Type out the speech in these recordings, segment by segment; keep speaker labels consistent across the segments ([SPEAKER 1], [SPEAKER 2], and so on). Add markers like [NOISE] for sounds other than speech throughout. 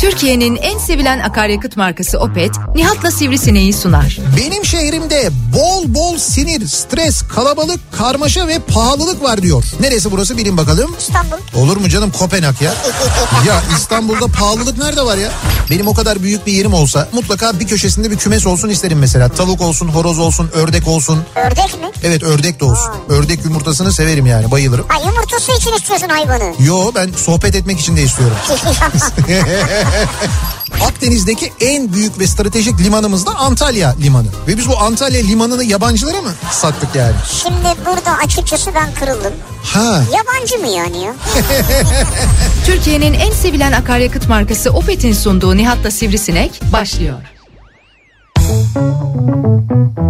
[SPEAKER 1] Türkiye'nin en sevilen akaryakıt markası Opet, Nihat'la Sivrisineği sunar.
[SPEAKER 2] Benim bol bol sinir, stres, kalabalık, karmaşa ve pahalılık var diyor. Neresi burası bilin bakalım.
[SPEAKER 3] İstanbul.
[SPEAKER 2] Olur mu canım Kopenhag ya? ya İstanbul'da pahalılık nerede var ya? Benim o kadar büyük bir yerim olsa mutlaka bir köşesinde bir kümes olsun isterim mesela. Tavuk olsun, horoz olsun, ördek olsun.
[SPEAKER 3] Ördek mi?
[SPEAKER 2] Evet ördek de olsun. Ördek yumurtasını severim yani bayılırım.
[SPEAKER 3] Ha yumurtası için istiyorsun hayvanı.
[SPEAKER 2] Yo ben sohbet etmek için de istiyorum. [LAUGHS] Akdeniz'deki en büyük ve stratejik limanımız da Antalya Limanı. Ve biz bu Antalya Limanı'nı yabancılara mı sattık yani?
[SPEAKER 3] Şimdi burada açıkçası ben kırıldım.
[SPEAKER 2] Ha.
[SPEAKER 3] Yabancı mı yani ya? [LAUGHS]
[SPEAKER 1] Türkiye'nin en sevilen akaryakıt markası Opet'in sunduğu Nihat'la Sivrisinek başlıyor.
[SPEAKER 2] Türkiye'nin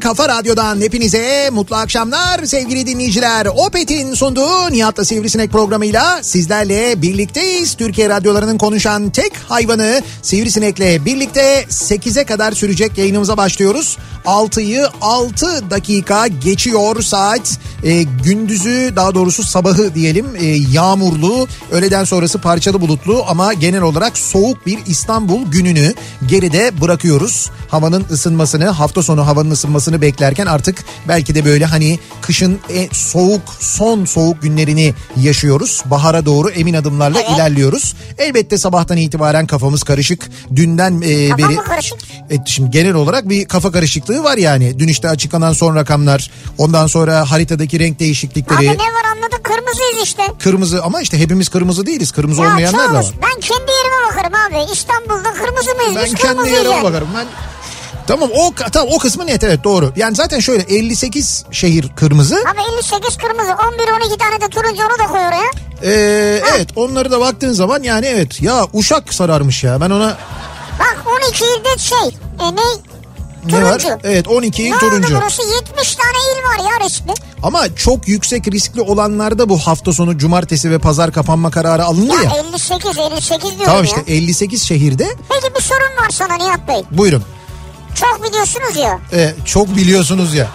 [SPEAKER 2] kafa radyodan hepinize mutlu akşamlar sevgili dinleyiciler. Opet'in sunduğu Nihat'la Sivrisinek programıyla sizlerle birlikteyiz. Türkiye radyolarının konuşan tek hayvanı Sivrisinek'le birlikte 8'e kadar sürecek yayınımıza başlıyoruz. 6'yı 6 dakika geçiyor saat. E, gündüzü daha doğrusu sabahı diyelim e, yağmurlu, öğleden sonrası parçalı bulutlu ama genel olarak soğuk bir İstanbul gününü geride bırakıyoruz. Havanın ısınmasını, hafta sonu havanın ısınmasını beklerken artık belki de böyle hani kışın en soğuk, son soğuk günlerini yaşıyoruz. Bahara doğru emin adımlarla
[SPEAKER 3] Evet.
[SPEAKER 2] ilerliyoruz. Elbette sabahtan itibaren kafamız karışık. Dünden e,
[SPEAKER 3] Kafam
[SPEAKER 2] beri
[SPEAKER 3] mı karışık?
[SPEAKER 2] e, şimdi genel olarak bir kafa karışıklığı var yani. Dün işte açıklanan son rakamlar, ondan sonra haritadaki renk değişiklikleri.
[SPEAKER 3] Abi ne var anladık kırmızıyız işte.
[SPEAKER 2] Kırmızı ama işte hepimiz kırmızı değiliz. Kırmızı
[SPEAKER 3] Ya
[SPEAKER 2] olmayanlar da var.
[SPEAKER 3] Ben kendi yerime bakarım abi. İstanbul'da kırmızı mıyız?
[SPEAKER 2] Ben kendi yerime bakarım. Ben Tamam o tamam o kısmı net evet doğru. Yani zaten şöyle 58 şehir kırmızı.
[SPEAKER 3] Abi 58 kırmızı 11 12 tane de turuncu onu da koy oraya.
[SPEAKER 2] Ee, evet onları da baktığın zaman yani evet ya Uşak sararmış ya. Ben ona
[SPEAKER 3] Bak 12 ilde şey e, ne?
[SPEAKER 2] ne var?
[SPEAKER 3] Turuncu.
[SPEAKER 2] Evet 12 il
[SPEAKER 3] Ne
[SPEAKER 2] turuncu.
[SPEAKER 3] oldu burası 70 tane il var ya riskli.
[SPEAKER 2] Ama çok yüksek riskli olanlarda bu hafta sonu cumartesi ve pazar kapanma kararı alındı ya.
[SPEAKER 3] Ya 58 58 diyorum
[SPEAKER 2] Tamam
[SPEAKER 3] ya.
[SPEAKER 2] işte 58 şehirde
[SPEAKER 3] Peki bir sorun var sana Nihat Bey.
[SPEAKER 2] buyurun.
[SPEAKER 3] Çok biliyorsunuz ya.
[SPEAKER 2] Ee, çok biliyorsunuz ya.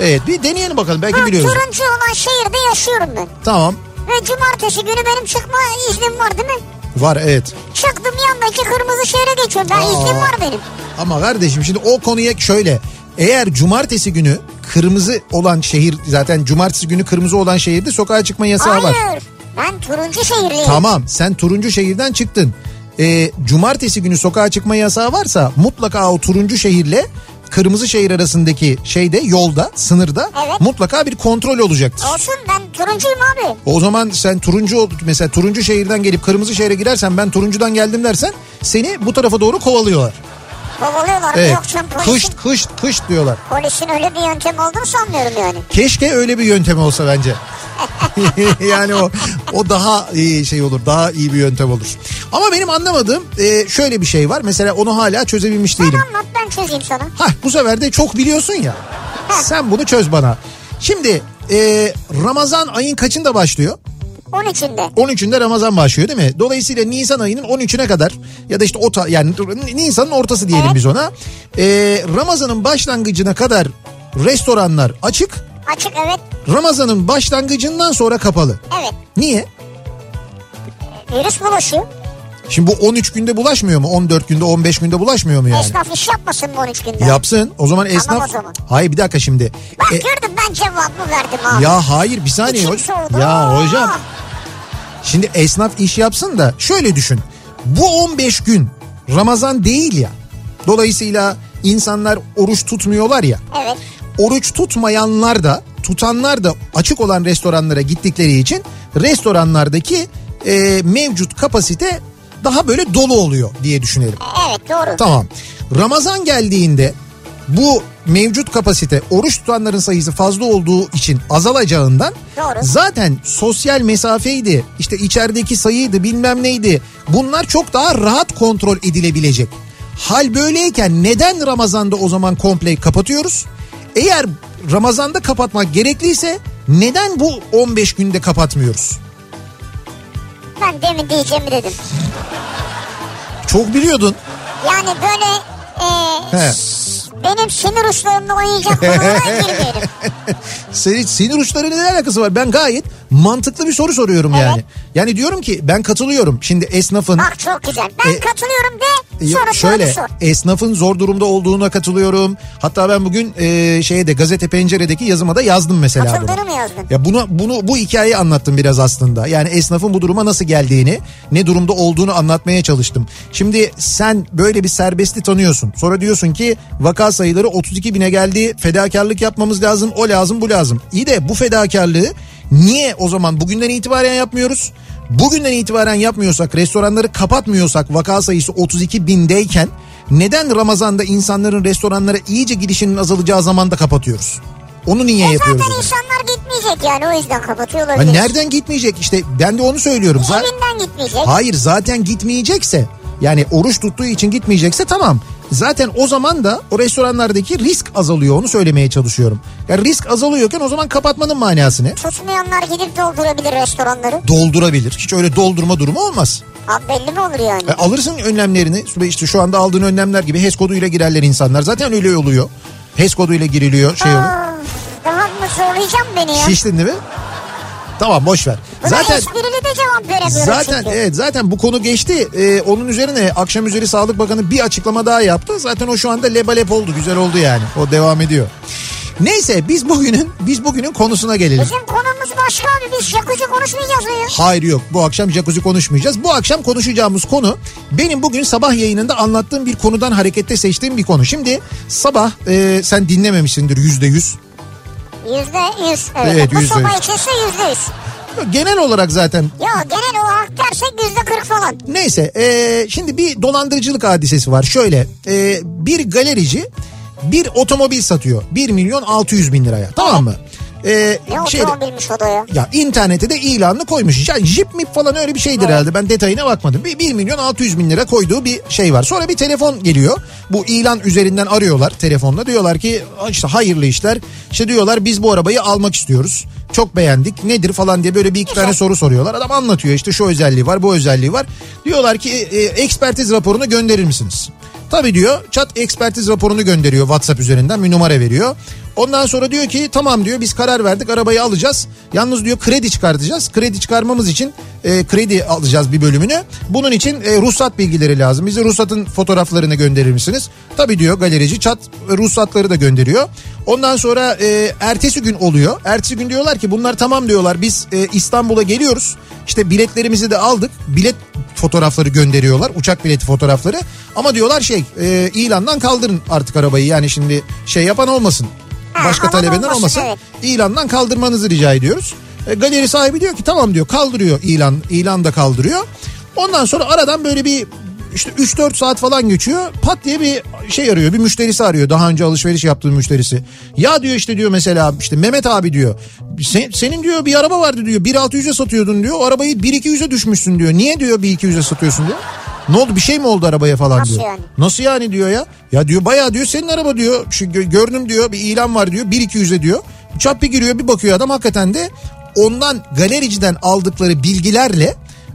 [SPEAKER 2] Evet bir deneyelim bakalım belki
[SPEAKER 3] Ha,
[SPEAKER 2] biliyoruz.
[SPEAKER 3] turuncu olan şehirde yaşıyorum ben.
[SPEAKER 2] Tamam
[SPEAKER 3] Ve cumartesi günü benim çıkma iznim var değil mi?
[SPEAKER 2] var evet.
[SPEAKER 3] Çıktım yandaki kırmızı şehre geçiyorum. Ben iznim var benim.
[SPEAKER 2] Ama kardeşim şimdi o konuya şöyle. Eğer cumartesi günü kırmızı olan şehir zaten cumartesi günü kırmızı olan şehirde sokağa çıkma yasağı var.
[SPEAKER 3] Hayır. Ben turuncu şehirliyim.
[SPEAKER 2] Tamam sen turuncu şehirden çıktın. Ee, cumartesi günü sokağa çıkma yasağı varsa mutlaka o turuncu şehirle kırmızı şehir arasındaki şeyde yolda sınırda
[SPEAKER 3] Evet.
[SPEAKER 2] mutlaka bir kontrol olacaktır.
[SPEAKER 3] Olsun ben turuncuyum abi.
[SPEAKER 2] O zaman sen turuncu mesela turuncu şehirden gelip kırmızı şehre girersen ben turuncudan geldim dersen seni bu tarafa doğru kovalıyorlar.
[SPEAKER 3] Kovalıyorlar.
[SPEAKER 2] Evet.
[SPEAKER 3] Yok canım polisin,
[SPEAKER 2] Kışt kışt kışt diyorlar.
[SPEAKER 3] polisin öyle bir yöntem olduğunu sanmıyorum yani.
[SPEAKER 2] Keşke öyle bir yöntem olsa bence. [LAUGHS] [LAUGHS] yani o o daha iyi şey olur. Daha iyi bir yöntem olur. Ama benim anlamadığım e, şöyle bir şey var. Mesela onu hala çözebilmiş değilim.
[SPEAKER 3] anlat ben çözeyim sana.
[SPEAKER 2] Hah bu sefer de çok biliyorsun ya. Sen bunu çöz bana. Şimdi e, Ramazan ayın kaçında başlıyor?
[SPEAKER 3] 13'ünde.
[SPEAKER 2] 13'ünde Ramazan başlıyor değil mi? Dolayısıyla Nisan ayının 13'üne kadar ya da işte o ta- yani Nisan'ın ortası diyelim
[SPEAKER 3] Evet.
[SPEAKER 2] biz ona. E, Ramazan'ın başlangıcına kadar restoranlar açık.
[SPEAKER 3] Açık evet.
[SPEAKER 2] Ramazan'ın başlangıcından sonra kapalı.
[SPEAKER 3] Evet.
[SPEAKER 2] Niye?
[SPEAKER 3] Virüs bulaşıyor.
[SPEAKER 2] Şimdi bu 13 günde bulaşmıyor mu? 14 günde 15 günde bulaşmıyor mu yani?
[SPEAKER 3] Esnaf iş yapmasın bu 13 günde.
[SPEAKER 2] Yapsın. O zaman esnaf...
[SPEAKER 3] o zaman.
[SPEAKER 2] Hayır bir dakika şimdi.
[SPEAKER 3] Bak
[SPEAKER 2] E,
[SPEAKER 3] gördüm ben cevabımı verdim abi.
[SPEAKER 2] ya hayır bir saniye.
[SPEAKER 3] İçim soğudu.
[SPEAKER 2] Ya hocam şimdi esnaf iş yapsın da şöyle düşün. Bu 15 gün Ramazan değil ya. Dolayısıyla insanlar oruç tutmuyorlar ya.
[SPEAKER 3] Evet.
[SPEAKER 2] Oruç tutmayanlar da tutanlar da açık olan restoranlara gittikleri için restoranlardaki e, mevcut kapasite daha böyle dolu oluyor diye düşünelim.
[SPEAKER 3] Evet doğru.
[SPEAKER 2] Tamam. Ramazan geldiğinde bu mevcut kapasite oruç tutanların sayısı fazla olduğu için azalacağından
[SPEAKER 3] Doğru.
[SPEAKER 2] zaten sosyal mesafeydi işte içerideki sayıydı bilmem neydi bunlar çok daha rahat kontrol edilebilecek. Hal böyleyken neden Ramazan'da o zaman komple kapatıyoruz? Eğer Ramazan'da kapatmak gerekliyse neden bu 15 günde kapatmıyoruz?
[SPEAKER 3] Ben demin diyeceğimi dedim.
[SPEAKER 2] Çok biliyordun.
[SPEAKER 3] Yani böyle e,
[SPEAKER 2] He.
[SPEAKER 3] Benim sinir uçlarımla oynayacak konulara [LAUGHS] girmeyelim.
[SPEAKER 2] Senin sinir uçlarıyla ne alakası var? Ben gayet mantıklı bir soru soruyorum
[SPEAKER 3] Evet.
[SPEAKER 2] yani. Yani diyorum ki ben katılıyorum. Şimdi esnafın
[SPEAKER 3] Bak çok güzel. Ben
[SPEAKER 2] E,
[SPEAKER 3] katılıyorum de sonra
[SPEAKER 2] şöyle
[SPEAKER 3] sor.
[SPEAKER 2] esnafın zor durumda olduğuna katılıyorum. Hatta ben bugün e, şeyde gazete penceredeki yazıma da yazdım mesela bunu.
[SPEAKER 3] Katıldığını mı yazdın?
[SPEAKER 2] Ya bunu bunu bu hikayeyi anlattım biraz aslında. Yani esnafın bu duruma nasıl geldiğini, ne durumda olduğunu anlatmaya çalıştım. Şimdi sen böyle bir serbestli tanıyorsun. Sonra diyorsun ki vaka sayıları 32 bine geldi. Fedakarlık yapmamız lazım. O lazım, bu lazım. İyi de bu fedakarlığı niye o zaman bugünden itibaren yapmıyoruz? Bugünden itibaren yapmıyorsak, restoranları kapatmıyorsak vaka sayısı 32 bindeyken neden Ramazan'da insanların restoranlara iyice girişinin azalacağı zamanda kapatıyoruz? Onu niye
[SPEAKER 3] E
[SPEAKER 2] yapıyoruz?
[SPEAKER 3] zaten insanlar gitmeyecek yani o yüzden kapatıyor olabilir.
[SPEAKER 2] nereden gitmeyecek işte ben de onu söylüyorum. Zaten,
[SPEAKER 3] Evinden gitmeyecek.
[SPEAKER 2] hayır zaten gitmeyecekse yani oruç tuttuğu için gitmeyecekse tamam. Zaten o zaman da o restoranlardaki risk azalıyor onu söylemeye çalışıyorum. Yani risk azalıyorken o zaman kapatmanın manası ne?
[SPEAKER 3] Tutmayanlar gidip doldurabilir restoranları.
[SPEAKER 2] Doldurabilir. Hiç öyle doldurma durumu olmaz.
[SPEAKER 3] Abi belli mi olur yani?
[SPEAKER 2] E, alırsın önlemlerini işte şu anda aldığın önlemler gibi HES koduyla girerler insanlar. Zaten öyle oluyor. HES koduyla giriliyor şey oluyor.
[SPEAKER 3] Aa, daha mı zorlayacağım beni ya?
[SPEAKER 2] Şiştin değil mi? Tamam boş ver.
[SPEAKER 3] Buna
[SPEAKER 2] Zaten
[SPEAKER 3] esprili de cevap veremiyorum
[SPEAKER 2] Zaten
[SPEAKER 3] çünkü.
[SPEAKER 2] evet zaten bu konu geçti. Ee, onun üzerine akşam üzeri Sağlık Bakanı bir açıklama daha yaptı. Zaten o şu anda lebalep oldu. Güzel oldu yani. O devam ediyor. Neyse biz bugünün biz bugünün konusuna gelelim.
[SPEAKER 3] Bizim konumuz başka abi biz jacuzzi konuşmayacağız mı?
[SPEAKER 2] Hayır yok bu akşam jacuzzi konuşmayacağız. Bu akşam konuşacağımız konu benim bugün sabah yayınında anlattığım bir konudan hareketle seçtiğim bir konu. Şimdi sabah e, sen dinlememişsindir yüzde yüz.
[SPEAKER 3] Yüzde yüz. Evet.
[SPEAKER 2] Evet,
[SPEAKER 3] Bu
[SPEAKER 2] yüzde
[SPEAKER 3] sabah
[SPEAKER 2] yüz.
[SPEAKER 3] içinse yüzde yüz.
[SPEAKER 2] Genel olarak zaten
[SPEAKER 3] Ya genel olarak dersek yüzde kırk falan.
[SPEAKER 2] Neyse e, şimdi bir dolandırıcılık hadisesi var. Şöyle e, bir galerici bir otomobil satıyor. 1 milyon 600 bin liraya tamam mı? E,
[SPEAKER 3] Ne
[SPEAKER 2] şeyde-
[SPEAKER 3] otomobilmiş o da ya.
[SPEAKER 2] ya internete de ilanını koymuş. Yani jip mip falan öyle bir şeydir herhalde. Ben detayına bakmadım. Bir 1 milyon 600 bin lira koyduğu bir şey var. Sonra bir telefon geliyor. Bu ilan üzerinden arıyorlar telefonla. Diyorlar ki işte hayırlı işler. İşte diyorlar biz bu arabayı almak istiyoruz. Çok beğendik. Nedir falan diye böyle bir iki tane soru soruyorlar. Adam anlatıyor işte şu özelliği var bu özelliği var. Diyorlar ki e, e, ekspertiz raporunu gönderir misiniz? Tabii diyor çat ekspertiz raporunu gönderiyor WhatsApp üzerinden bir numara veriyor. Ondan sonra diyor ki tamam diyor biz karar verdik arabayı alacağız. Yalnız diyor kredi çıkartacağız. Kredi çıkarmamız için e, kredi alacağız bir bölümünü. Bunun için e, ruhsat bilgileri lazım. Bize ruhsatın fotoğraflarını gönderir misiniz? Tabii diyor galerici çat e, ruhsatları da gönderiyor. Ondan sonra e, ertesi gün oluyor. Ertesi gün diyorlar ki bunlar tamam diyorlar biz e, İstanbul'a geliyoruz. İşte biletlerimizi de aldık. Bilet fotoğrafları gönderiyorlar. Uçak bileti fotoğrafları. Ama diyorlar şey e, ilandan kaldırın artık arabayı. Yani şimdi şey yapan olmasın.
[SPEAKER 3] Ha,
[SPEAKER 2] Başka talebeden
[SPEAKER 3] olmasın,
[SPEAKER 2] olmasın.
[SPEAKER 3] evet.
[SPEAKER 2] İlandan kaldırmanızı rica ediyoruz. E, galeri sahibi diyor ki tamam diyor kaldırıyor ilan. ilan da kaldırıyor. Ondan sonra aradan böyle bir işte 3-4 saat falan geçiyor. Pat diye bir şey arıyor. Bir müşterisi arıyor. Daha önce alışveriş yaptığı müşterisi. Ya diyor işte diyor mesela işte Mehmet abi diyor. "Sen- senin diyor bir araba vardı diyor. 1.600'e satıyordun diyor. O arabayı 1.200'e düşmüşsün diyor. Niye diyor 1.200'e satıyorsun diyor. Ne oldu bir şey mi oldu arabaya falan
[SPEAKER 3] Nasıl
[SPEAKER 2] diyor.
[SPEAKER 3] yani?
[SPEAKER 2] Nasıl yani diyor ya. Ya diyor bayağı diyor senin araba diyor. Şu gö- gördüm diyor bir ilan var diyor 1-200'e diyor. Çap bir giriyor bir bakıyor adam hakikaten de ondan galericiden aldıkları bilgilerle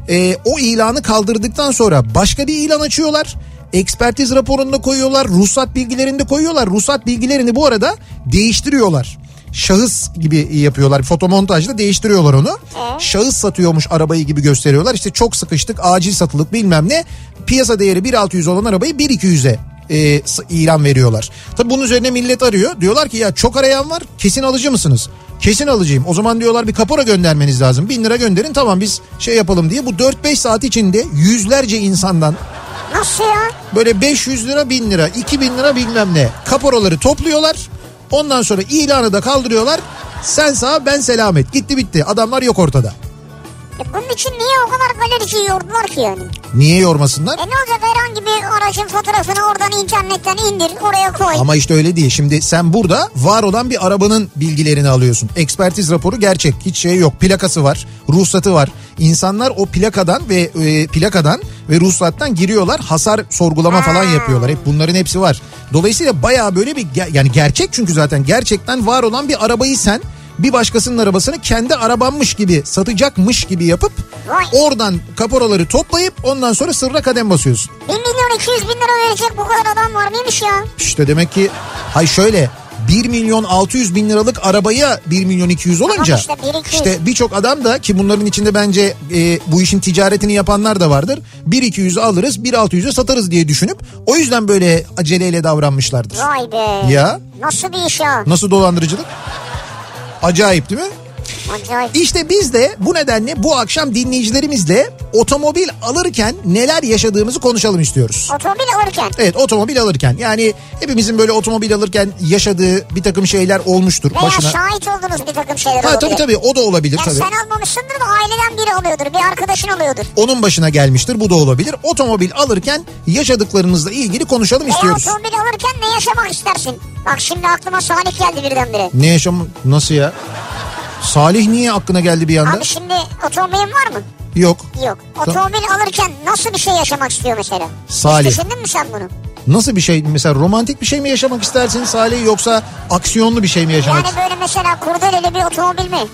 [SPEAKER 2] e, o ilanı kaldırdıktan sonra başka bir ilan açıyorlar. Ekspertiz raporunda koyuyorlar, ruhsat bilgilerinde koyuyorlar. Ruhsat bilgilerini bu arada değiştiriyorlar. Şahıs gibi yapıyorlar. Fotomontajla değiştiriyorlar onu. Şahıs satıyormuş arabayı gibi gösteriyorlar. İşte çok sıkıştık, acil satılık bilmem ne. Piyasa değeri 1.600 olan arabayı 1.200'e e, ilan veriyorlar. Tabi bunun üzerine millet arıyor. Diyorlar ki ya çok arayan var kesin alıcı mısınız? Kesin alıcıyım. O zaman diyorlar bir kapora göndermeniz lazım. Bin lira gönderin tamam biz şey yapalım diye. Bu 4-5 saat içinde yüzlerce insandan
[SPEAKER 3] Nasıl ya?
[SPEAKER 2] böyle 500 lira 1000 lira 2000 lira bilmem ne kaporaları topluyorlar. Ondan sonra ilanı da kaldırıyorlar. Sen sağ ben selamet. Gitti bitti. Adamlar yok ortada.
[SPEAKER 3] E bunun için niye o kadar galericiyi yordular ki yani?
[SPEAKER 2] Niye yormasınlar?
[SPEAKER 3] E ne olacak herhangi bir aracın fotoğrafını oradan internetten indir oraya koy.
[SPEAKER 2] Ama işte öyle değil. Şimdi sen burada var olan bir arabanın bilgilerini alıyorsun. Ekspertiz raporu gerçek. Hiç şey yok. Plakası var, ruhsatı var. İnsanlar o plakadan ve e, plakadan ve ruhsattan giriyorlar. Hasar sorgulama falan yapıyorlar. Hep bunların hepsi var. Dolayısıyla bayağı böyle bir yani gerçek çünkü zaten gerçekten var olan bir arabayı sen bir başkasının arabasını kendi arabanmış gibi satacakmış gibi yapıp
[SPEAKER 3] Vay.
[SPEAKER 2] oradan kaporaları toplayıp ondan sonra sırra kadem basıyorsun.
[SPEAKER 3] 1 milyon 200 bin lira verecek bu kadar adam var mıymış ya?
[SPEAKER 2] İşte demek ki hay şöyle 1 milyon 600 bin liralık arabaya 1 milyon 200 olunca
[SPEAKER 3] işte 1 200.
[SPEAKER 2] işte birçok adam da ki bunların içinde bence e, bu işin ticaretini yapanlar da vardır. 1 200'ü alırız 1 600'e satarız diye düşünüp o yüzden böyle aceleyle davranmışlardır.
[SPEAKER 3] Vay be.
[SPEAKER 2] Ya
[SPEAKER 3] Nasıl bir iş ya?
[SPEAKER 2] nasıl dolandırıcılık? Acayip değil mi?
[SPEAKER 3] Acayip.
[SPEAKER 2] İşte biz de bu nedenle bu akşam dinleyicilerimizle otomobil alırken neler yaşadığımızı konuşalım istiyoruz.
[SPEAKER 3] Otomobil alırken.
[SPEAKER 2] Evet otomobil alırken yani hepimizin böyle otomobil alırken yaşadığı bir takım şeyler olmuştur
[SPEAKER 3] Veya
[SPEAKER 2] başına.
[SPEAKER 3] şahit oldunuz bir takım şeyler
[SPEAKER 2] Ha
[SPEAKER 3] olabilir.
[SPEAKER 2] tabii tabii o da olabilir
[SPEAKER 3] Ya
[SPEAKER 2] tabii.
[SPEAKER 3] sen almamışsındır da aileden biri alıyordur. Bir arkadaşın alıyordur.
[SPEAKER 2] Onun başına gelmiştir bu da olabilir. Otomobil alırken yaşadıklarınızla ilgili konuşalım
[SPEAKER 3] Veya
[SPEAKER 2] istiyoruz.
[SPEAKER 3] otomobil alırken ne yaşamak istersin? Bak şimdi aklıma Salih geldi birdenbire.
[SPEAKER 2] Ne yaşam nasıl ya? Salih niye aklına geldi bir anda?
[SPEAKER 3] Abi şimdi otomobilin var mı?
[SPEAKER 2] Yok.
[SPEAKER 3] Yok. Otomobil alırken nasıl bir şey yaşamak istiyor mesela?
[SPEAKER 2] Salih.
[SPEAKER 3] Hiç düşündün mü sen bunu?
[SPEAKER 2] Nasıl bir şey mesela romantik bir şey mi yaşamak istersin Salih yoksa aksiyonlu bir şey mi yaşamak
[SPEAKER 3] Yani böyle mesela kurdeleli bir otomobil mi?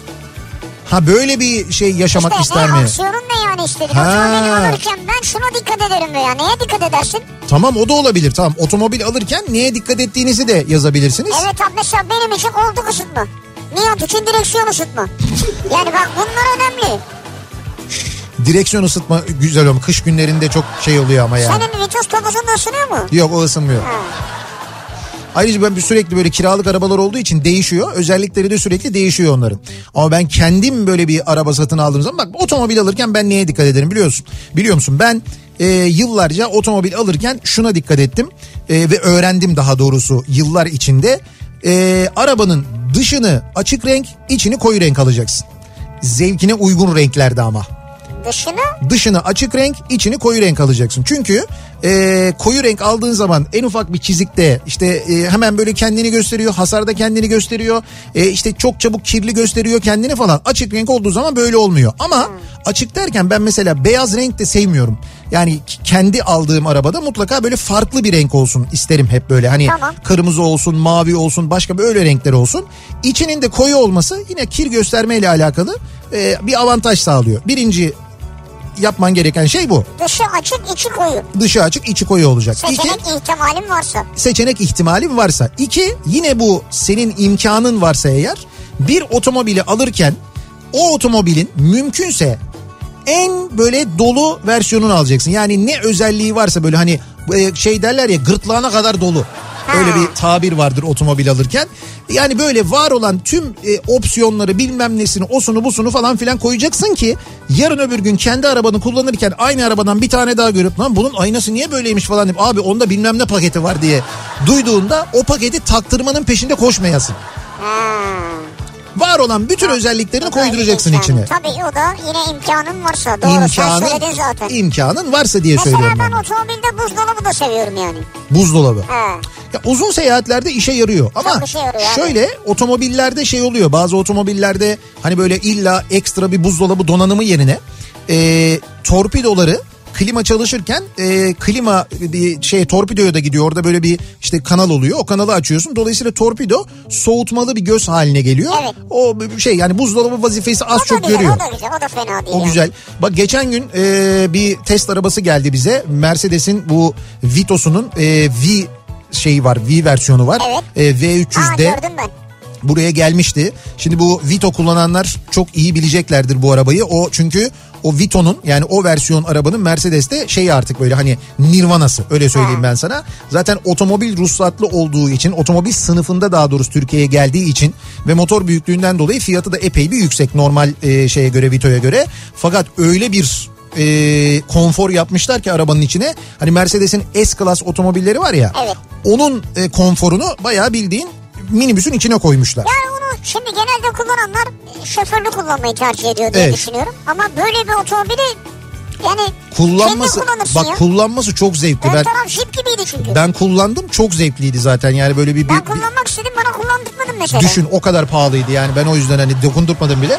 [SPEAKER 2] Ha böyle bir şey yaşamak
[SPEAKER 3] işte
[SPEAKER 2] ister
[SPEAKER 3] e,
[SPEAKER 2] mi?
[SPEAKER 3] aksiyonun ne yani istedim.
[SPEAKER 2] Ha.
[SPEAKER 3] Otomobil alırken ben şuna dikkat ederim veya neye dikkat edersin?
[SPEAKER 2] Tamam o da olabilir tamam. Otomobil alırken neye dikkat ettiğinizi de yazabilirsiniz.
[SPEAKER 3] Evet abi mesela benim için koltuk ısıtma. Nihat için direksiyon ısıtma. Yani bak bunlar önemli.
[SPEAKER 2] Direksiyon ısıtma güzel ama kış günlerinde çok şey oluyor ama yani.
[SPEAKER 3] Senin vites da ısınıyor mu?
[SPEAKER 2] Yok o ısınmıyor.
[SPEAKER 3] Ha.
[SPEAKER 2] Ayrıca ben sürekli böyle kiralık arabalar olduğu için değişiyor. Özellikleri de sürekli değişiyor onların. Ama ben kendim böyle bir araba satın aldığım zaman bak otomobil alırken ben neye dikkat ederim biliyorsun. Biliyor musun ben e, yıllarca otomobil alırken şuna dikkat ettim. E, ve öğrendim daha doğrusu yıllar içinde. E, arabanın dışını açık renk içini koyu renk alacaksın. Zevkine uygun renklerde ama.
[SPEAKER 3] Dışını
[SPEAKER 2] Dışını açık renk, içini koyu renk alacaksın. Çünkü e, koyu renk aldığın zaman en ufak bir çizikte işte e, hemen böyle kendini gösteriyor, hasarda kendini gösteriyor. E, işte çok çabuk kirli gösteriyor kendini falan. Açık renk olduğu zaman böyle olmuyor. Ama açık derken ben mesela beyaz renk de sevmiyorum. Yani kendi aldığım arabada mutlaka böyle farklı bir renk olsun isterim hep böyle. Hani
[SPEAKER 3] Tamam.
[SPEAKER 2] kırmızı olsun, mavi olsun, başka böyle renkler olsun. İçinin de koyu olması yine kir göstermeyle alakalı e, bir avantaj sağlıyor. Birinci yapman gereken şey bu.
[SPEAKER 3] dışı açık içi koyu.
[SPEAKER 2] Dışı açık içi koyu olacak. İki,
[SPEAKER 3] Seçenek ihtimalim varsa.
[SPEAKER 2] seçenek ihtimalin varsa. İki, yine bu senin imkanın varsa eğer bir otomobili alırken o otomobilin mümkünse en böyle dolu versiyonunu alacaksın. Yani ne özelliği varsa böyle hani e, şey derler ya gırtlağına kadar dolu. Öyle bir tabir vardır otomobil alırken. Yani böyle var olan tüm e, opsiyonları bilmem nesini osunu busunu falan filan koyacaksın ki yarın öbür gün kendi arabanı kullanırken aynı arabadan bir tane daha görüp lan bunun aynası niye böyleymiş falan deyip abi onda bilmem ne paketi var diye duyduğunda o paketi taktırmanın peşinde koşmayasın.
[SPEAKER 3] Ha.
[SPEAKER 2] Var olan bütün özelliklerini koyduracaksın
[SPEAKER 3] imkanı.
[SPEAKER 2] içine.
[SPEAKER 3] Tabii o da yine imkanın varsa. Doğru sen söyledin zaten.
[SPEAKER 2] imkanın varsa diye
[SPEAKER 3] Mesela
[SPEAKER 2] söylüyorum
[SPEAKER 3] ben
[SPEAKER 2] ben.
[SPEAKER 3] otomobilde buzdolabı da seviyorum yani.
[SPEAKER 2] Buzdolabı.
[SPEAKER 3] Ha.
[SPEAKER 2] Ya uzun seyahatlerde işe yarıyor ama
[SPEAKER 3] Çok işe yarıyor
[SPEAKER 2] şöyle otomobillerde şey oluyor bazı otomobillerde hani böyle illa ekstra bir buzdolabı donanımı yerine e, torpidoları klima çalışırken e, klima bir şey torpidoya da gidiyor orada böyle bir işte kanal oluyor o kanalı açıyorsun dolayısıyla torpido soğutmalı bir göz haline geliyor
[SPEAKER 3] Evet.
[SPEAKER 2] o şey yani buzdolabı vazifesi az
[SPEAKER 3] O
[SPEAKER 2] çok
[SPEAKER 3] güzel,
[SPEAKER 2] görüyor.
[SPEAKER 3] o da güzel, o da fena değil.
[SPEAKER 2] O
[SPEAKER 3] yani.
[SPEAKER 2] güzel. Bak geçen gün e, bir test arabası geldi bize. Mercedes'in bu Vito'sunun e, V şeyi var. V versiyonu var.
[SPEAKER 3] Evet.
[SPEAKER 2] E,
[SPEAKER 3] Ha
[SPEAKER 2] V300'de
[SPEAKER 3] gördüm ben.
[SPEAKER 2] Buraya gelmişti. Şimdi bu Vito kullananlar çok iyi bileceklerdir bu arabayı. O çünkü o Vito'nun yani o versiyon arabanın Mercedes'te şey artık böyle hani nirvanası öyle söyleyeyim ben sana. Zaten otomobil ruhsatlı olduğu için otomobil sınıfında daha doğrusu Türkiye'ye geldiği için ve motor büyüklüğünden dolayı fiyatı da epey bir yüksek normal e, şeye göre Vito'ya göre. Fakat öyle bir e, konfor yapmışlar ki arabanın içine. Hani Mercedes'in S-Class otomobilleri var ya.
[SPEAKER 3] Evet.
[SPEAKER 2] Onun e, konforunu bayağı bildiğin minibüsün içine koymuşlar.
[SPEAKER 3] Yani onu Şimdi genelde kullananlar e, şoförlü kullanmayı tercih ediyor diye
[SPEAKER 2] Evet.
[SPEAKER 3] düşünüyorum. Ama böyle bir otomobili yani
[SPEAKER 2] Kullanması bak
[SPEAKER 3] ya.
[SPEAKER 2] kullanması çok zevkli.
[SPEAKER 3] Ön
[SPEAKER 2] Ben
[SPEAKER 3] taraf jip gibiydi çünkü.
[SPEAKER 2] ben kullandım çok zevkliydi zaten yani böyle bir, bir-
[SPEAKER 3] Ben
[SPEAKER 2] bir-
[SPEAKER 3] kullanmak istedim bana kullandırmadın mesela.
[SPEAKER 2] düşün o kadar pahalıydı yani ben o yüzden hani dokundurtmadım bile.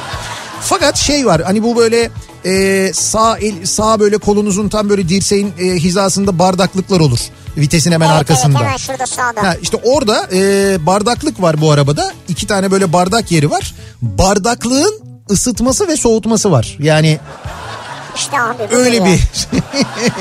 [SPEAKER 2] Fakat şey var hani bu böyle e, sağ el sağ böyle kolunuzun tam böyle dirseğin e, hizasında bardaklıklar olur. Vitesin hemen
[SPEAKER 3] evet,
[SPEAKER 2] arkasında.
[SPEAKER 3] Evet hemen şurada sağda.
[SPEAKER 2] Ha, işte orada e, bardaklık var bu arabada. İki tane böyle bardak yeri var. Bardaklığın ısıtması ve soğutması var. Yani
[SPEAKER 3] İşte abi.
[SPEAKER 2] öyle bir [LAUGHS]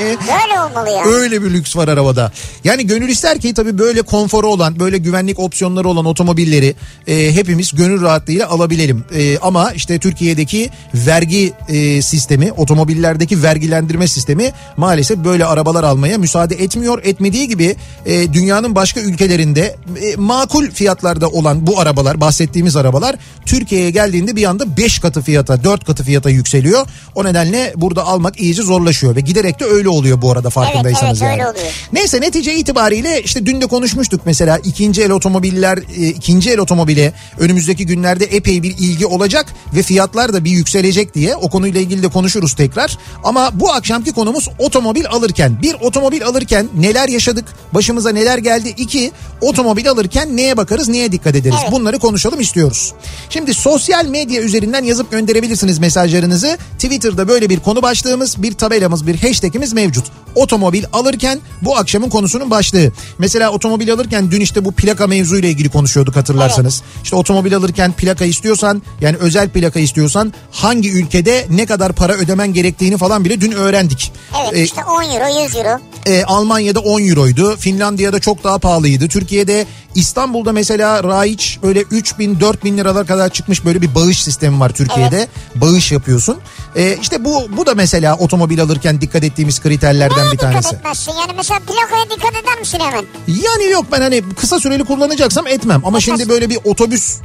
[SPEAKER 3] Böyle olmalı ya.
[SPEAKER 2] öyle bir lüks var arabada. Yani gönül ister ki tabii böyle konforu olan, böyle güvenlik opsiyonları olan otomobilleri e, hepimiz gönül rahatlığıyla alabilelim. E, ama işte Türkiye'deki vergi e, sistemi, otomobillerdeki vergilendirme sistemi maalesef böyle arabalar almaya müsaade etmiyor. Etmediği gibi e, dünyanın başka ülkelerinde e, makul fiyatlarda olan bu arabalar, bahsettiğimiz arabalar Türkiye'ye geldiğinde bir anda 5 katı fiyata, 4 katı fiyata yükseliyor. O nedenle burada almak iyice zorlaşıyor ve giderek de öyle oluyor bu arada farkındaysanız
[SPEAKER 3] evet,
[SPEAKER 2] yani.
[SPEAKER 3] öyle oluyor.
[SPEAKER 2] Neyse netice itibariyle işte dün de konuşmuştuk mesela ikinci el otomobiller e, ikinci el otomobile önümüzdeki günlerde epey bir ilgi olacak ve fiyatlar da bir yükselecek diye o konuyla ilgili de konuşuruz tekrar. Ama bu akşamki konumuz otomobil alırken bir otomobil alırken neler yaşadık başımıza neler geldi iki otomobil alırken neye bakarız neye dikkat ederiz
[SPEAKER 3] Evet.
[SPEAKER 2] bunları konuşalım istiyoruz. Şimdi sosyal medya üzerinden yazıp gönderebilirsiniz mesajlarınızı Twitter'da böyle bir konu başlığımız bir tabelamız bir hashtagimiz mevcut. Otomobil alırken bu akşamın konusunun başlığı. Mesela otomobil alırken dün işte bu plaka mevzuyla ilgili konuşuyorduk hatırlarsanız. İşte otomobil alırken plaka istiyorsan yani özel plaka istiyorsan hangi ülkede ne kadar para ödemen gerektiğini falan bile dün öğrendik.
[SPEAKER 3] Evet
[SPEAKER 2] Ee,
[SPEAKER 3] işte 10 euro 100 euro.
[SPEAKER 2] e, Almanya'da 10 euroydu. Finlandiya'da çok daha pahalıydı. Türkiye'de İstanbul'da mesela raiç böyle 3 bin 4 bin liralar kadar çıkmış böyle bir bağış sistemi var Türkiye'de. Bağış yapıyorsun. E, işte bu bu da mesela otomobil alırken dikkat ettiğimiz kriterlerden
[SPEAKER 3] Neye
[SPEAKER 2] bir
[SPEAKER 3] dikkat
[SPEAKER 2] tanesi.
[SPEAKER 3] etmezsin? Yani mesela plakaya dikkat eder misin hemen?
[SPEAKER 2] Yani yok ben hani kısa süreli kullanacaksam etmem. Ama şimdi böyle bir otobüs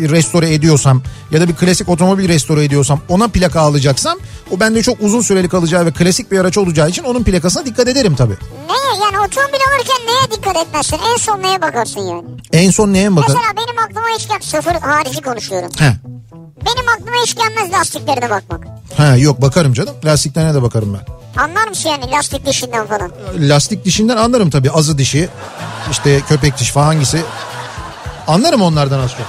[SPEAKER 2] restore ediyorsam ya da bir klasik otomobil restore ediyorsam ona plaka alacaksam o bende çok uzun süreli kalacağı ve klasik bir araç olacağı için onun plakasına dikkat ederim tabii.
[SPEAKER 3] Neye yani otomobil alırken neye dikkat etmezsin? En son neye bakarsın yani?
[SPEAKER 2] En son neye mi bakarım?
[SPEAKER 3] Mesela benim aklıma hiç gel sıfır harici konuşuyorum. Benim aklıma hiç gelmez lastiklerine bakmak.
[SPEAKER 2] Ha yok bakarım canım. Lastiklerine de bakarım ben.
[SPEAKER 3] Anlar mısın yani lastik dişinden falan?
[SPEAKER 2] Lastik dişinden anlarım tabii. Azı dişi, işte köpek diş falan hangisi. Anlarım onlardan az çok.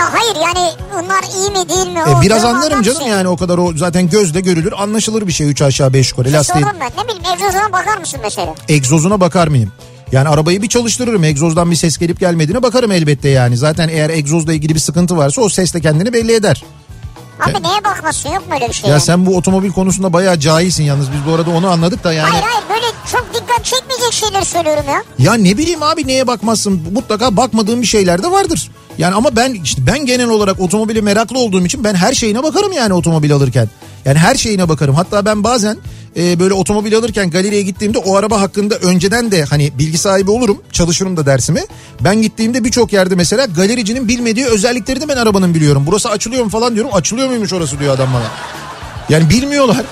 [SPEAKER 3] Ya hayır yani bunlar iyi mi değil mi?
[SPEAKER 2] E,
[SPEAKER 3] O
[SPEAKER 2] biraz anlarım
[SPEAKER 3] anlar
[SPEAKER 2] canım
[SPEAKER 3] mısın?
[SPEAKER 2] yani o kadar o zaten gözle görülür anlaşılır bir şey 3 aşağı 5 yukarı. Lastiğin
[SPEAKER 3] Sordum ben ne bileyim egzozuna bakar mısın mesela?
[SPEAKER 2] egzozuna bakar mıyım? Yani arabayı bir çalıştırırım. Egzozdan bir ses gelip gelmediğine bakarım elbette yani. Zaten eğer egzozla ilgili bir sıkıntı varsa o ses de kendini belli eder.
[SPEAKER 3] Abi neye bakmazsın yok mu öyle bir şey?
[SPEAKER 2] Ya
[SPEAKER 3] yani?
[SPEAKER 2] sen bu otomobil konusunda bayağı cahilsin yalnız. Biz bu arada onu anladık da yani.
[SPEAKER 3] Hayır hayır böyle çok dikkat çekmeyecek şeyler söylüyorum ya.
[SPEAKER 2] Ya ne bileyim abi neye bakmazsın mutlaka bakmadığım bir şeyler de vardır. Yani ama ben işte ben genel olarak otomobile meraklı olduğum için ben her şeyine bakarım yani otomobil alırken. Yani her şeyine bakarım. Hatta ben bazen e, böyle otomobil alırken galeriye gittiğimde o araba hakkında önceden de hani bilgi sahibi olurum. Çalışırım da dersimi. Ben gittiğimde birçok yerde mesela galericinin bilmediği özellikleri de ben arabanın biliyorum. Burası açılıyor mu falan diyorum. Açılıyor muymuş orası diyor adam bana. Yani bilmiyorlar.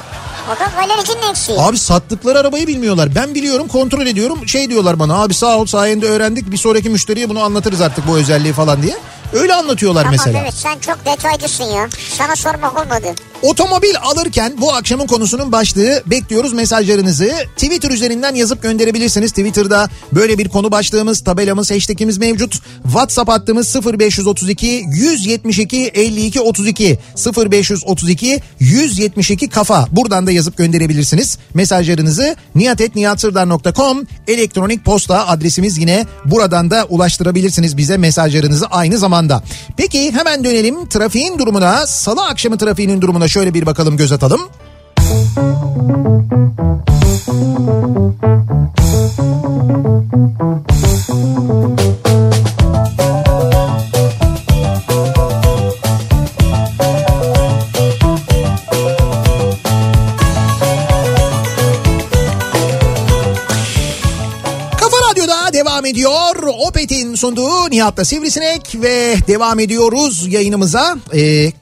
[SPEAKER 3] O da galericinin eksiği.
[SPEAKER 2] Abi sattıkları arabayı bilmiyorlar. Ben biliyorum kontrol ediyorum. Şey diyorlar bana abi sağ ol sayende öğrendik. Bir sonraki müşteriye bunu anlatırız artık bu özelliği falan diye. Öyle anlatıyorlar
[SPEAKER 3] Tamam
[SPEAKER 2] mesela.
[SPEAKER 3] evet sen çok detaylısın ya. Sana sormak olmadı.
[SPEAKER 2] Otomobil alırken bu akşamın konusunun başlığı bekliyoruz mesajlarınızı. Twitter üzerinden yazıp gönderebilirsiniz. Twitter'da böyle bir konu başlığımız, tabelamız, hashtagimiz mevcut. WhatsApp hattımız 0532 172 52 32 0532 172 kafa. Buradan da yazıp gönderebilirsiniz. Mesajlarınızı niyatetniyatsırdar.com elektronik posta adresimiz yine buradan da ulaştırabilirsiniz bize mesajlarınızı aynı zamanda. Peki hemen dönelim trafiğin durumuna. Salı akşamı trafiğinin durumuna şöyle bir bakalım göz atalım. Sunduğu Nihat'la Sivrisinek ve devam ediyoruz yayınımıza. Ee,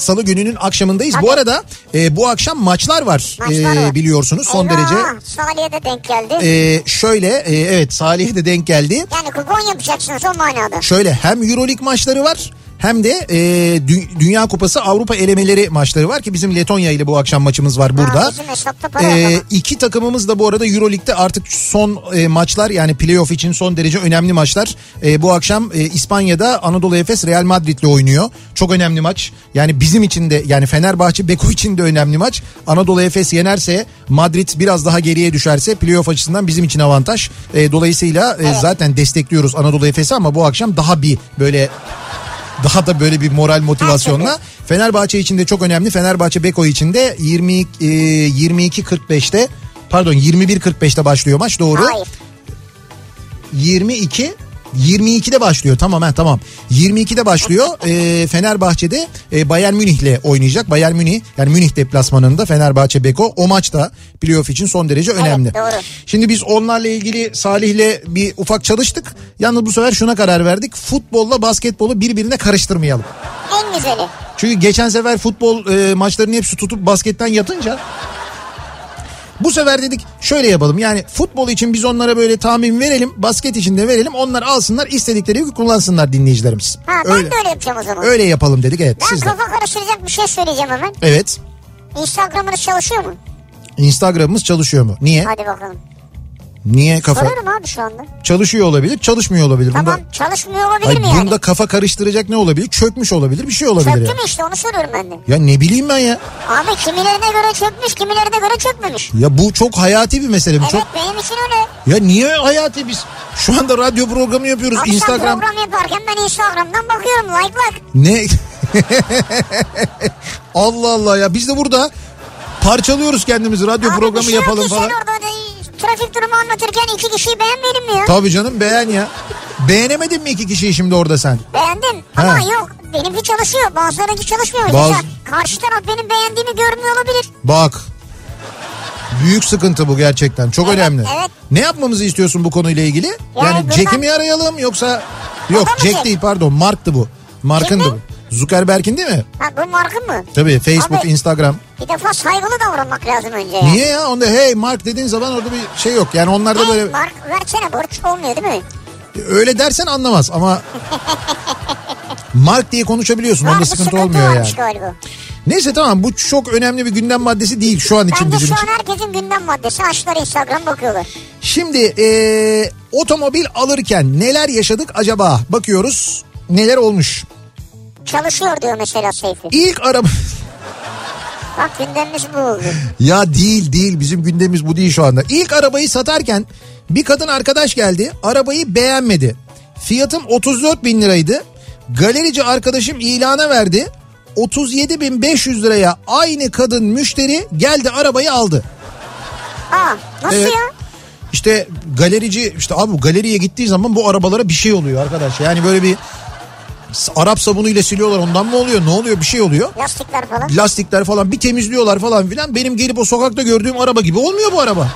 [SPEAKER 2] Salı gününün akşamındayız. Bu
[SPEAKER 3] Tabii.
[SPEAKER 2] arada e, bu akşam maçlar var,
[SPEAKER 3] Maçlar
[SPEAKER 2] Ee,
[SPEAKER 3] var.
[SPEAKER 2] biliyorsunuz son
[SPEAKER 3] Eyvah,
[SPEAKER 2] derece.
[SPEAKER 3] Salih'e de denk geldi.
[SPEAKER 2] Ee, şöyle e, evet Salih'e de denk geldi.
[SPEAKER 3] yani kupon yapacaksınız o manada.
[SPEAKER 2] Şöyle hem Euroleague maçları var hem de e, Dü- Dünya Kupası Avrupa elemeleri maçları var ki bizim Letonya ile bu akşam maçımız var burada.
[SPEAKER 3] Ha, var.
[SPEAKER 2] iki takımımız da bu arada Euroleague'de artık son e, maçlar yani playoff için son derece önemli maçlar. E, bu akşam e, İspanya'da Anadolu Efes Real Madrid'le oynuyor. Çok önemli maç. Yani bizim için de yani Fenerbahçe Beko için de önemli maç. Anadolu Efes yenerse Madrid biraz daha geriye düşerse playoff açısından bizim için avantaj. E, dolayısıyla e, zaten destekliyoruz Anadolu Efes'i ama bu akşam daha bir böyle daha da böyle bir moral motivasyonla. Fenerbahçe için de çok önemli. Fenerbahçe Beko için de 20 e, 22.45'te pardon 21.45'te başlıyor maç doğru.
[SPEAKER 3] Hayır.
[SPEAKER 2] 22 22'de başlıyor tamam ha tamam 22'de başlıyor Ee, Fenerbahçe'de e, Bayern Münih'le oynayacak Bayern Münih yani Münih deplasmanında Fenerbahçe Beko o maçta playoff için son derece önemli.
[SPEAKER 3] doğru.
[SPEAKER 2] Şimdi biz onlarla ilgili Salih'le bir ufak çalıştık yalnız bu sefer şuna karar verdik futbolla basketbolu birbirine karıştırmayalım.
[SPEAKER 3] En güzeli.
[SPEAKER 2] Çünkü geçen sefer futbol e, maçlarının hepsi tutup basketten yatınca bu sefer dedik şöyle yapalım yani futbol için biz onlara böyle tahmin verelim basket için de verelim onlar alsınlar istedikleri gibi kullansınlar dinleyicilerimiz.
[SPEAKER 3] Ha ben
[SPEAKER 2] öyle,
[SPEAKER 3] de öyle yapacağım o zaman.
[SPEAKER 2] öyle yapalım dedik evet
[SPEAKER 3] Ben
[SPEAKER 2] siz de.
[SPEAKER 3] kafa karıştıracak bir şey söyleyeceğim hemen.
[SPEAKER 2] Evet
[SPEAKER 3] Instagram'ınız çalışıyor mu?
[SPEAKER 2] Instagram'ımız çalışıyor mu? Niye?
[SPEAKER 3] Hadi bakalım.
[SPEAKER 2] Niye kafa
[SPEAKER 3] Soruyorum abi şu anda.
[SPEAKER 2] çalışıyor olabilir çalışmıyor olabilir.
[SPEAKER 3] Tamam
[SPEAKER 2] Bunda,
[SPEAKER 3] çalışmıyor olabilir
[SPEAKER 2] Hayır,
[SPEAKER 3] mi yani?
[SPEAKER 2] bunda kafa karıştıracak ne olabilir? Çökmüş olabilir bir şey olabilir
[SPEAKER 3] Çöktü
[SPEAKER 2] ya.
[SPEAKER 3] mü işte onu soruyorum ben de.
[SPEAKER 2] Ya ne bileyim ben ya.
[SPEAKER 3] Abi kimilerine göre çökmüş kimilerine göre çökmemiş.
[SPEAKER 2] Ya bu çok hayati bir mesele. Bu
[SPEAKER 3] Evet
[SPEAKER 2] çok
[SPEAKER 3] benim için öyle.
[SPEAKER 2] Ya niye hayati biz? Şu anda radyo programı yapıyoruz.
[SPEAKER 3] Abi
[SPEAKER 2] Instagram
[SPEAKER 3] program yaparken ben Instagram'dan bakıyorum like like.
[SPEAKER 2] ne? [LAUGHS] Allah Allah ya biz de burada parçalıyoruz kendimizi. Radyo
[SPEAKER 3] Abi bir
[SPEAKER 2] programı
[SPEAKER 3] şey
[SPEAKER 2] yapalım falan.
[SPEAKER 3] Sen orada da trafik durumu anlatırken iki kişiyi beğenmedim mi ya?
[SPEAKER 2] Tabii canım beğen ya. Beğenemedin mi iki kişiyi şimdi orada sen?
[SPEAKER 3] Beğendim ama yok benimki çalışıyor bazılarınki çalışmıyor.
[SPEAKER 2] Bazı-
[SPEAKER 3] Mesela karşı taraf benim beğendiğimi görmüyor olabilir.
[SPEAKER 2] Bak. Büyük sıkıntı bu gerçekten. Çok
[SPEAKER 3] Evet,
[SPEAKER 2] önemli.
[SPEAKER 3] evet.
[SPEAKER 2] Ne yapmamızı istiyorsun bu konuyla ilgili? Yani,
[SPEAKER 3] Yani
[SPEAKER 2] Jack'i mi arayalım yoksa... Yok Jack değil pardon Mark'tı bu. Mark'ındı
[SPEAKER 3] Kimin?
[SPEAKER 2] bu. Zuckerberg'in değil mi?
[SPEAKER 3] Ha bu markın mı?
[SPEAKER 2] Tabii Facebook,
[SPEAKER 3] Abi-
[SPEAKER 2] Instagram.
[SPEAKER 3] Bir defa saygılı davranmak lazım önce ya.
[SPEAKER 2] Niye ya? Onda hey Mark dediğin zaman orada bir şey yok. Yani onlarda
[SPEAKER 3] Hey,
[SPEAKER 2] böyle
[SPEAKER 3] mark versene borç olmuyor değil mi?
[SPEAKER 2] öyle dersen anlamaz ama Mark diye konuşabiliyorsun.
[SPEAKER 3] Var
[SPEAKER 2] Onda sıkıntı
[SPEAKER 3] sıkıntı
[SPEAKER 2] olmuyor yani.
[SPEAKER 3] galiba.
[SPEAKER 2] Neyse tamam bu çok önemli bir gündem maddesi değil şu an için
[SPEAKER 3] Bence
[SPEAKER 2] bizim
[SPEAKER 3] şu an herkesin gündem maddesi açtılar Instagram bakıyorlar.
[SPEAKER 2] Şimdi eee, otomobil alırken neler yaşadık acaba? Bakıyoruz neler olmuş.
[SPEAKER 3] Çalışıyor diyor mesela Seyfi.
[SPEAKER 2] İlk araba...
[SPEAKER 3] Bak gündemimiz bu oldu.
[SPEAKER 2] Ya değil değil bizim gündemimiz bu değil şu anda. İlk arabayı satarken bir kadın arkadaş geldi arabayı beğenmedi. Fiyatım 34 bin liraydı. Galerici arkadaşım ilana verdi. 37.500 liraya aynı kadın müşteri geldi arabayı aldı.
[SPEAKER 3] Aa nasıl
[SPEAKER 2] Evet.
[SPEAKER 3] ya?
[SPEAKER 2] İşte galerici işte abi galeriye gittiği zaman bu arabalara bir şey oluyor arkadaş. Yani böyle bir Arap sabunuyla siliyorlar ondan mı oluyor ne oluyor bir şey oluyor.
[SPEAKER 3] Lastikler falan.
[SPEAKER 2] lastikler falan bir temizliyorlar falan filan. Benim gelip o sokakta gördüğüm araba gibi olmuyor bu araba.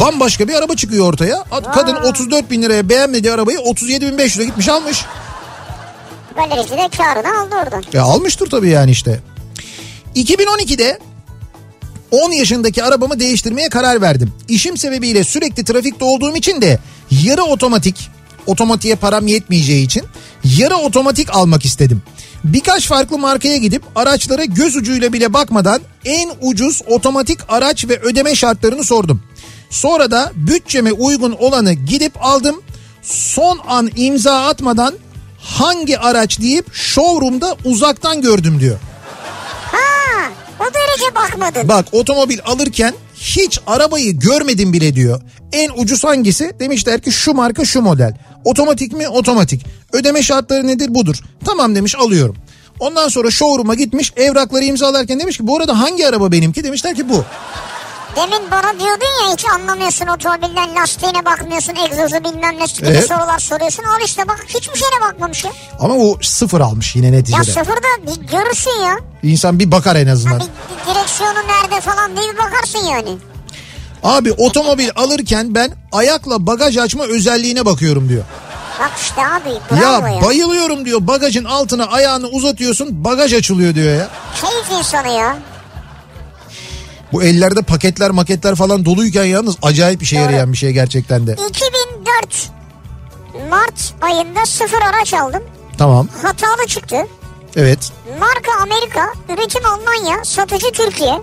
[SPEAKER 2] Bambaşka bir araba çıkıyor ortaya. Ad- Kadın 34 bin liraya beğenmediği arabayı 37 bin 500 lira gitmiş almış.
[SPEAKER 3] Galerici de karını aldı oradan.
[SPEAKER 2] Ya almıştır tabii yani işte. 2012'de 10 yaşındaki arabamı değiştirmeye karar verdim. İşim sebebiyle sürekli trafikte olduğum için de yarı otomatik, otomatiğe param yetmeyeceği için yarı otomatik almak istedim. Birkaç farklı markaya gidip araçlara göz ucuyla bile bakmadan en ucuz otomatik araç ve ödeme şartlarını sordum. Sonra da bütçeme uygun olanı gidip aldım. Son an imza atmadan hangi araç deyip showroom'da uzaktan gördüm diyor.
[SPEAKER 3] Ha o derece bakmadın.
[SPEAKER 2] Bak otomobil alırken hiç arabayı görmedim bile diyor. En ucuz hangisi? Demişler ki şu marka şu model. Otomatik mi? Otomatik. Ödeme şartları nedir? Budur. Tamam demiş alıyorum. Ondan sonra showroom'a gitmiş evrakları imzalarken demiş ki bu arada hangi araba benimki? Demişler ki bu.
[SPEAKER 3] Demin bana diyordun ya hiç anlamıyorsun otomobilden lastiğine bakmıyorsun egzozu bilmem ne gibi
[SPEAKER 2] Evet.
[SPEAKER 3] sorular soruyorsun. Al işte bak hiçbir şeyine bakmamış ya.
[SPEAKER 2] Ama bu sıfır almış yine
[SPEAKER 3] Ya
[SPEAKER 2] neticede.
[SPEAKER 3] sıfırda bir görürsün ya.
[SPEAKER 2] İnsan bir bakar en
[SPEAKER 3] Ha,
[SPEAKER 2] azından.
[SPEAKER 3] bir, bir direksiyonu nerede falan diye bir bakarsın yani.
[SPEAKER 2] Abi otomobil alırken ben ayakla bagaj açma özelliğine bakıyorum diyor.
[SPEAKER 3] Bak işte abi bravo
[SPEAKER 2] Ya
[SPEAKER 3] ya.
[SPEAKER 2] bayılıyorum diyor bagajın altına ayağını uzatıyorsun bagaj açılıyor diyor ya.
[SPEAKER 3] Keyif insanı ya.
[SPEAKER 2] Bu ellerde paketler maketler falan doluyken yalnız acayip bir şey yarayan bir şey gerçekten de.
[SPEAKER 3] 2004 Mart ayında sıfır araç aldım.
[SPEAKER 2] Tamam.
[SPEAKER 3] Hatalı çıktı.
[SPEAKER 2] Evet.
[SPEAKER 3] Marka Amerika, üretim Almanya, satıcı Türkiye.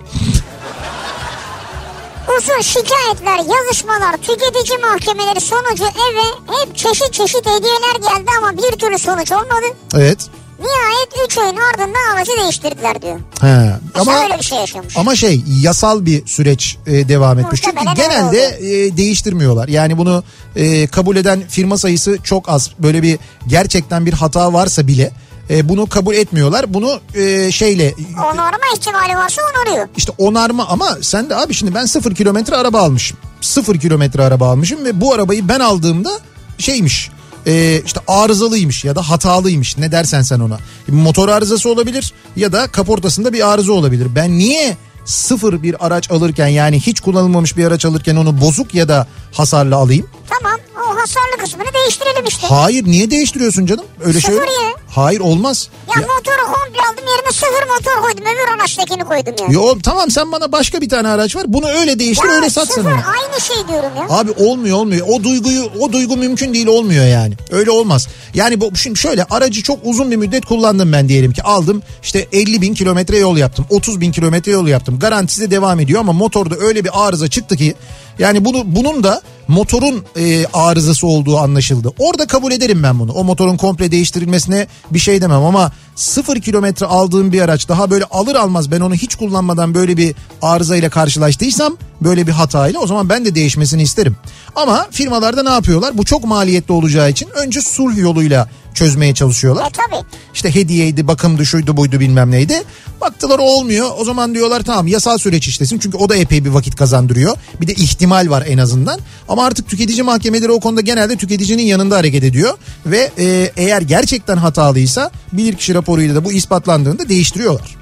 [SPEAKER 3] Uzun şikayetler, yazışmalar, tüketici mahkemeleri sonucu eve hep çeşit çeşit hediyeler geldi ama bir türlü sonuç olmadı.
[SPEAKER 2] Evet.
[SPEAKER 3] Nihayet 3 ayın ardından aracı değiştirdiler diyor.
[SPEAKER 2] He.
[SPEAKER 3] Ama
[SPEAKER 2] Ama
[SPEAKER 3] öyle bir şey yaşamış.
[SPEAKER 2] ama şey yasal bir süreç e, devam etmiş. Çünkü genelde e, değiştirmiyorlar. Yani bunu e, kabul eden firma sayısı çok az. Böyle bir gerçekten bir hata varsa bile e, bunu kabul etmiyorlar. Bunu e, şeyle
[SPEAKER 3] Onarma ihtimali varsa onarıyor.
[SPEAKER 2] işte onarma ama sen de abi şimdi ben sıfır kilometre araba almışım. Sıfır kilometre araba almışım ve bu arabayı ben aldığımda şeymiş e, işte arızalıymış ya da hatalıymış ne dersen sen ona. Motor arızası olabilir ya da kaportasında bir arıza olabilir. Ben niye sıfır bir araç alırken yani hiç kullanılmamış bir araç alırken onu bozuk ya da hasarlı alayım?
[SPEAKER 3] Tamam o hasarlı kısmını değiştirelim işte.
[SPEAKER 2] Hayır niye değiştiriyorsun canım? Öyle şey
[SPEAKER 3] Sıfır
[SPEAKER 2] olur.
[SPEAKER 3] ya.
[SPEAKER 2] Hayır olmaz.
[SPEAKER 3] Ya,
[SPEAKER 2] Ya-
[SPEAKER 3] motoru komple aldım yerine sıfır motor koydum öbür araçtakini koydum yani.
[SPEAKER 2] Yo tamam sen bana başka bir tane araç var. Bunu öyle değiştir
[SPEAKER 3] ya
[SPEAKER 2] öyle sat
[SPEAKER 3] sıfır
[SPEAKER 2] onu.
[SPEAKER 3] aynı şey diyorum ya.
[SPEAKER 2] Abi olmuyor olmuyor. O duyguyu o duygu mümkün değil olmuyor yani. Öyle olmaz. Yani bu şimdi şöyle aracı çok uzun bir müddet kullandım ben diyelim ki aldım işte 50 bin kilometre yol yaptım 30 bin kilometre yol yaptım garantisi de devam ediyor ama motorda öyle bir arıza çıktı ki yani bunu bunun da motorun e, arızası olduğu anlaşıldı. Orada kabul ederim ben bunu. O motorun komple değiştirilmesine bir şey demem ama sıfır kilometre aldığım bir araç daha böyle alır almaz ben onu hiç kullanmadan böyle bir arızayla karşılaştıysam böyle bir hatayla o zaman ben de değişmesini isterim. Ama firmalarda ne yapıyorlar? Bu çok maliyetli olacağı için önce sulh yoluyla çözmeye çalışıyorlar.
[SPEAKER 3] E tabi.
[SPEAKER 2] İşte hediyeydi, bakımdı, şuydu, buydu bilmem neydi. Baktılar olmuyor. O zaman diyorlar tamam yasal süreç işlesin. Çünkü o da epey bir vakit kazandırıyor. Bir de ihtimal var en azından. Ama artık tüketici mahkemeleri o konuda genelde tüketicinin yanında hareket ediyor. Ve e, eğer gerçekten hatalıysa bilirkişi raporuyla da bu ispatlandığında değiştiriyorlar.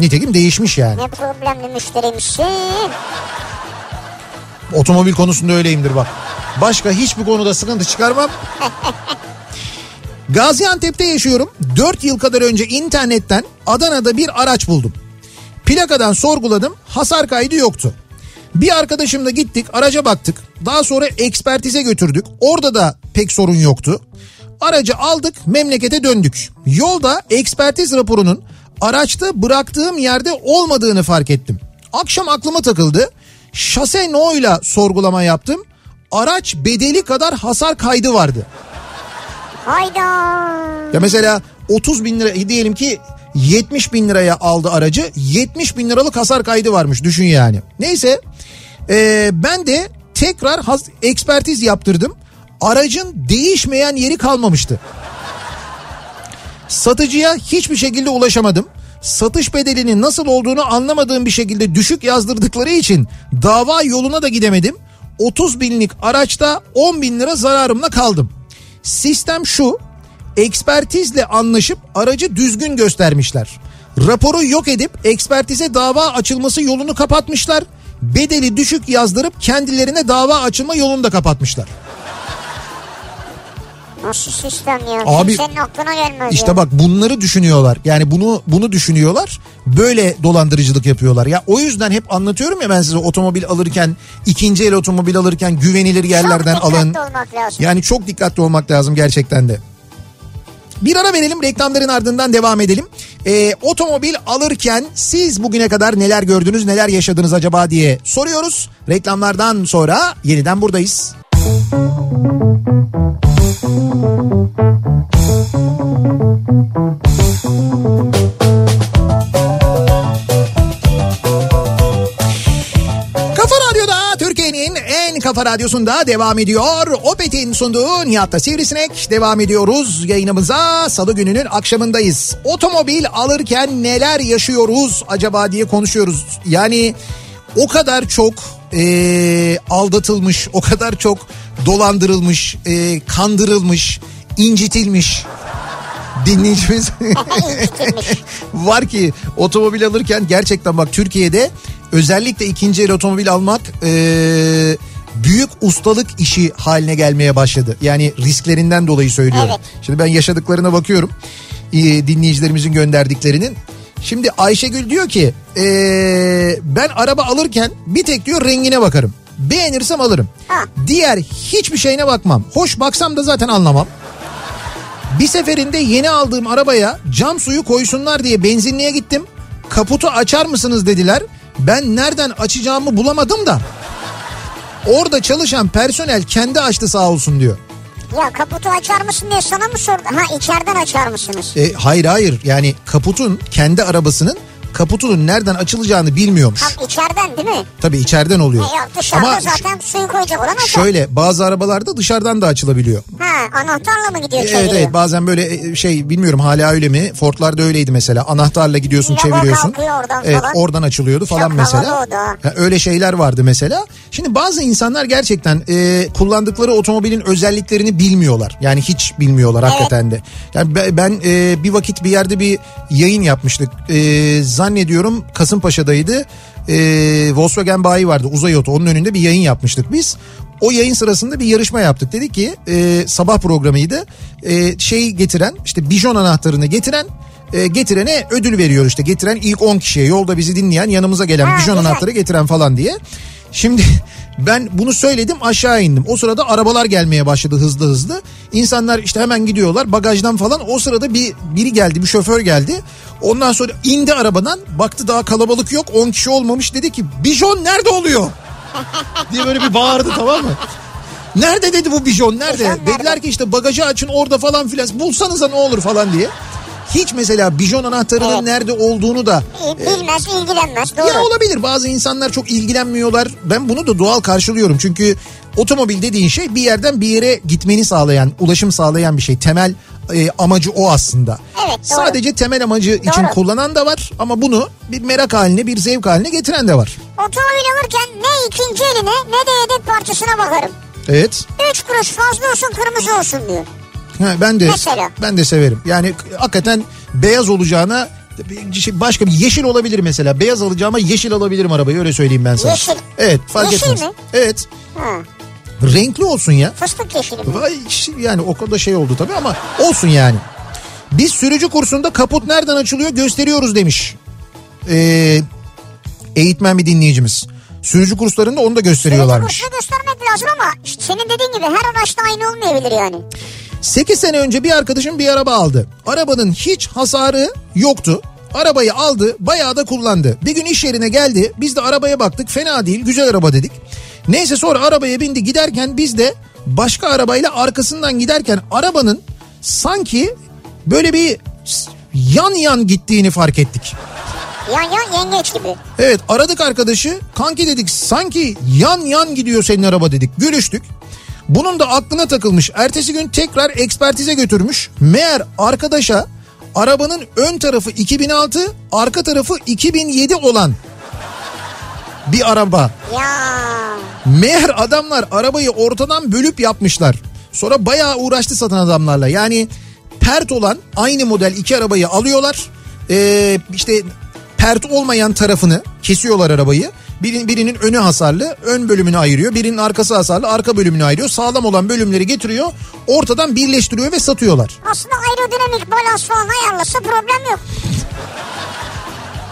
[SPEAKER 2] Nitekim değişmiş yani.
[SPEAKER 3] Ne problemli müşterimsin.
[SPEAKER 2] Otomobil konusunda öyleyimdir bak. Başka hiçbir konuda sıkıntı çıkarmam. [LAUGHS] Gaziantep'te yaşıyorum. 4 yıl kadar önce internetten Adana'da bir araç buldum. Plakadan sorguladım. Hasar kaydı yoktu. Bir arkadaşımla gittik araca baktık. Daha sonra ekspertize götürdük. Orada da pek sorun yoktu. Aracı aldık memlekete döndük. Yolda ekspertiz raporunun araçta bıraktığım yerde olmadığını fark ettim. Akşam aklıma takıldı. Şase no'yla sorgulama yaptım. Araç bedeli kadar hasar kaydı vardı.
[SPEAKER 3] Hayda.
[SPEAKER 2] Ya mesela 30 bin lira diyelim ki 70 bin liraya aldı aracı 70 bin liralık hasar kaydı varmış düşün yani. Neyse ee, ben de tekrar has, ekspertiz yaptırdım. Aracın değişmeyen yeri kalmamıştı. Satıcıya hiçbir şekilde ulaşamadım. Satış bedelinin nasıl olduğunu anlamadığım bir şekilde düşük yazdırdıkları için dava yoluna da gidemedim. 30 binlik araçta 10 bin lira zararımla kaldım. Sistem şu ekspertizle anlaşıp aracı düzgün göstermişler. Raporu yok edip ekspertize dava açılması yolunu kapatmışlar. Bedeli düşük yazdırıp kendilerine dava açılma yolunu da kapatmışlar.
[SPEAKER 3] Nasıl ya?
[SPEAKER 2] Abi-
[SPEAKER 3] Kimsenin aklına gelmez
[SPEAKER 2] İşte
[SPEAKER 3] ya.
[SPEAKER 2] bak bunları düşünüyorlar. Yani bunu bunu düşünüyorlar. Böyle dolandırıcılık yapıyorlar. Ya o yüzden hep anlatıyorum ya ben size otomobil alırken, ikinci el otomobil alırken güvenilir yerlerden
[SPEAKER 3] Çok
[SPEAKER 2] alın.
[SPEAKER 3] olmak lazım.
[SPEAKER 2] Yani çok dikkatli olmak lazım gerçekten de. Bir ara verelim reklamların ardından devam edelim. Ee, otomobil alırken siz bugüne kadar neler gördünüz neler yaşadınız acaba diye soruyoruz. Reklamlardan sonra yeniden buradayız. En kafa radyosunda devam ediyor. Opet'in sunduğu Nihat'ta Sivrisinek devam ediyoruz. Yayınımıza salı gününün akşamındayız. Otomobil alırken neler yaşıyoruz acaba diye konuşuyoruz. Yani o kadar çok eee, aldatılmış, o kadar çok dolandırılmış, eee, kandırılmış, incitilmiş dinleyicimiz [LAUGHS] var ki otomobil alırken gerçekten bak Türkiye'de özellikle ikinci el otomobil almak e, büyük ustalık işi haline gelmeye başladı. Yani risklerinden dolayı söylüyorum.
[SPEAKER 3] Evet.
[SPEAKER 2] Şimdi ben yaşadıklarına bakıyorum e, dinleyicilerimizin gönderdiklerinin. Şimdi Ayşegül diyor ki e, ben araba alırken bir tek diyor rengine bakarım. Beğenirsem alırım. Diğer hiçbir şeyine bakmam. Hoş baksam da zaten anlamam. Bir seferinde yeni aldığım arabaya cam suyu koysunlar diye benzinliğe gittim. Kaputu açar mısınız dediler. Ben nereden açacağımı bulamadım da. Orada çalışan personel kendi açtı sağ olsun diyor.
[SPEAKER 3] Ya kaputu açar mısın diye sana mı sordu? Ha içeriden açar mısınız?
[SPEAKER 2] E, hayır hayır yani kaputun kendi arabasının kaputunun nereden açılacağını bilmiyormuş.
[SPEAKER 3] Tam içeriden değil mi?
[SPEAKER 2] Tabii içeriden oluyor.
[SPEAKER 3] E yok dışarıda
[SPEAKER 2] Ama
[SPEAKER 3] zaten suyu koyacak olan açar.
[SPEAKER 2] şöyle bazı arabalarda dışarıdan da açılabiliyor.
[SPEAKER 3] Ha anahtarla mı gidiyor
[SPEAKER 2] Evet
[SPEAKER 3] çeviriyor?
[SPEAKER 2] evet bazen böyle e, şey bilmiyorum hala öyle mi? Ford'larda öyleydi mesela. Anahtarla gidiyorsun
[SPEAKER 3] Logo
[SPEAKER 2] çeviriyorsun.
[SPEAKER 3] oradan
[SPEAKER 2] evet,
[SPEAKER 3] falan.
[SPEAKER 2] oradan açılıyordu falan
[SPEAKER 3] Çok
[SPEAKER 2] mesela. Ha, öyle şeyler vardı mesela. Şimdi bazı insanlar gerçekten e, kullandıkları otomobilin özelliklerini bilmiyorlar. Yani hiç bilmiyorlar hakikaten de. Yani be- ben e, bir vakit bir yerde bir yayın yapmıştık. E, zannediyorum Kasımpaşa'daydı. E, Volkswagen bayi vardı uzay oto onun önünde bir yayın yapmıştık biz. O yayın sırasında bir yarışma yaptık. Dedik ki e, sabah programıydı. E, şey getiren işte bijon anahtarını getiren e, getirene ödül veriyor işte. Getiren ilk 10 kişiye yolda bizi dinleyen yanımıza gelen bijon anahtarı getiren falan diye. Şimdi [LAUGHS] ben bunu söyledim aşağı indim. O sırada arabalar gelmeye başladı hızlı hızlı. İnsanlar işte hemen gidiyorlar bagajdan falan. O sırada bir biri geldi bir şoför geldi. Ondan sonra indi arabadan baktı daha kalabalık yok 10 kişi olmamış dedi ki bijon nerede oluyor? [LAUGHS] diye böyle bir bağırdı tamam mı? Nerede dedi bu bijon nerede? Dediler ki işte bagajı açın orada falan filan bulsanıza ne olur falan diye. Hiç mesela bijon anahtarının
[SPEAKER 3] Evet.
[SPEAKER 2] nerede olduğunu da
[SPEAKER 3] Bilmez ilgilenmez doğru.
[SPEAKER 2] ya olabilir bazı insanlar çok ilgilenmiyorlar. Ben bunu da doğal karşılıyorum. Çünkü otomobil dediğin şey bir yerden bir yere gitmeni sağlayan, ulaşım sağlayan bir şey. Temel e, amacı o aslında.
[SPEAKER 3] Evet, doğru.
[SPEAKER 2] Sadece temel amacı için
[SPEAKER 3] Doğru.
[SPEAKER 2] kullanan da var ama bunu bir merak haline, bir zevk haline getiren de var.
[SPEAKER 3] Otomobil alırken ne ikinci eline ne de yedek parçasına bakarım.
[SPEAKER 2] Evet.
[SPEAKER 3] Üç kuruş fazla olsun kırmızı olsun diyor.
[SPEAKER 2] Ha, ben de
[SPEAKER 3] Mesela?
[SPEAKER 2] ben de severim. Yani hakikaten beyaz olacağına başka bir yeşil olabilir mesela. Beyaz alacağıma yeşil alabilirim arabayı öyle söyleyeyim ben sana.
[SPEAKER 3] Yeşil.
[SPEAKER 2] Evet fark
[SPEAKER 3] Yeşil
[SPEAKER 2] etmez.
[SPEAKER 3] mi?
[SPEAKER 2] Evet.
[SPEAKER 3] Ha,
[SPEAKER 2] Renkli olsun ya.
[SPEAKER 3] fıstık yeşili mi?
[SPEAKER 2] Vay yani o kadar şey oldu tabii ama olsun yani. Biz sürücü kursunda kaput nereden açılıyor gösteriyoruz demiş. Ee, eğitmen bir dinleyicimiz. Sürücü kurslarında onu da
[SPEAKER 3] Sürücü
[SPEAKER 2] gösteriyorlarmış.
[SPEAKER 3] kursunu göstermek lazım ama senin dediğin gibi her araçta aynı olmayabilir yani.
[SPEAKER 2] 8 sene önce bir arkadaşım bir araba aldı. Arabanın hiç hasarı yoktu. Arabayı aldı bayağı da kullandı. Bir gün iş yerine geldi biz de arabaya baktık fena değil güzel araba dedik. Neyse sonra arabaya bindi giderken biz de başka arabayla arkasından giderken arabanın sanki böyle bir yan yan gittiğini fark ettik.
[SPEAKER 3] Yan yan yengeç gibi.
[SPEAKER 2] Evet aradık arkadaşı kanki dedik sanki yan yan gidiyor senin araba dedik gülüştük. Bunun da aklına takılmış ertesi gün tekrar ekspertize götürmüş. Meğer arkadaşa arabanın ön tarafı 2006 arka tarafı 2007 olan bir araba.
[SPEAKER 3] Ya
[SPEAKER 2] Meğer adamlar arabayı ortadan bölüp yapmışlar. Sonra bayağı uğraştı satan adamlarla. Yani pert olan aynı model iki arabayı alıyorlar. Ee, işte pert olmayan tarafını kesiyorlar arabayı. Birinin, birinin önü hasarlı ön bölümünü ayırıyor. Birinin arkası hasarlı arka bölümünü ayırıyor. Sağlam olan bölümleri getiriyor. Ortadan birleştiriyor ve satıyorlar.
[SPEAKER 3] aslında aerodinamik balans falan ayarlasa problem yok.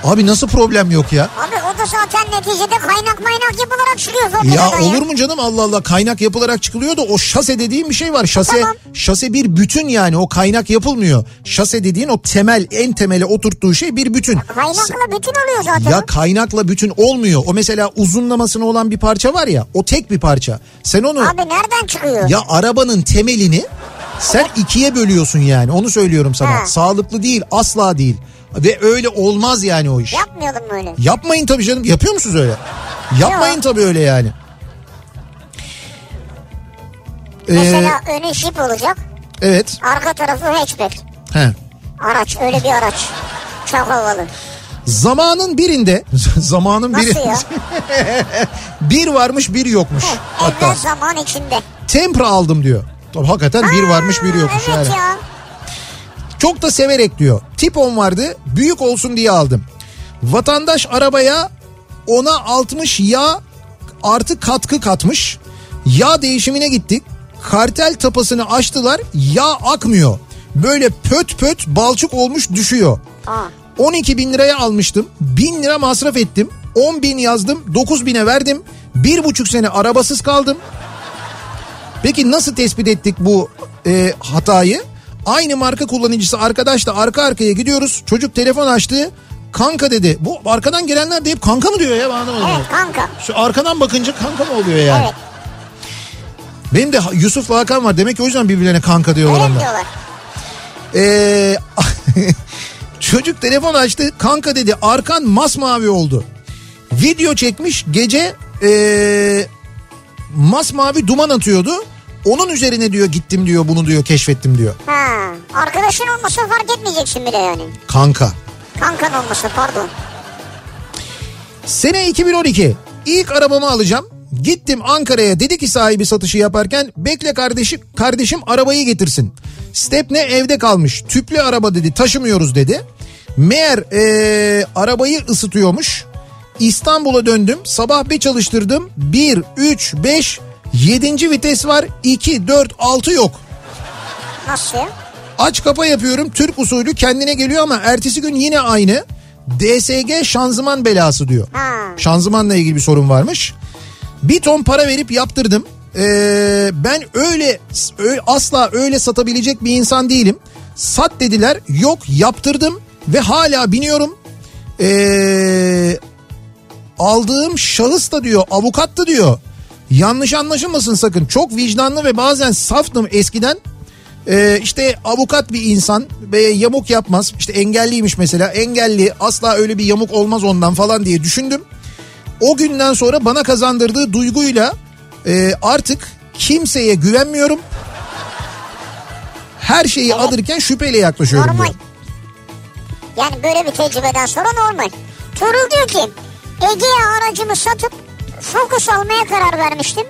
[SPEAKER 2] Abi nasıl problem yok ya?
[SPEAKER 3] Abi o da zaten neticede kaynak maynak yapılarak çıkıyor
[SPEAKER 2] Ya olur mu canım Allah Allah kaynak yapılarak çıkılıyor da o şase dediğim bir şey var. Şase
[SPEAKER 3] Tamam.
[SPEAKER 2] şase bir bütün yani o kaynak yapılmıyor. Şase dediğin o temel en temele oturttuğu şey bir bütün.
[SPEAKER 3] Kaynakla bütün oluyor zaten.
[SPEAKER 2] Ya kaynakla bütün olmuyor. O mesela uzunlamasına olan bir parça var ya o tek bir parça. Sen onu
[SPEAKER 3] Abi nereden çıkıyor?
[SPEAKER 2] ya arabanın temelini sen ikiye bölüyorsun yani onu söylüyorum sana.
[SPEAKER 3] Ha.
[SPEAKER 2] Sağlıklı değil asla değil. Ve öyle olmaz yani o iş.
[SPEAKER 3] Yapmıyordum böyle.
[SPEAKER 2] Yapmayın tabii canım. Yapıyor musunuz öyle? Yapmayın tabii öyle yani. Ee,
[SPEAKER 3] Mesela önü jip olacak.
[SPEAKER 2] evet.
[SPEAKER 3] Arka tarafı hatchback.
[SPEAKER 2] He.
[SPEAKER 3] Araç öyle bir araç. Çok havalı.
[SPEAKER 2] Zamanın birinde [LAUGHS] zamanın
[SPEAKER 3] Nasıl
[SPEAKER 2] biri
[SPEAKER 3] ya? [LAUGHS]
[SPEAKER 2] bir varmış bir yokmuş. Hatta
[SPEAKER 3] Evvel zaman içinde.
[SPEAKER 2] Tempra aldım diyor. Tabii hakikaten bir varmış bir yokmuş
[SPEAKER 3] Evet
[SPEAKER 2] yani.
[SPEAKER 3] ya.
[SPEAKER 2] Çok da severek diyor. Tip 10 vardı büyük olsun diye aldım. Vatandaş arabaya ona 60 yağ artı katkı katmış. Yağ değişimine gittik. Kartel tapasını açtılar yağ akmıyor. Böyle pöt pöt balçık olmuş düşüyor.
[SPEAKER 3] Aa.
[SPEAKER 2] 12 bin liraya almıştım. 1000 lira masraf ettim. 10 bin yazdım. 9 bine verdim. Bir buçuk sene arabasız kaldım. Peki nasıl tespit ettik bu e, hatayı? Aynı marka kullanıcısı arkadaşla arka arkaya gidiyoruz. Çocuk telefon açtı. Kanka dedi. Bu arkadan gelenler de hep kanka mı diyor ya? Ben anlamadım.
[SPEAKER 3] Evet kanka.
[SPEAKER 2] Şu arkadan bakınca kanka mı oluyor yani?
[SPEAKER 3] Evet.
[SPEAKER 2] Benim de Yusuf'la Hakan var. Demek ki o yüzden birbirlerine kanka diyorlar onlar.
[SPEAKER 3] diyorlar?
[SPEAKER 2] Ee, [LAUGHS] çocuk telefon açtı. Kanka dedi arkan masmavi oldu. Video çekmiş gece ee, masmavi duman atıyordu. Onun üzerine diyor gittim diyor bunu diyor keşfettim diyor.
[SPEAKER 3] Ha. Arkadaşın olmasa fark etmeyeceksin bile yani.
[SPEAKER 2] Kanka.
[SPEAKER 3] Kankan olmasa pardon.
[SPEAKER 2] Sene 2012. İlk arabamı alacağım. Gittim Ankara'ya dedi ki sahibi satışı yaparken bekle kardeşim kardeşim arabayı getirsin. Stepne evde kalmış. Tüplü araba dedi taşımıyoruz dedi. Meğer ee, arabayı ısıtıyormuş. İstanbul'a döndüm. Sabah bir çalıştırdım. 1, 3, 5, 7. vites var. 2, 4, 6 yok.
[SPEAKER 3] Nasıl ya?
[SPEAKER 2] Aç kapa yapıyorum Türk usulü kendine geliyor ama ertesi gün yine aynı. DSG şanzıman belası diyor.
[SPEAKER 3] Ha.
[SPEAKER 2] Şanzımanla ilgili bir sorun varmış. Bir ton para verip yaptırdım. Ee, ben öyle ö- asla öyle satabilecek bir insan değilim. Sat dediler yok yaptırdım ve hala biniyorum. Ee, aldığım şahıs da diyor avukat da diyor. Yanlış anlaşılmasın sakın çok vicdanlı ve bazen saftım eskiden. Ee, işte avukat bir insan ve yamuk yapmaz. İşte engelliymiş mesela engelli asla öyle bir yamuk olmaz ondan falan diye düşündüm. O günden sonra bana kazandırdığı duyguyla e, artık kimseye güvenmiyorum. Her şeyi alırken şüpheyle yaklaşıyorum
[SPEAKER 3] Normal.
[SPEAKER 2] diyor.
[SPEAKER 3] Yani böyle bir tecrübeden sonra normal. Tuğrul diyor ki Ege'ye aracımı satıp Focus almaya karar vermiştim.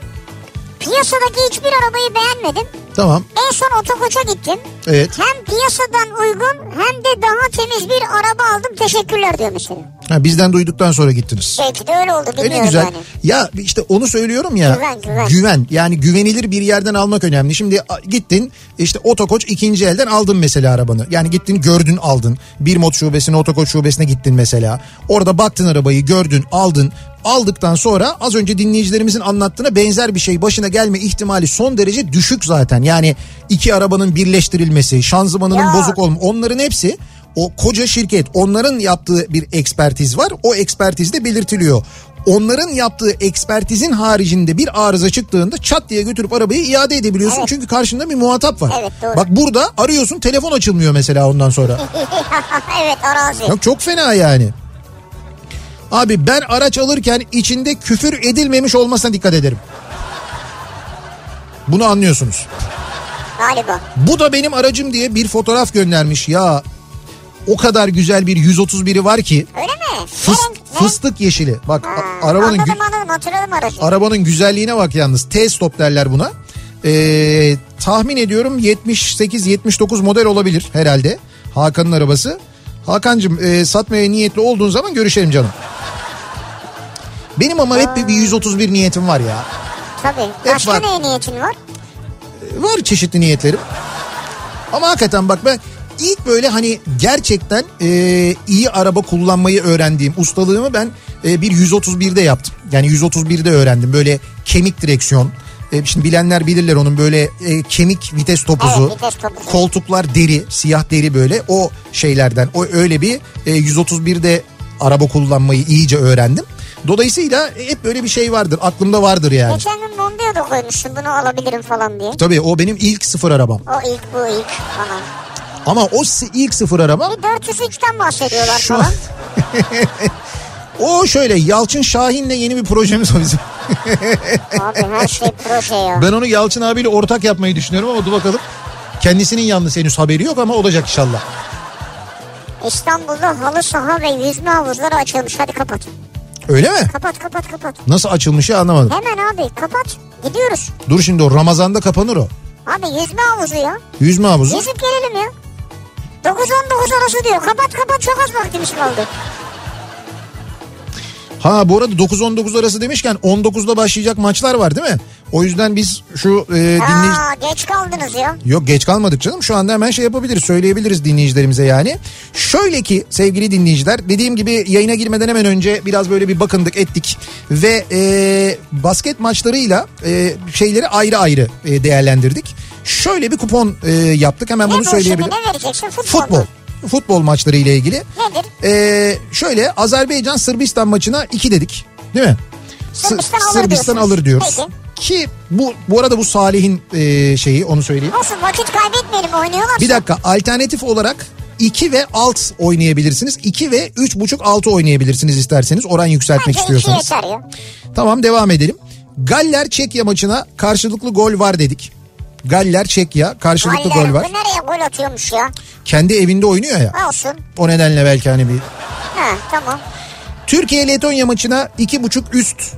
[SPEAKER 3] Piyasadaki hiçbir arabayı beğenmedim.
[SPEAKER 2] Tamam
[SPEAKER 3] En son otokoça gittim.
[SPEAKER 2] evet.
[SPEAKER 3] Hem piyasadan uygun hem de daha temiz bir araba aldım. Teşekkürler diyor mesela.
[SPEAKER 2] Ha, bizden duyduktan sonra gittiniz.
[SPEAKER 3] Belki de öyle oldu
[SPEAKER 2] E
[SPEAKER 3] bilmiyorum
[SPEAKER 2] ne güzel.
[SPEAKER 3] yani.
[SPEAKER 2] Ya işte onu söylüyorum ya.
[SPEAKER 3] Güven, güven.
[SPEAKER 2] Yani güvenilir bir yerden almak önemli. Şimdi gittin işte otokoç ikinci elden aldın mesela arabanı. Yani gittin gördün aldın. Bir mod şubesine otokoç şubesine gittin mesela. Orada baktın arabayı gördün aldın. Aldıktan sonra az önce dinleyicilerimizin anlattığına benzer bir şey başına gelme ihtimali son derece düşük zaten. Yani iki arabanın birleştirilmesi, şanzımanının
[SPEAKER 3] Ya.
[SPEAKER 2] bozuk olma onların hepsi o koca şirket onların yaptığı bir ekspertiz var. O ekspertizde belirtiliyor. Onların yaptığı ekspertizin haricinde bir arıza çıktığında çat diye götürüp arabayı iade edebiliyorsun.
[SPEAKER 3] Evet.
[SPEAKER 2] Çünkü karşında bir muhatap var.
[SPEAKER 3] Evet, doğru.
[SPEAKER 2] Bak burada arıyorsun telefon açılmıyor mesela ondan sonra. [LAUGHS]
[SPEAKER 3] evet arazi.
[SPEAKER 2] Çok fena yani. Abi ben araç alırken içinde küfür edilmemiş olmasına dikkat ederim. Bunu anlıyorsunuz.
[SPEAKER 3] Galiba.
[SPEAKER 2] Bu da benim aracım diye bir fotoğraf göndermiş. Ya o kadar güzel bir 131'i var ki
[SPEAKER 3] Öyle mi?
[SPEAKER 2] fıs-
[SPEAKER 3] Ne
[SPEAKER 2] fıstık yeşili. Bak
[SPEAKER 3] Ha,
[SPEAKER 2] arabanın gü-
[SPEAKER 3] anladım anladım hatırladım aracı.
[SPEAKER 2] arabanın güzelliğine bak yalnız. T-stop derler buna. Ee, tahmin ediyorum 78-79 model olabilir herhalde. Hakan'ın arabası. Hakan'cığım e, satmaya niyetli olduğun zaman görüşelim canım. Benim ama hep bir, bir 131 niyetim var ya.
[SPEAKER 3] Tabii.
[SPEAKER 2] Hep
[SPEAKER 3] Başka
[SPEAKER 2] var.
[SPEAKER 3] neye niyetin var?
[SPEAKER 2] Var çeşitli niyetlerim. Ama hakikaten bak ben ilk böyle hani gerçekten e, iyi araba kullanmayı öğrendiğim ustalığımı ben e, bir 131'de yaptım. Yani 131'de öğrendim. Böyle kemik direksiyon. E, şimdi bilenler bilirler onun böyle e, kemik vites topuzu.
[SPEAKER 3] Evet, vites topuzu.
[SPEAKER 2] Koltuklar deri, siyah deri böyle o şeylerden. O öyle bir e, 131'de araba kullanmayı iyice öğrendim. Dolayısıyla hep böyle bir şey vardır. Aklımda vardır yani.
[SPEAKER 3] Geçen gün Mondeo da koymuşsun bunu alabilirim falan diye.
[SPEAKER 2] Tabii o benim ilk sıfır arabam.
[SPEAKER 3] O ilk bu ilk falan.
[SPEAKER 2] Ama o ilk sıfır araba
[SPEAKER 3] Bir 403'ten bahsediyorlar
[SPEAKER 2] Şu-
[SPEAKER 3] falan. [LAUGHS]
[SPEAKER 2] o şöyle Yalçın Şahin'le yeni bir projemiz o bizim.
[SPEAKER 3] Abi her şey proje ya.
[SPEAKER 2] Ben onu Yalçın abiyle ortak yapmayı düşünüyorum ama dur bakalım. Kendisinin yalnız henüz haberi yok ama olacak inşallah.
[SPEAKER 3] İstanbul'da halı saha ve yüzme havuzları açılmış. Hadi kapat.
[SPEAKER 2] Öyle mi?
[SPEAKER 3] Kapat kapat kapat.
[SPEAKER 2] Nasıl açılmış ya anlamadım.
[SPEAKER 3] Hemen abi kapat. Gidiyoruz.
[SPEAKER 2] Dur şimdi o Ramazan'da kapanır o.
[SPEAKER 3] Abi yüzme havuzu ya.
[SPEAKER 2] Yüzme havuzu.
[SPEAKER 3] Yüzüp gelelim ya. 9-19 arası diyor. Kapat kapat çok az vaktimiz kaldı.
[SPEAKER 2] Ha bu arada 9-19 arası demişken 19'da başlayacak maçlar var değil mi? O yüzden biz şu e, dinleyici...
[SPEAKER 3] Aa geç kaldınız ya.
[SPEAKER 2] Yok geç kalmadık canım. Şu anda hemen şey yapabiliriz. Söyleyebiliriz dinleyicilerimize yani. Şöyle ki sevgili dinleyiciler dediğim gibi yayına girmeden hemen önce biraz böyle bir bakındık ettik. Ve e, basket maçlarıyla e, şeyleri ayrı ayrı e, değerlendirdik. Şöyle bir kupon e, yaptık hemen
[SPEAKER 3] Ne
[SPEAKER 2] bunu söyleyebilirim.
[SPEAKER 3] ne vereceksin? Futbol.
[SPEAKER 2] Futbol. Futbol maçları ile ilgili.
[SPEAKER 3] Nedir?
[SPEAKER 2] Ee, şöyle Azerbaycan Sırbistan maçına 2 dedik. Değil mi? Sı-
[SPEAKER 3] Sırbistan alır
[SPEAKER 2] Sırbistan alır diyoruz.
[SPEAKER 3] Peki.
[SPEAKER 2] Ki bu bu arada bu Salih'in e, şeyi onu söyleyeyim.
[SPEAKER 3] Olsun vakit kaybetmeyelim oynuyorlar.
[SPEAKER 2] Bir dakika alternatif olarak 2 ve alt oynayabilirsiniz. 2 ve 3.5 altı oynayabilirsiniz isterseniz oran yükseltmek
[SPEAKER 3] Bence
[SPEAKER 2] istiyorsanız. Tamam devam edelim. Galler Çekya maçına karşılıklı gol var dedik. Galler Çekya karşılıklı
[SPEAKER 3] Galler,
[SPEAKER 2] gol var.
[SPEAKER 3] Bu nereye gol atıyormuş ya?
[SPEAKER 2] Kendi evinde oynuyor ya.
[SPEAKER 3] Olsun.
[SPEAKER 2] O nedenle belki hani bir.
[SPEAKER 3] Ha tamam.
[SPEAKER 2] Türkiye Letonya maçına 2.5 üst.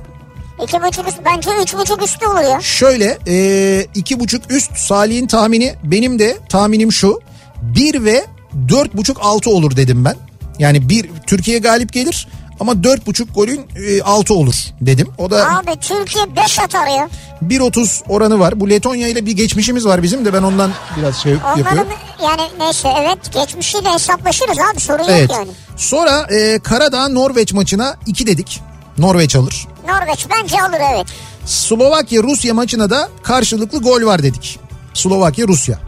[SPEAKER 3] İki buçuk üst bence üç buçuk üstü olur ya.
[SPEAKER 2] Şöyle e, iki buçuk üst Salih'in tahmini benim de tahminim şu. 1 ve dört buçuk altı olur dedim ben. Yani bir Türkiye galip gelir ama dört buçuk golün e, altı olur dedim. O da
[SPEAKER 3] Abi Türkiye 5 atar ya.
[SPEAKER 2] 1.30 oranı var. Bu Letonya ile bir geçmişimiz var bizim de ben ondan biraz şey
[SPEAKER 3] Onların
[SPEAKER 2] yapıyorum.
[SPEAKER 3] yani neyse evet geçmişiyle hesaplaşırız abi sorun
[SPEAKER 2] Evet.
[SPEAKER 3] yok yani.
[SPEAKER 2] Sonra e, Karadağ Norveç maçına 2 dedik. Norveç alır.
[SPEAKER 3] Norveç bence alır evet.
[SPEAKER 2] Slovakya Rusya maçına da karşılıklı gol var dedik. Slovakya Rusya.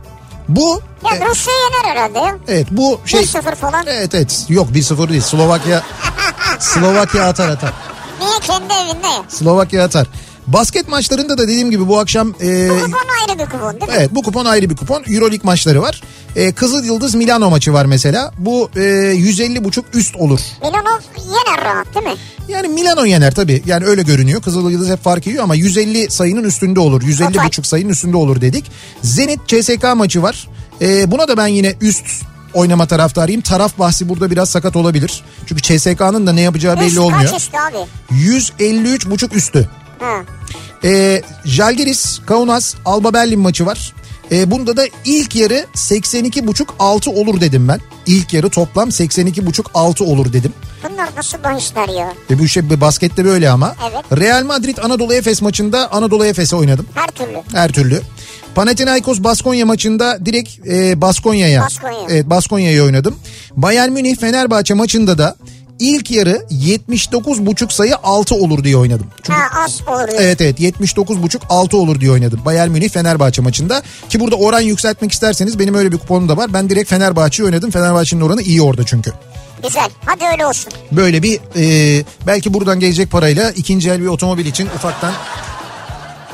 [SPEAKER 2] Bu
[SPEAKER 3] Ya
[SPEAKER 2] e,
[SPEAKER 3] Rusya yener herhalde ya.
[SPEAKER 2] evet bu şey
[SPEAKER 3] 1-0 falan.
[SPEAKER 2] Evet evet yok 1-0 değil Slovakya [LAUGHS] Slovakya atar atar.
[SPEAKER 3] Niye kendi evinde ya?
[SPEAKER 2] Slovakya atar. Basket maçlarında da dediğim gibi bu akşam e,
[SPEAKER 3] Bu kupon ayrı bir kupon değil mi?
[SPEAKER 2] evet bu kupon ayrı bir kupon. Euroleague maçları var. E, Kızıl Yıldız Milano maçı var mesela. Bu e, 150 buçuk üst olur.
[SPEAKER 3] Milano yener rahat değil mi?
[SPEAKER 2] Yani Milano yener tabii. Yani öyle görünüyor. Kızıl Yıldız hep fark yiyor ama 150 sayının üstünde olur. 150
[SPEAKER 3] Atar.
[SPEAKER 2] buçuk sayının üstünde olur dedik. Zenit CSK maçı var. E, buna da ben yine üst oynama taraftarıyım. Taraf bahsi burada biraz sakat olabilir. Çünkü CSK'nın da ne yapacağı belli
[SPEAKER 3] Üst
[SPEAKER 2] olmuyor.
[SPEAKER 3] Kaç üstü abi?
[SPEAKER 2] 153 buçuk üstü.
[SPEAKER 3] Ha.
[SPEAKER 2] E, Jalgiris, Kaunas, Alba Berlin maçı var. E, bunda da ilk yarı 82 buçuk 6 olur dedim ben. İlk yarı toplam 82 buçuk 6 olur dedim.
[SPEAKER 3] Bunlar nasıl bahisler ya?
[SPEAKER 2] E bu şey baskette böyle ama.
[SPEAKER 3] Evet.
[SPEAKER 2] Real Madrid Anadolu Efes maçında Anadolu Efes'e oynadım.
[SPEAKER 3] Her türlü.
[SPEAKER 2] Her türlü. Panathinaikos Baskonya maçında direkt e, Baskonya'ya.
[SPEAKER 3] Baskonya.
[SPEAKER 2] Evet Baskonya'ya oynadım. Bayern Münih Fenerbahçe maçında da ilk yarı 79,5 sayı 6 olur diye oynadım. Çünkü
[SPEAKER 3] Ha az olur.
[SPEAKER 2] Evet evet 79,5 6 olur diye oynadım. Bayern Münih Fenerbahçe maçında. Ki burada oran yükseltmek isterseniz benim öyle bir kuponum da var. Ben direkt Fenerbahçe'yi oynadım. Fenerbahçe'nin oranı iyi orada çünkü.
[SPEAKER 3] Güzel. Hadi öyle olsun.
[SPEAKER 2] Böyle bir e, belki buradan gelecek parayla ikinci el bir otomobil için ufaktan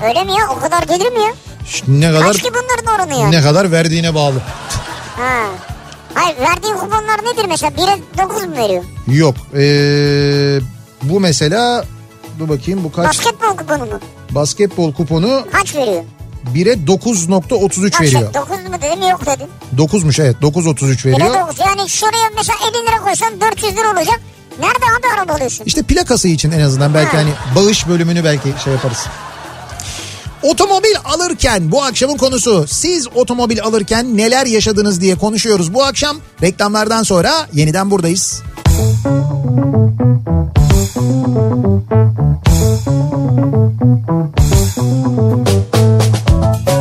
[SPEAKER 3] Öyle mi ya? O kadar gelir mi ya?
[SPEAKER 2] ne kadar
[SPEAKER 3] Kaç ki bunların oranı ya?
[SPEAKER 2] ne kadar verdiğine bağlı.
[SPEAKER 3] Ha. Hayır verdiğin kuponlar nedir mesela? 1'e 9 mu veriyor?
[SPEAKER 2] Yok e, bu mesela dur bakayım bu kaç
[SPEAKER 3] Basketbol kuponu mu?
[SPEAKER 2] basketbol kuponu
[SPEAKER 3] Kaç veriyor?
[SPEAKER 2] 1'e 9.33
[SPEAKER 3] Bak
[SPEAKER 2] veriyor.
[SPEAKER 3] sen 9 mu dedim yok dedin.
[SPEAKER 2] 9'muş evet 9.33
[SPEAKER 3] 1'e
[SPEAKER 2] veriyor.
[SPEAKER 3] 9 yani şuraya mesela 50 lira koysan 400 lira olacak. Nerede abi araba alıyorsun?
[SPEAKER 2] İşte plakası için en azından belki
[SPEAKER 3] Ha.
[SPEAKER 2] hani bağış bölümünü belki şey yaparız. Otomobil alırken bu akşamın konusu siz otomobil alırken neler yaşadınız diye konuşuyoruz bu akşam. Reklamlardan sonra yeniden buradayız. Kafa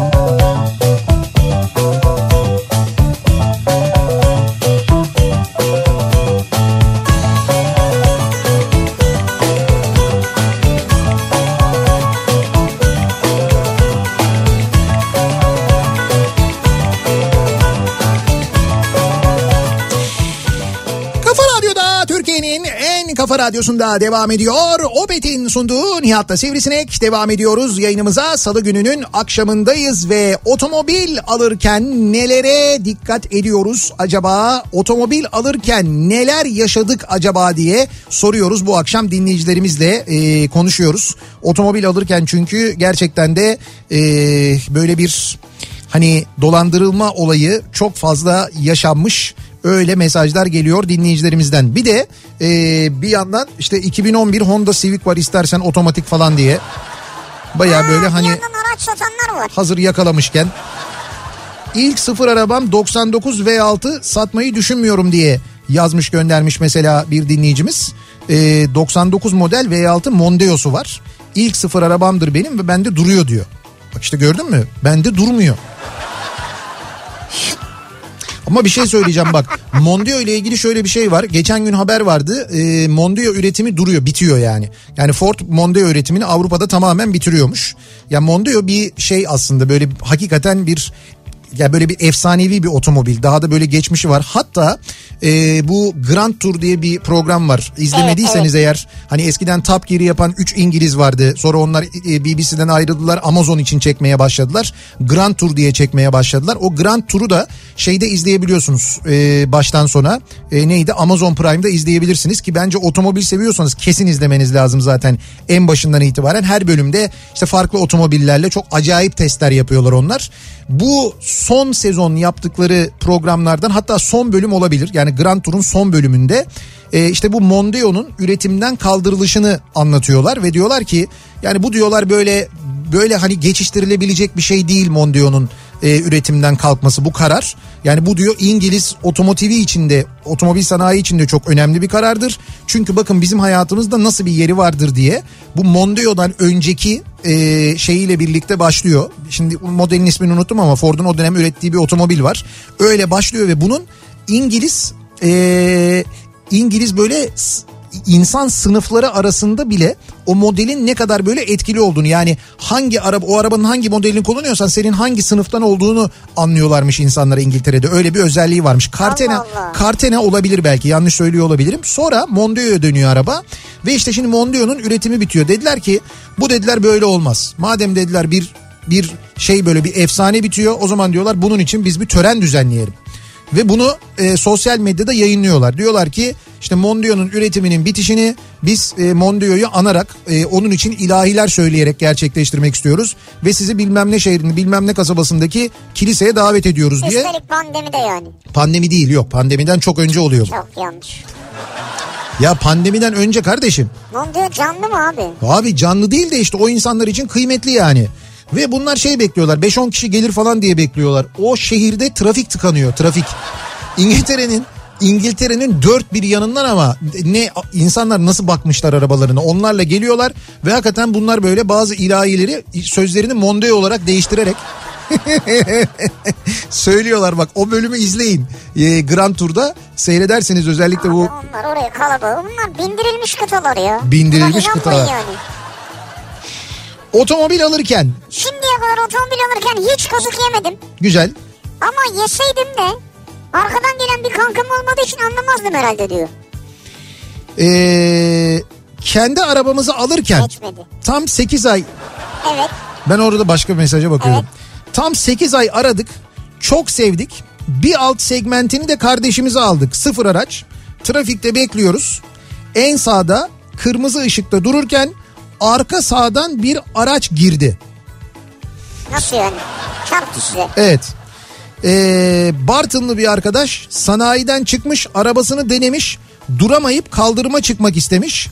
[SPEAKER 2] kafa radyosunda devam ediyor. Opet'in sunduğu Nihat'la Sivrisinek devam ediyoruz yayınımıza. Salı gününün akşamındayız ve otomobil alırken nelere dikkat ediyoruz acaba? Otomobil alırken neler yaşadık acaba diye soruyoruz bu akşam dinleyicilerimizle e, konuşuyoruz. Otomobil alırken çünkü gerçekten de e, böyle bir hani dolandırılma olayı çok fazla yaşanmış. Öyle mesajlar geliyor dinleyicilerimizden. Bir de e, bir yandan işte 2011 Honda Civic var istersen otomatik falan diye. Baya böyle hani
[SPEAKER 3] araç satanlar var.
[SPEAKER 2] hazır yakalamışken. İlk sıfır arabam 99 V6 satmayı düşünmüyorum diye yazmış göndermiş mesela bir dinleyicimiz. E, 99 model V6 Mondeo'su var. İlk sıfır arabamdır benim ve bende duruyor diyor. Bak işte gördün mü? Bende durmuyor. Ama bir şey söyleyeceğim bak. Mondeo ile ilgili şöyle bir şey var. Geçen gün haber vardı. E, Mondeo üretimi duruyor, bitiyor yani. Yani Ford Mondeo üretimini Avrupa'da tamamen bitiriyormuş. Ya Mondeo bir şey aslında böyle hakikaten bir ya böyle bir efsanevi bir otomobil. Daha da böyle geçmişi var. Hatta e, bu Grand Tour diye bir program var. İzlemediyseniz
[SPEAKER 3] Evet,
[SPEAKER 2] eğer hani eskiden Top Gear'i yapan 3 İngiliz vardı. Sonra onlar e, BBC'den ayrıldılar. Amazon için çekmeye başladılar. Grand Tour diye çekmeye başladılar. O Grand Tour'u da şeyde izleyebiliyorsunuz e, baştan sona. E, neydi? Amazon Prime'da izleyebilirsiniz ki bence otomobil seviyorsanız kesin izlemeniz lazım zaten en başından itibaren. Her bölümde işte farklı otomobillerle çok acayip testler yapıyorlar onlar. Bu son sezon yaptıkları programlardan hatta son bölüm olabilir. Yani Grand Tour'un son bölümünde e, işte bu Mondeo'nun üretimden kaldırılışını anlatıyorlar ve diyorlar ki yani bu diyorlar böyle böyle hani geçiştirilebilecek bir şey değil Mondeo'nun e, üretimden kalkması bu karar. Yani bu diyor İngiliz otomotivi içinde otomobil sanayi içinde çok önemli bir karardır. Çünkü bakın bizim hayatımızda nasıl bir yeri vardır diye bu Mondeo'dan önceki e, şeyiyle birlikte başlıyor. Şimdi modelin ismini unuttum ama Ford'un o dönem ürettiği bir otomobil var. Öyle başlıyor ve bunun İngiliz e, İngiliz böyle insan sınıfları arasında bile o modelin ne kadar böyle etkili olduğunu yani hangi araba o arabanın hangi modelini kullanıyorsan senin hangi sınıftan olduğunu anlıyorlarmış insanlara İngiltere'de öyle bir özelliği varmış. Cartena
[SPEAKER 3] Allah Allah.
[SPEAKER 2] Cartena olabilir belki yanlış söylüyor olabilirim. Sonra Mondeo'ya dönüyor araba ve işte şimdi Mondeo'nun üretimi bitiyor. Dediler ki bu dediler böyle olmaz. Madem dediler bir bir şey böyle bir efsane bitiyor o zaman diyorlar bunun için biz bir tören düzenleyelim. Ve bunu e, sosyal medyada yayınlıyorlar. Diyorlar ki işte Mondeo'nun üretiminin bitişini biz e, Mondeo'yu anarak e, onun için ilahiler söyleyerek gerçekleştirmek istiyoruz. Ve sizi bilmem ne şehrinin bilmem ne kasabasındaki kiliseye davet ediyoruz diye.
[SPEAKER 3] Üstelik pandemi de yani.
[SPEAKER 2] Pandemi değil yok pandemiden çok önce oluyor.
[SPEAKER 3] Çok yanlış.
[SPEAKER 2] Ya pandemiden önce kardeşim.
[SPEAKER 3] Mondeo canlı mı abi?
[SPEAKER 2] Abi canlı değil de işte o insanlar için kıymetli yani. Ve bunlar şey bekliyorlar 5-10 kişi gelir falan diye bekliyorlar. O şehirde trafik tıkanıyor trafik. İngiltere'nin İngiltere'nin dört bir yanından ama ne insanlar nasıl bakmışlar arabalarına onlarla geliyorlar ve hakikaten bunlar böyle bazı ilahileri sözlerini Mondeo olarak değiştirerek [LAUGHS] söylüyorlar bak o bölümü izleyin ee, Grand Tour'da seyrederseniz özellikle bu
[SPEAKER 3] Abi onlar oraya kalabalık. Bunlar bindirilmiş kıtalar ya.
[SPEAKER 2] Bindirilmiş kıtalar.
[SPEAKER 3] Yani.
[SPEAKER 2] Otomobil alırken
[SPEAKER 3] Şimdiye kadar otomobil alırken hiç kazık yemedim.
[SPEAKER 2] güzel
[SPEAKER 3] Ama yeseydim de arkadan gelen bir kankam olmadığı için anlamazdım herhalde diyor.
[SPEAKER 2] Ee, kendi arabamızı alırken
[SPEAKER 3] Geçmedi.
[SPEAKER 2] tam 8 ay
[SPEAKER 3] Evet.
[SPEAKER 2] ben orada başka bir mesaja bakıyorum.
[SPEAKER 3] Evet.
[SPEAKER 2] Tam 8 ay aradık. Çok sevdik. Bir alt segmentini de kardeşimize aldık. Sıfır araç. Trafikte bekliyoruz. En sağda kırmızı ışıkta dururken arka sağdan bir araç girdi.
[SPEAKER 3] Nasıl yani? Çarptı size.
[SPEAKER 2] Evet. Ee, Bartınlı bir arkadaş sanayiden çıkmış arabasını denemiş duramayıp kaldırıma çıkmak istemiş.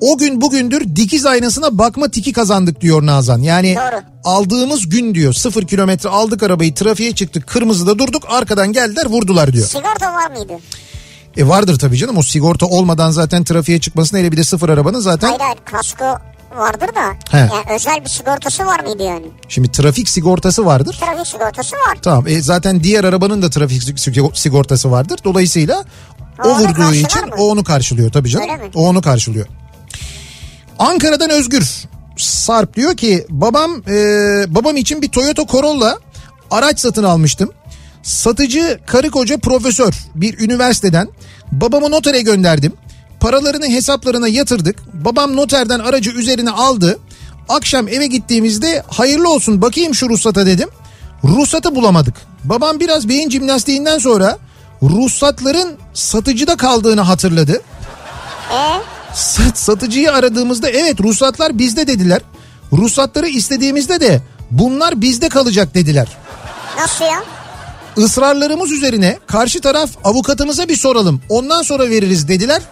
[SPEAKER 2] O gün bugündür dikiz aynasına bakma tiki kazandık diyor Nazan. Yani
[SPEAKER 3] Doğru.
[SPEAKER 2] aldığımız gün diyor sıfır kilometre aldık arabayı trafiğe çıktık kırmızıda durduk arkadan geldiler vurdular diyor.
[SPEAKER 3] Sigorta var mıydı?
[SPEAKER 2] E vardır tabii canım o sigorta olmadan zaten trafiğe çıkmasına hele bir de sıfır arabanın zaten.
[SPEAKER 3] Hayır hayır kasko vardır da.
[SPEAKER 2] He.
[SPEAKER 3] Yani özel bir sigortası var mıydı yani?
[SPEAKER 2] Şimdi trafik sigortası vardır.
[SPEAKER 3] Trafik sigortası var.
[SPEAKER 2] Tamam e, zaten diğer arabanın da trafik sig- sigortası vardır. Dolayısıyla o
[SPEAKER 3] O
[SPEAKER 2] vurduğu için
[SPEAKER 3] mı?
[SPEAKER 2] o onu karşılıyor tabii canım. O onu karşılıyor. Ankara'dan Özgür Sarp diyor ki babam e, babam için bir Toyota Corolla araç satın almıştım. Satıcı karı koca profesör bir üniversiteden babamı notere gönderdim. Paralarını hesaplarına yatırdık. Babam noterden aracı üzerine aldı. Akşam eve gittiğimizde hayırlı olsun bakayım şu ruhsata dedim. Ruhsatı bulamadık. Babam biraz beyin jimnastiğinden sonra ruhsatların satıcıda kaldığını hatırladı. Sat, satıcıyı aradığımızda evet ruhsatlar bizde dediler. Ruhsatları istediğimizde de bunlar bizde kalacak dediler.
[SPEAKER 3] nasıl ya?
[SPEAKER 2] Israrlarımız üzerine karşı taraf avukatımıza bir soralım ondan sonra veririz dediler.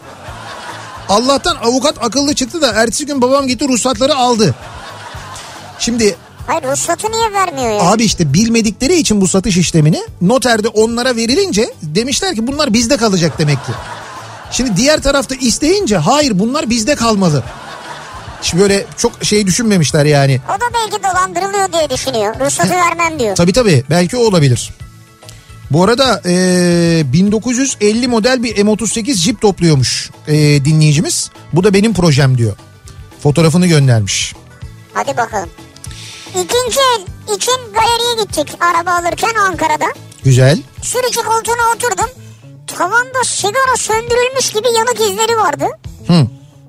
[SPEAKER 2] Allah'tan avukat akıllı çıktı da ertesi gün babam gitti ruhsatları aldı. Şimdi
[SPEAKER 3] Hayır ruhsatı niye vermiyor ya?
[SPEAKER 2] abi işte bilmedikleri için bu satış işlemini noterde onlara verilince demişler ki bunlar bizde kalacak demek ki. Şimdi diğer tarafta isteyince hayır bunlar bizde kalmalı. Şimdi böyle çok şey düşünmemişler yani.
[SPEAKER 3] O da belki dolandırılıyor diye düşünüyor. Ruhsatı vermem diyor.
[SPEAKER 2] Tabii tabii belki o olabilir. Bu arada e, 1950 model bir M38 Jeep topluyormuş e, dinleyicimiz. Bu da benim projem diyor. Fotoğrafını göndermiş.
[SPEAKER 3] Hadi bakalım. İkinci el için galeriye gittik araba alırken Ankara'da.
[SPEAKER 2] Güzel.
[SPEAKER 3] Sürücü koltuğuna oturdum. Tavanda sigara söndürülmüş gibi yanık izleri vardı.
[SPEAKER 2] Hı.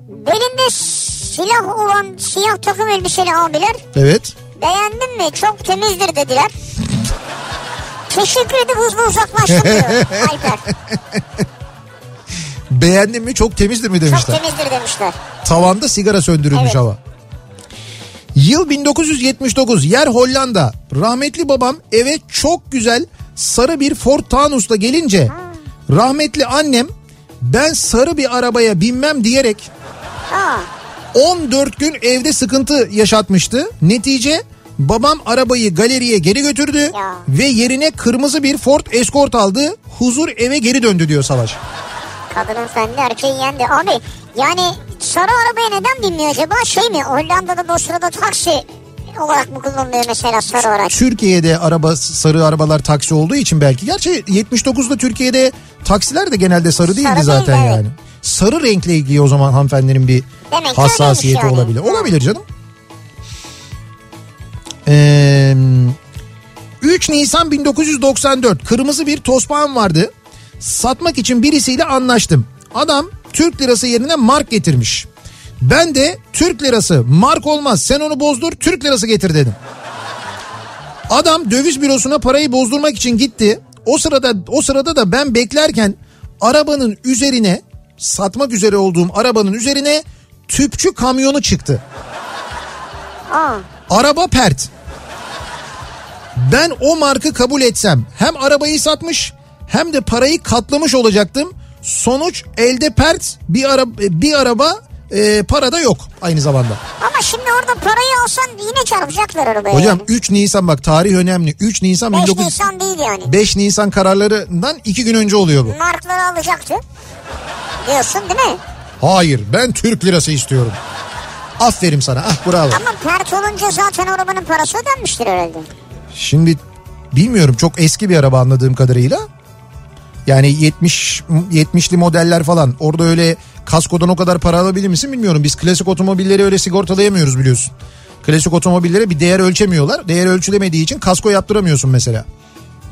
[SPEAKER 3] Belinde silah olan siyah takım elbiseli abiler
[SPEAKER 2] Evet.
[SPEAKER 3] beğendin mi çok temizdir dediler. Teşekkür edip hızlı uzaklaştım diyor [LAUGHS] Alper.
[SPEAKER 2] Beğendin mi çok temizdir mi
[SPEAKER 3] Çok
[SPEAKER 2] demişler.
[SPEAKER 3] temizdir demişler.
[SPEAKER 2] Tavanda sigara söndürülmüş
[SPEAKER 3] Evet.
[SPEAKER 2] hava. Yıl 1979 yer Hollanda. Rahmetli babam eve çok güzel sarı bir Ford Taunus'la gelince rahmetli annem ben sarı bir arabaya binmem diyerek
[SPEAKER 3] Aa,
[SPEAKER 2] 14 gün evde sıkıntı yaşatmıştı. Netice babam arabayı galeriye geri götürdü
[SPEAKER 3] Ya.
[SPEAKER 2] ve yerine kırmızı bir Ford Escort aldı. Huzur eve geri döndü diyor Savaş.
[SPEAKER 3] kadının fendi erkeği yendi. Abi yani sarı arabaya neden binmiyor acaba? Şey mi Hollanda'da da o sırada taksi olarak mı kullanılıyor mesela sarı araç?
[SPEAKER 2] Türkiye'de araba sarı arabalar taksi olduğu için belki. Gerçi 79'da Türkiye'de taksiler de genelde sarı değildi
[SPEAKER 3] Sarı
[SPEAKER 2] zaten
[SPEAKER 3] evet.
[SPEAKER 2] yani. Sarı renkle ilgili o zaman hanımefendinin bir
[SPEAKER 3] Demek
[SPEAKER 2] hassasiyeti
[SPEAKER 3] yani.
[SPEAKER 2] olabilir. Olabilir canım. Ee, 3 Nisan 1994 kırmızı bir tospağım vardı. Satmak için birisiyle anlaştım. Adam Türk lirası yerine mark getirmiş. Ben de Türk lirası mark olmaz sen onu bozdur Türk lirası getir dedim. Adam döviz bürosuna parayı bozdurmak için gitti. O sırada o sırada da ben beklerken arabanın üzerine satmak üzere olduğum arabanın üzerine tüpçü kamyonu çıktı.
[SPEAKER 3] Aa,
[SPEAKER 2] Araba pert. Ben o markı kabul etsem hem arabayı satmış hem de parayı katlamış olacaktım. Sonuç elde pert bir araba bir araba e, para da yok aynı zamanda.
[SPEAKER 3] ama şimdi orada parayı alsan yine çarpacaklar arabaya.
[SPEAKER 2] Hocam
[SPEAKER 3] yani.
[SPEAKER 2] 3 Nisan bak tarih önemli. 3 Nisan
[SPEAKER 3] 5
[SPEAKER 2] 19
[SPEAKER 3] Nisan değil yani.
[SPEAKER 2] 5 Nisan kararlarından 2 gün önce oluyor bu.
[SPEAKER 3] Markları alacaktı. Diyorsun değil mi?
[SPEAKER 2] Hayır ben Türk lirası istiyorum. Aferin sana ah bravo.
[SPEAKER 3] Ama pert olunca zaten arabanın parası ödenmiştir herhalde.
[SPEAKER 2] Şimdi bilmiyorum çok eski bir araba anladığım kadarıyla. Yani 70 70'li modeller falan. Orada öyle kaskodan o kadar para alabilir misin bilmiyorum. Biz klasik otomobilleri öyle sigortalayamıyoruz biliyorsun. Klasik otomobillere bir değer ölçemiyorlar. Değer ölçülemediği için kasko yaptıramıyorsun mesela.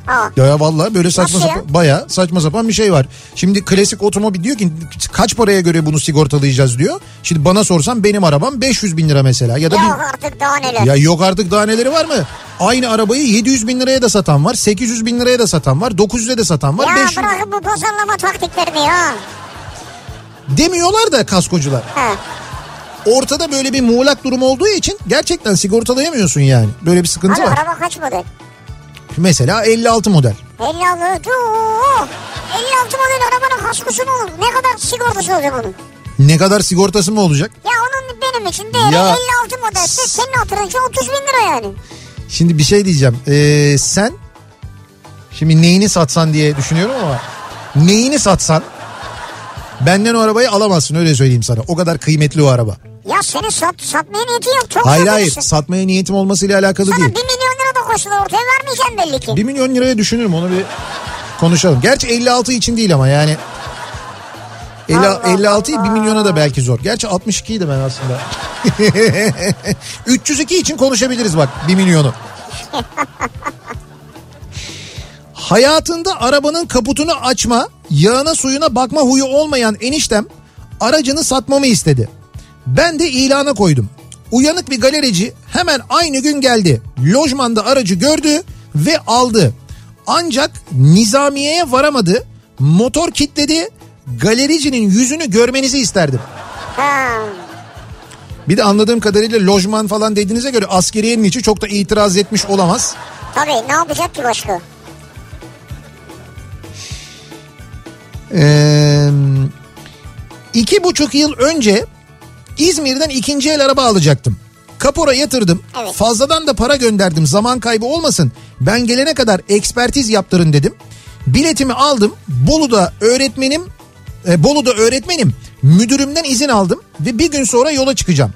[SPEAKER 3] Aa,
[SPEAKER 2] Ya, vallahi böyle saçma
[SPEAKER 3] Nasıl
[SPEAKER 2] sapan baya saçma sapan bir şey var. Şimdi klasik otomobil diyor ki kaç paraya göre bunu sigortalayacağız diyor. Şimdi bana sorsan benim arabam 500 bin lira mesela ya da
[SPEAKER 3] ya
[SPEAKER 2] bir-
[SPEAKER 3] artık daha neler.
[SPEAKER 2] ya yok artık daha neleri var mı? Aynı arabayı 700 bin liraya da satan var, 800 bin liraya da satan var, 900'e de satan var,
[SPEAKER 3] Ya
[SPEAKER 2] 500
[SPEAKER 3] bırakın bu pazarlama taktiklerini ya.
[SPEAKER 2] demiyorlar da kaskocular.
[SPEAKER 3] Ha.
[SPEAKER 2] Ortada böyle bir muğlak durum olduğu için gerçekten sigortalayamıyorsun yani. Böyle bir sıkıntı
[SPEAKER 3] Abi
[SPEAKER 2] var.
[SPEAKER 3] araba kaç model?
[SPEAKER 2] Mesela 56 model.
[SPEAKER 3] 56. Oo, 56 model arabanın kaskosu mu olur? Ne kadar sigortası olacak onun?
[SPEAKER 2] Ne kadar sigortası mı olacak?
[SPEAKER 3] Ya onun benim için değeri
[SPEAKER 2] Ya.
[SPEAKER 3] 56 modelse senin hatırınca 30 bin lira yani.
[SPEAKER 2] Şimdi bir şey diyeceğim. Ee, sen şimdi neyini satsan diye düşünüyorum ama neyini satsan benden o arabayı alamazsın öyle söyleyeyim sana. O kadar kıymetli o araba.
[SPEAKER 3] Ya senin sat, satmaya niyetin yok. Çok
[SPEAKER 2] Hayır hayır satmaya niyetim olmasıyla alakalı
[SPEAKER 3] Sana
[SPEAKER 2] değil.
[SPEAKER 3] 1 milyon koşulur ortaya vermeyeceksin belli ki.
[SPEAKER 2] 1 milyon liraya düşünürüm onu bir konuşalım. Gerçi 56 için değil ama yani. 50,
[SPEAKER 3] Allah
[SPEAKER 2] 56'yı 1
[SPEAKER 3] Allah.
[SPEAKER 2] milyona da belki zor. Gerçi 62'ydi ben aslında. [LAUGHS] 302 için konuşabiliriz bak 1 milyonu. [LAUGHS] Hayatında arabanın kaputunu açma, yağına suyuna bakma huyu olmayan eniştem aracını satmamı istedi. Ben de ilana koydum. Uyanık bir galerici hemen aynı gün geldi. Lojmanda aracı gördü ve aldı. Ancak nizamiyeye varamadı. Motor kitledi. Galericinin yüzünü görmenizi isterdim. Bir de anladığım kadarıyla lojman falan dediğinize göre askeriyenin içi çok da itiraz etmiş olamaz.
[SPEAKER 3] Tabii ne yapacak ki başka?
[SPEAKER 2] Ee, iki buçuk yıl önce İzmir'den ikinci el araba alacaktım. Kapora yatırdım.
[SPEAKER 3] Evet.
[SPEAKER 2] Fazladan da para gönderdim. Zaman kaybı olmasın. Ben gelene kadar ekspertiz yaptırın dedim. Biletimi aldım. Bolu'da öğretmenim e, Bolu'da öğretmenim. Müdürümden izin aldım ve bir gün sonra yola çıkacağım.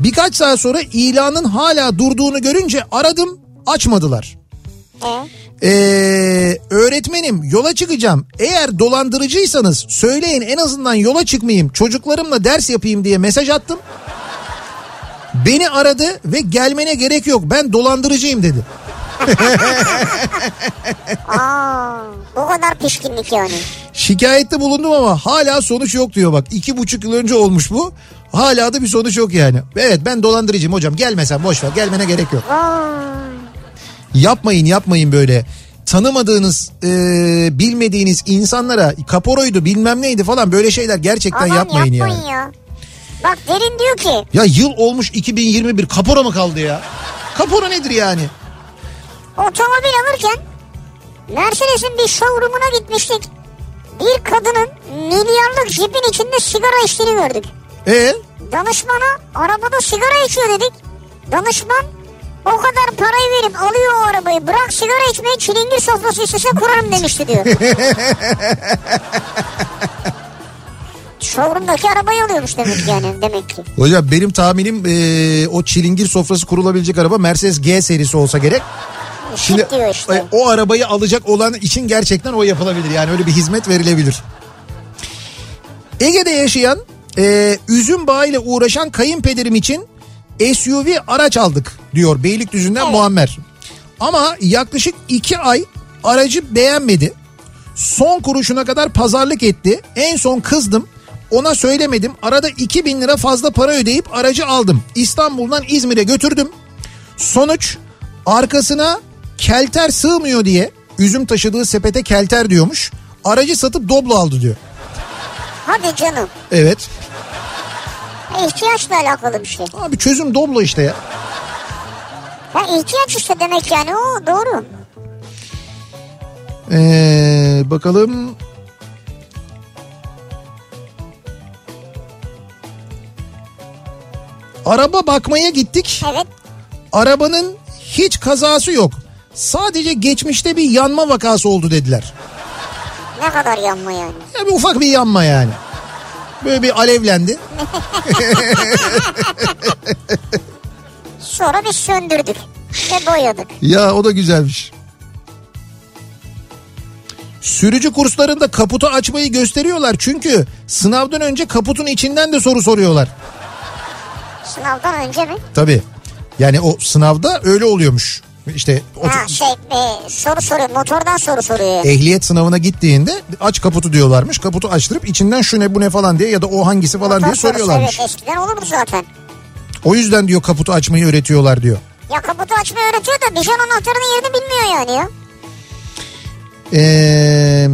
[SPEAKER 2] Birkaç saat sonra ilanın hala durduğunu görünce aradım açmadılar. Ee, öğretmenim yola çıkacağım. Eğer dolandırıcıysanız söyleyin en azından yola çıkmayayım. Çocuklarımla ders yapayım diye mesaj attım. Beni aradı ve gelmene gerek yok ben dolandırıcıyım dedi. [LAUGHS]
[SPEAKER 3] Aa, bu kadar pişkinlik yani.
[SPEAKER 2] Şikayette bulundum ama hala sonuç yok diyor bak. iki buçuk yıl önce olmuş bu. Hala da bir sonuç yok yani. Evet ben dolandırıcıyım hocam gelmesen boş ver gelmene gerek yok.
[SPEAKER 3] Vay.
[SPEAKER 2] Yapmayın yapmayın böyle. Tanımadığınız e, bilmediğiniz insanlara kaporoydu bilmem neydi falan böyle şeyler gerçekten
[SPEAKER 3] Aman
[SPEAKER 2] yapmayın,
[SPEAKER 3] yapmayın
[SPEAKER 2] yani.
[SPEAKER 3] ya. Bak derin diyor ki
[SPEAKER 2] Ya yıl olmuş 2021 kapora mı kaldı ya? Kapora nedir yani?
[SPEAKER 3] otomobil alırken Mercedes'in bir showroom'una gitmiştik. Bir kadının milyarlık jipin içinde sigara içtiğini gördük.
[SPEAKER 2] E
[SPEAKER 3] Danışmana arabada sigara içiyor dedik. Danışman o kadar parayı verip alıyor o arabayı bırak sigara içmeyi çilingir sofrası istese kurarım demişti diyor. [LAUGHS] Showroom'daki arabayı alıyormuş demek yani demek ki.
[SPEAKER 2] hocam benim tahminim e, o çilingir sofrası kurulabilecek araba Mercedes G serisi olsa gerek. Şimdi
[SPEAKER 3] diyor işte.
[SPEAKER 2] e, o arabayı alacak olan için gerçekten o yapılabilir. Yani öyle bir hizmet verilebilir. Ege'de yaşayan e, üzüm bağıyla uğraşan kayınpederim için SUV araç aldık diyor Beylikdüzü'nden
[SPEAKER 3] Evet.
[SPEAKER 2] Muammer. Ama yaklaşık iki ay aracı beğenmedi. Son kuruşuna kadar pazarlık etti. En son kızdım. Ona söylemedim. Arada 2000 lira fazla para ödeyip aracı aldım. İstanbul'dan İzmir'e götürdüm. Sonuç arkasına kelter sığmıyor diye üzüm taşıdığı sepete kelter diyormuş. Aracı satıp Doblo aldı diyor.
[SPEAKER 3] Hadi canım.
[SPEAKER 2] Evet.
[SPEAKER 3] İhtiyaçla alakalı bir şey.
[SPEAKER 2] Abi çözüm Doblo işte ya.
[SPEAKER 3] Ha ihtiyaç işte demek yani o doğru.
[SPEAKER 2] Ee, bakalım. Araba bakmaya gittik.
[SPEAKER 3] Evet.
[SPEAKER 2] Arabanın hiç kazası yok. Sadece geçmişte bir yanma vakası oldu dediler.
[SPEAKER 3] Ne kadar yanma yani.
[SPEAKER 2] Ya bir ufak bir yanma yani. Böyle bir alevlendi. [LAUGHS]
[SPEAKER 3] Sonra biz söndürdük ve boyadık.
[SPEAKER 2] Ya o da güzelmiş. Sürücü kurslarında kaputu açmayı gösteriyorlar çünkü sınavdan önce kaputun içinden de soru soruyorlar.
[SPEAKER 3] Sınavdan önce mi?
[SPEAKER 2] Tabii. Yani o sınavda öyle oluyormuş. İşte o-
[SPEAKER 3] Ha şey e, soru soruyor motordan soru soruyor.
[SPEAKER 2] ehliyet sınavına gittiğinde aç kaputu diyorlarmış. Kaputu açtırıp içinden şu ne bu ne falan diye ya da o hangisi falan diye
[SPEAKER 3] Motor sorusu,
[SPEAKER 2] soruyorlarmış.
[SPEAKER 3] Evet eskiden olurdu zaten.
[SPEAKER 2] O yüzden diyor kaputu açmayı öğretiyorlar diyor.
[SPEAKER 3] Ya kaputu açmayı öğretiyor da bijon anahtarının yerini bilmiyor yani ya.
[SPEAKER 2] Ee,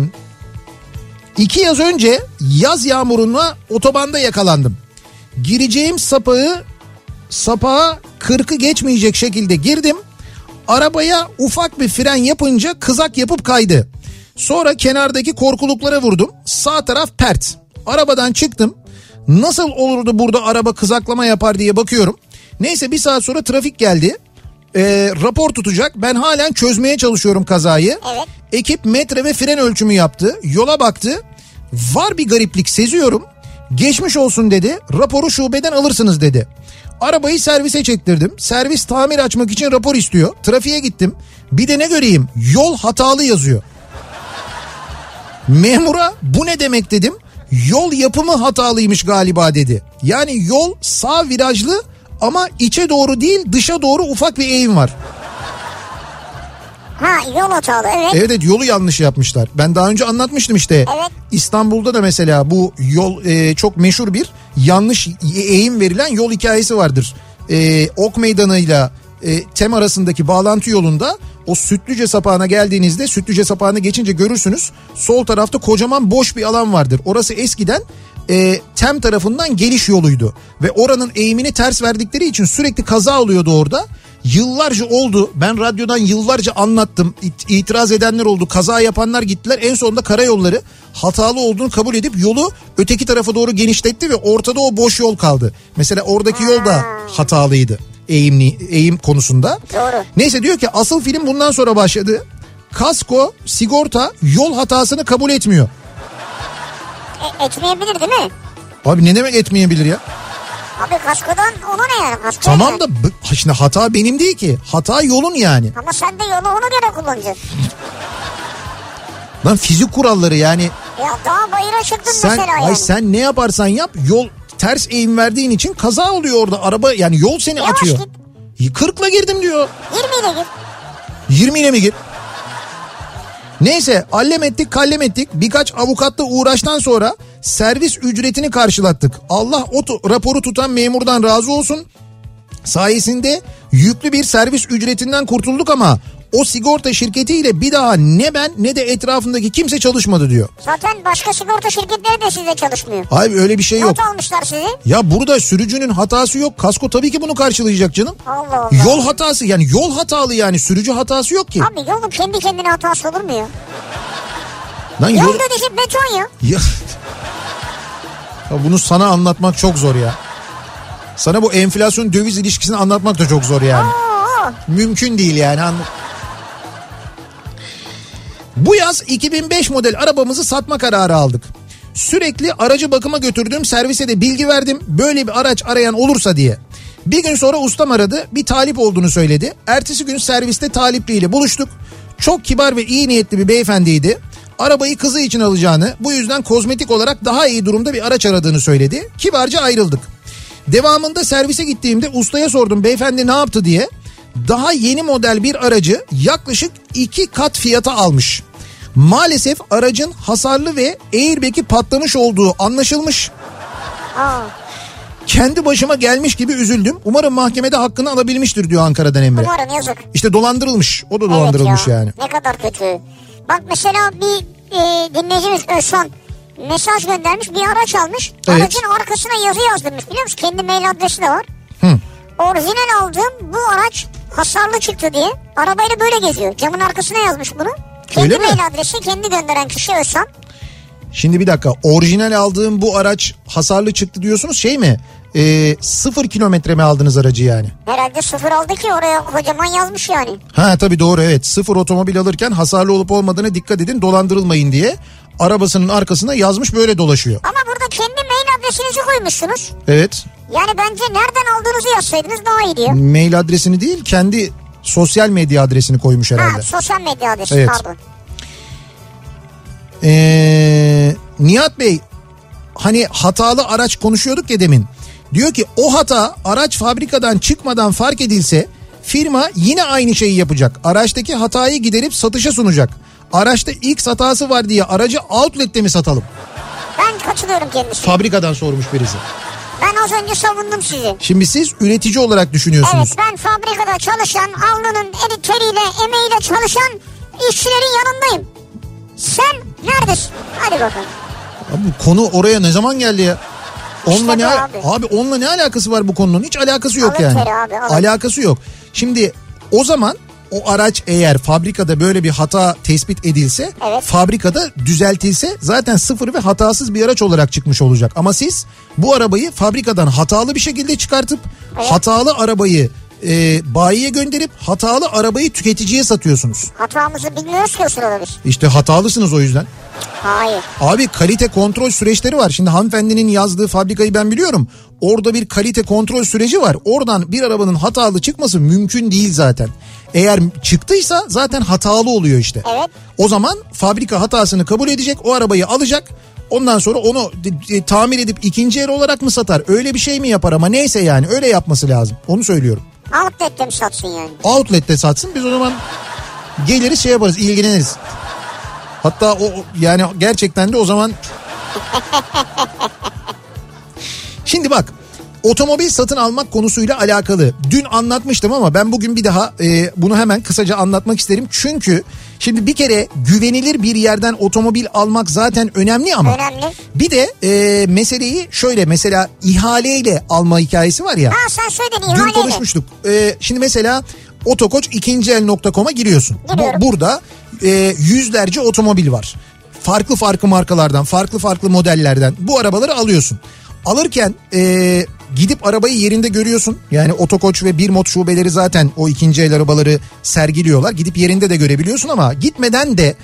[SPEAKER 2] iki yaz önce yaz yağmuruna otobanda yakalandım. Gireceğim sapağı sapağa 40'ı geçmeyecek şekilde girdim. Arabaya ufak bir fren yapınca kızak yapıp kaydı. Sonra kenardaki korkuluklara vurdum. Sağ taraf pert. Arabadan çıktım. Nasıl olurdu burada araba kızaklama yapar diye bakıyorum. Neyse bir saat sonra trafik geldi. Ee, rapor tutacak. Ben halen çözmeye çalışıyorum kazayı.
[SPEAKER 3] Evet.
[SPEAKER 2] Ekip metre ve fren ölçümü yaptı. Yola baktı. Var bir gariplik seziyorum. Geçmiş olsun dedi. Raporu şubeden alırsınız dedi. Arabayı servise çektirdim. Servis tamir açmak için rapor istiyor. Trafiğe gittim. Bir de ne göreyim? Yol hatalı yazıyor. Memura bu ne demek dedim. Yol yapımı hatalıymış galiba dedi. Yani yol sağ virajlı ama içe doğru değil dışa doğru ufak bir eğim var.
[SPEAKER 3] Ha yol hatalı evet.
[SPEAKER 2] Evet evet yolu yanlış yapmışlar. Ben daha önce anlatmıştım işte.
[SPEAKER 3] Evet.
[SPEAKER 2] İstanbul'da da mesela bu yol e, çok meşhur bir yanlış eğim verilen yol hikayesi vardır. E, ok meydanıyla e, Tem arasındaki bağlantı yolunda o Sütlüce sapağına geldiğinizde Sütlüce sapağını geçince görürsünüz. Sol tarafta kocaman boş bir alan vardır. Orası eskiden e, Tem tarafından geliş yoluydu. Ve oranın eğimini ters verdikleri için sürekli kaza oluyordu orada. Yıllarca oldu. Ben radyodan yıllarca anlattım. İt- itiraz edenler oldu. Kaza yapanlar gittiler. En sonunda karayolları hatalı olduğunu kabul edip yolu öteki tarafa doğru genişletti ve ortada o boş yol kaldı. Mesela oradaki yol da hatalıydı. Eğimli, eğim konusunda.
[SPEAKER 3] Doğru.
[SPEAKER 2] Neyse diyor ki asıl film bundan sonra başladı. Kasko, sigorta yol hatasını kabul etmiyor.
[SPEAKER 3] E, etmeyebilir değil mi?
[SPEAKER 2] Abi ne demek etmeyebilir ya?
[SPEAKER 3] Abi kaskodan ona ne yani? Kasko
[SPEAKER 2] Tamam da b- şimdi hata benim değil ki. Hata yolun yani.
[SPEAKER 3] Ama sen de yolu ona göre kullanacaksın.
[SPEAKER 2] Lan fizik kuralları yani
[SPEAKER 3] Ya daha bayıra çıktın
[SPEAKER 2] sen
[SPEAKER 3] mesela
[SPEAKER 2] ay
[SPEAKER 3] yani.
[SPEAKER 2] sen ne yaparsan yap yol ters eğim verdiğin için kaza oluyor orada. Araba yani yol seni
[SPEAKER 3] Yavaş
[SPEAKER 2] atıyor. 40'la girdim diyor.
[SPEAKER 3] 20 ile gir.
[SPEAKER 2] 20 ile mi gir? Neyse allem ettik kallem ettik. Birkaç avukatla uğraştan sonra servis ücretini karşılattık. Allah o tu- raporu tutan memurdan razı olsun. Sayesinde yüklü bir servis ücretinden kurtulduk ama o sigorta şirketiyle bir daha ne ben ne de etrafındaki kimse çalışmadı diyor.
[SPEAKER 3] Zaten başka sigorta şirketleri de sizde çalışmıyor.
[SPEAKER 2] Hayır öyle bir şey yok.
[SPEAKER 3] Not almışlar sizi.
[SPEAKER 2] Ya burada sürücünün hatası yok. Kasko tabii ki bunu karşılayacak canım.
[SPEAKER 3] Allah Allah.
[SPEAKER 2] Yol hatası yani yol hatalı yani sürücü hatası yok ki.
[SPEAKER 3] Abi yolun kendi kendine hatası olur mu ya?
[SPEAKER 2] Lan yol...
[SPEAKER 3] Yol dediği şey beton ya.
[SPEAKER 2] Ya... ya bunu sana anlatmak çok zor ya. Sana bu enflasyon döviz ilişkisini anlatmak da çok zor yani.
[SPEAKER 3] Oo.
[SPEAKER 2] Mümkün değil yani. anla- Bu yaz 2005 model arabamızı satma kararı aldık. Sürekli aracı bakıma götürdüm servise de bilgi verdim böyle bir araç arayan olursa diye. Bir gün sonra ustam aradı bir talip olduğunu söyledi. Ertesi gün serviste talipliyle buluştuk. Çok kibar ve iyi niyetli bir beyefendiydi. Arabayı kızı için alacağını bu yüzden kozmetik olarak daha iyi durumda bir araç aradığını söyledi. Kibarca ayrıldık. Devamında servise gittiğimde ustaya sordum beyefendi ne yaptı diye. Daha yeni model bir aracı yaklaşık iki kat fiyata almış. Maalesef aracın hasarlı ve airbag'i patlamış olduğu anlaşılmış.
[SPEAKER 3] Aa.
[SPEAKER 2] Kendi başıma gelmiş gibi üzüldüm. Umarım mahkemede hakkını alabilmiştir diyor Ankara'dan Emre.
[SPEAKER 3] Umarım yazık.
[SPEAKER 2] İşte dolandırılmış. O da
[SPEAKER 3] Evet
[SPEAKER 2] dolandırılmış
[SPEAKER 3] ya,
[SPEAKER 2] yani.
[SPEAKER 3] Ne kadar kötü. Bak mesela bir e, dinleyicimiz Özhan mesaj göndermiş bir araç almış.
[SPEAKER 2] Evet.
[SPEAKER 3] Aracın arkasına yazı yazdırmış biliyor musun? Kendi mail adresi de var.
[SPEAKER 2] Hı.
[SPEAKER 3] Orijinal aldığım bu araç hasarlı çıktı diye arabayla böyle geziyor. Camın arkasına yazmış bunu. Kendi
[SPEAKER 2] Öyle mi?
[SPEAKER 3] mail adresi kendi gönderen kişi Özhan.
[SPEAKER 2] Şimdi bir dakika orijinal aldığım bu araç hasarlı çıktı diyorsunuz şey mi? Ee, sıfır kilometre mi aldınız aracı yani?
[SPEAKER 3] Herhalde sıfır aldı ki oraya kocaman yazmış yani.
[SPEAKER 2] Ha tabii doğru evet sıfır otomobil alırken hasarlı olup olmadığına dikkat edin dolandırılmayın diye arabasının arkasına yazmış böyle dolaşıyor.
[SPEAKER 3] Ama burada kendi mail adresinizi koymuşsunuz.
[SPEAKER 2] Evet
[SPEAKER 3] Yani bence nereden aldığınızı yazsaydınız daha iyi diyor.
[SPEAKER 2] mail adresini değil kendi sosyal medya adresini koymuş
[SPEAKER 3] Ha
[SPEAKER 2] herhalde.
[SPEAKER 3] sosyal medya adresi
[SPEAKER 2] Evet.
[SPEAKER 3] pardon.
[SPEAKER 2] Ee, Nihat Bey hani hatalı araç konuşuyorduk ya demin. Diyor ki o hata araç fabrikadan çıkmadan fark edilse firma yine aynı şeyi yapacak. Araçtaki hatayı giderip satışa sunacak. Araçta X hatası var diye aracı outlet'te mi satalım?
[SPEAKER 3] Ben katılıyorum kendisine.
[SPEAKER 2] Fabrikadan sormuş birisi.
[SPEAKER 3] Ben az önce savundum sizi.
[SPEAKER 2] Şimdi siz üretici olarak düşünüyorsunuz.
[SPEAKER 3] Evet ben fabrikada çalışan, alnının eri teriyle, emeğiyle çalışan işçilerin yanındayım. Sen neredesin? Hadi bakalım.
[SPEAKER 2] Abi bu konu oraya ne zaman geldi ya? Onunla
[SPEAKER 3] İşte
[SPEAKER 2] ne
[SPEAKER 3] abi.
[SPEAKER 2] abi onunla ne alakası var bu konunun? Hiç alakası yok
[SPEAKER 3] Alın
[SPEAKER 2] yani.
[SPEAKER 3] abi, alın.
[SPEAKER 2] Alakası yok. Şimdi o zaman o araç eğer fabrikada böyle bir hata tespit edilse,
[SPEAKER 3] Evet.
[SPEAKER 2] fabrikada düzeltilse zaten sıfır ve hatasız bir araç olarak çıkmış olacak. Ama siz bu arabayı fabrikadan hatalı bir şekilde çıkartıp hatalı arabayı e, bayiye gönderip hatalı arabayı tüketiciye satıyorsunuz.
[SPEAKER 3] Hatamızı bilmiyoruz ki o sırada biz.
[SPEAKER 2] İşte hatalısınız o yüzden.
[SPEAKER 3] Hayır.
[SPEAKER 2] Abi kalite kontrol süreçleri var. Şimdi hanımefendinin yazdığı fabrikayı ben biliyorum. Orada bir kalite kontrol süreci var. Oradan bir arabanın hatalı çıkması mümkün değil zaten. Eğer çıktıysa zaten hatalı oluyor işte.
[SPEAKER 3] Evet.
[SPEAKER 2] O zaman fabrika hatasını kabul edecek. O arabayı alacak. Ondan sonra onu e, tamir edip ikinci el olarak mı satar? Öyle bir şey mi yapar ama neyse yani öyle yapması lazım. Onu söylüyorum.
[SPEAKER 3] Outlet'te mi satsın yani?
[SPEAKER 2] Outlet'te satsın biz o zaman geliriz şey yaparız ilgileniriz. Hatta o- yani gerçekten de o zaman [LAUGHS] Şimdi bak otomobil satın almak konusuyla alakalı dün anlatmıştım ama ben bugün bir daha e, bunu hemen kısaca anlatmak isterim. Çünkü şimdi bir kere güvenilir bir yerden otomobil almak zaten önemli ama
[SPEAKER 3] Önemli.
[SPEAKER 2] bir de e, meseleyi şöyle mesela ihaleyle alma hikayesi var ya.
[SPEAKER 3] Ha sen söyledin
[SPEAKER 2] Dün
[SPEAKER 3] ihaleyle.
[SPEAKER 2] konuşmuştuk. Ee, şimdi mesela otokoç ikinciel.com'a giriyorsun. Bu,
[SPEAKER 3] Giriyorum.
[SPEAKER 2] burada e, yüzlerce otomobil var. Farklı farklı markalardan, farklı farklı modellerden bu arabaları alıyorsun. Alırken e, gidip arabayı yerinde görüyorsun. Yani otokoç ve bir mod şubeleri zaten o ikinci el arabaları sergiliyorlar. Gidip yerinde de görebiliyorsun ama gitmeden de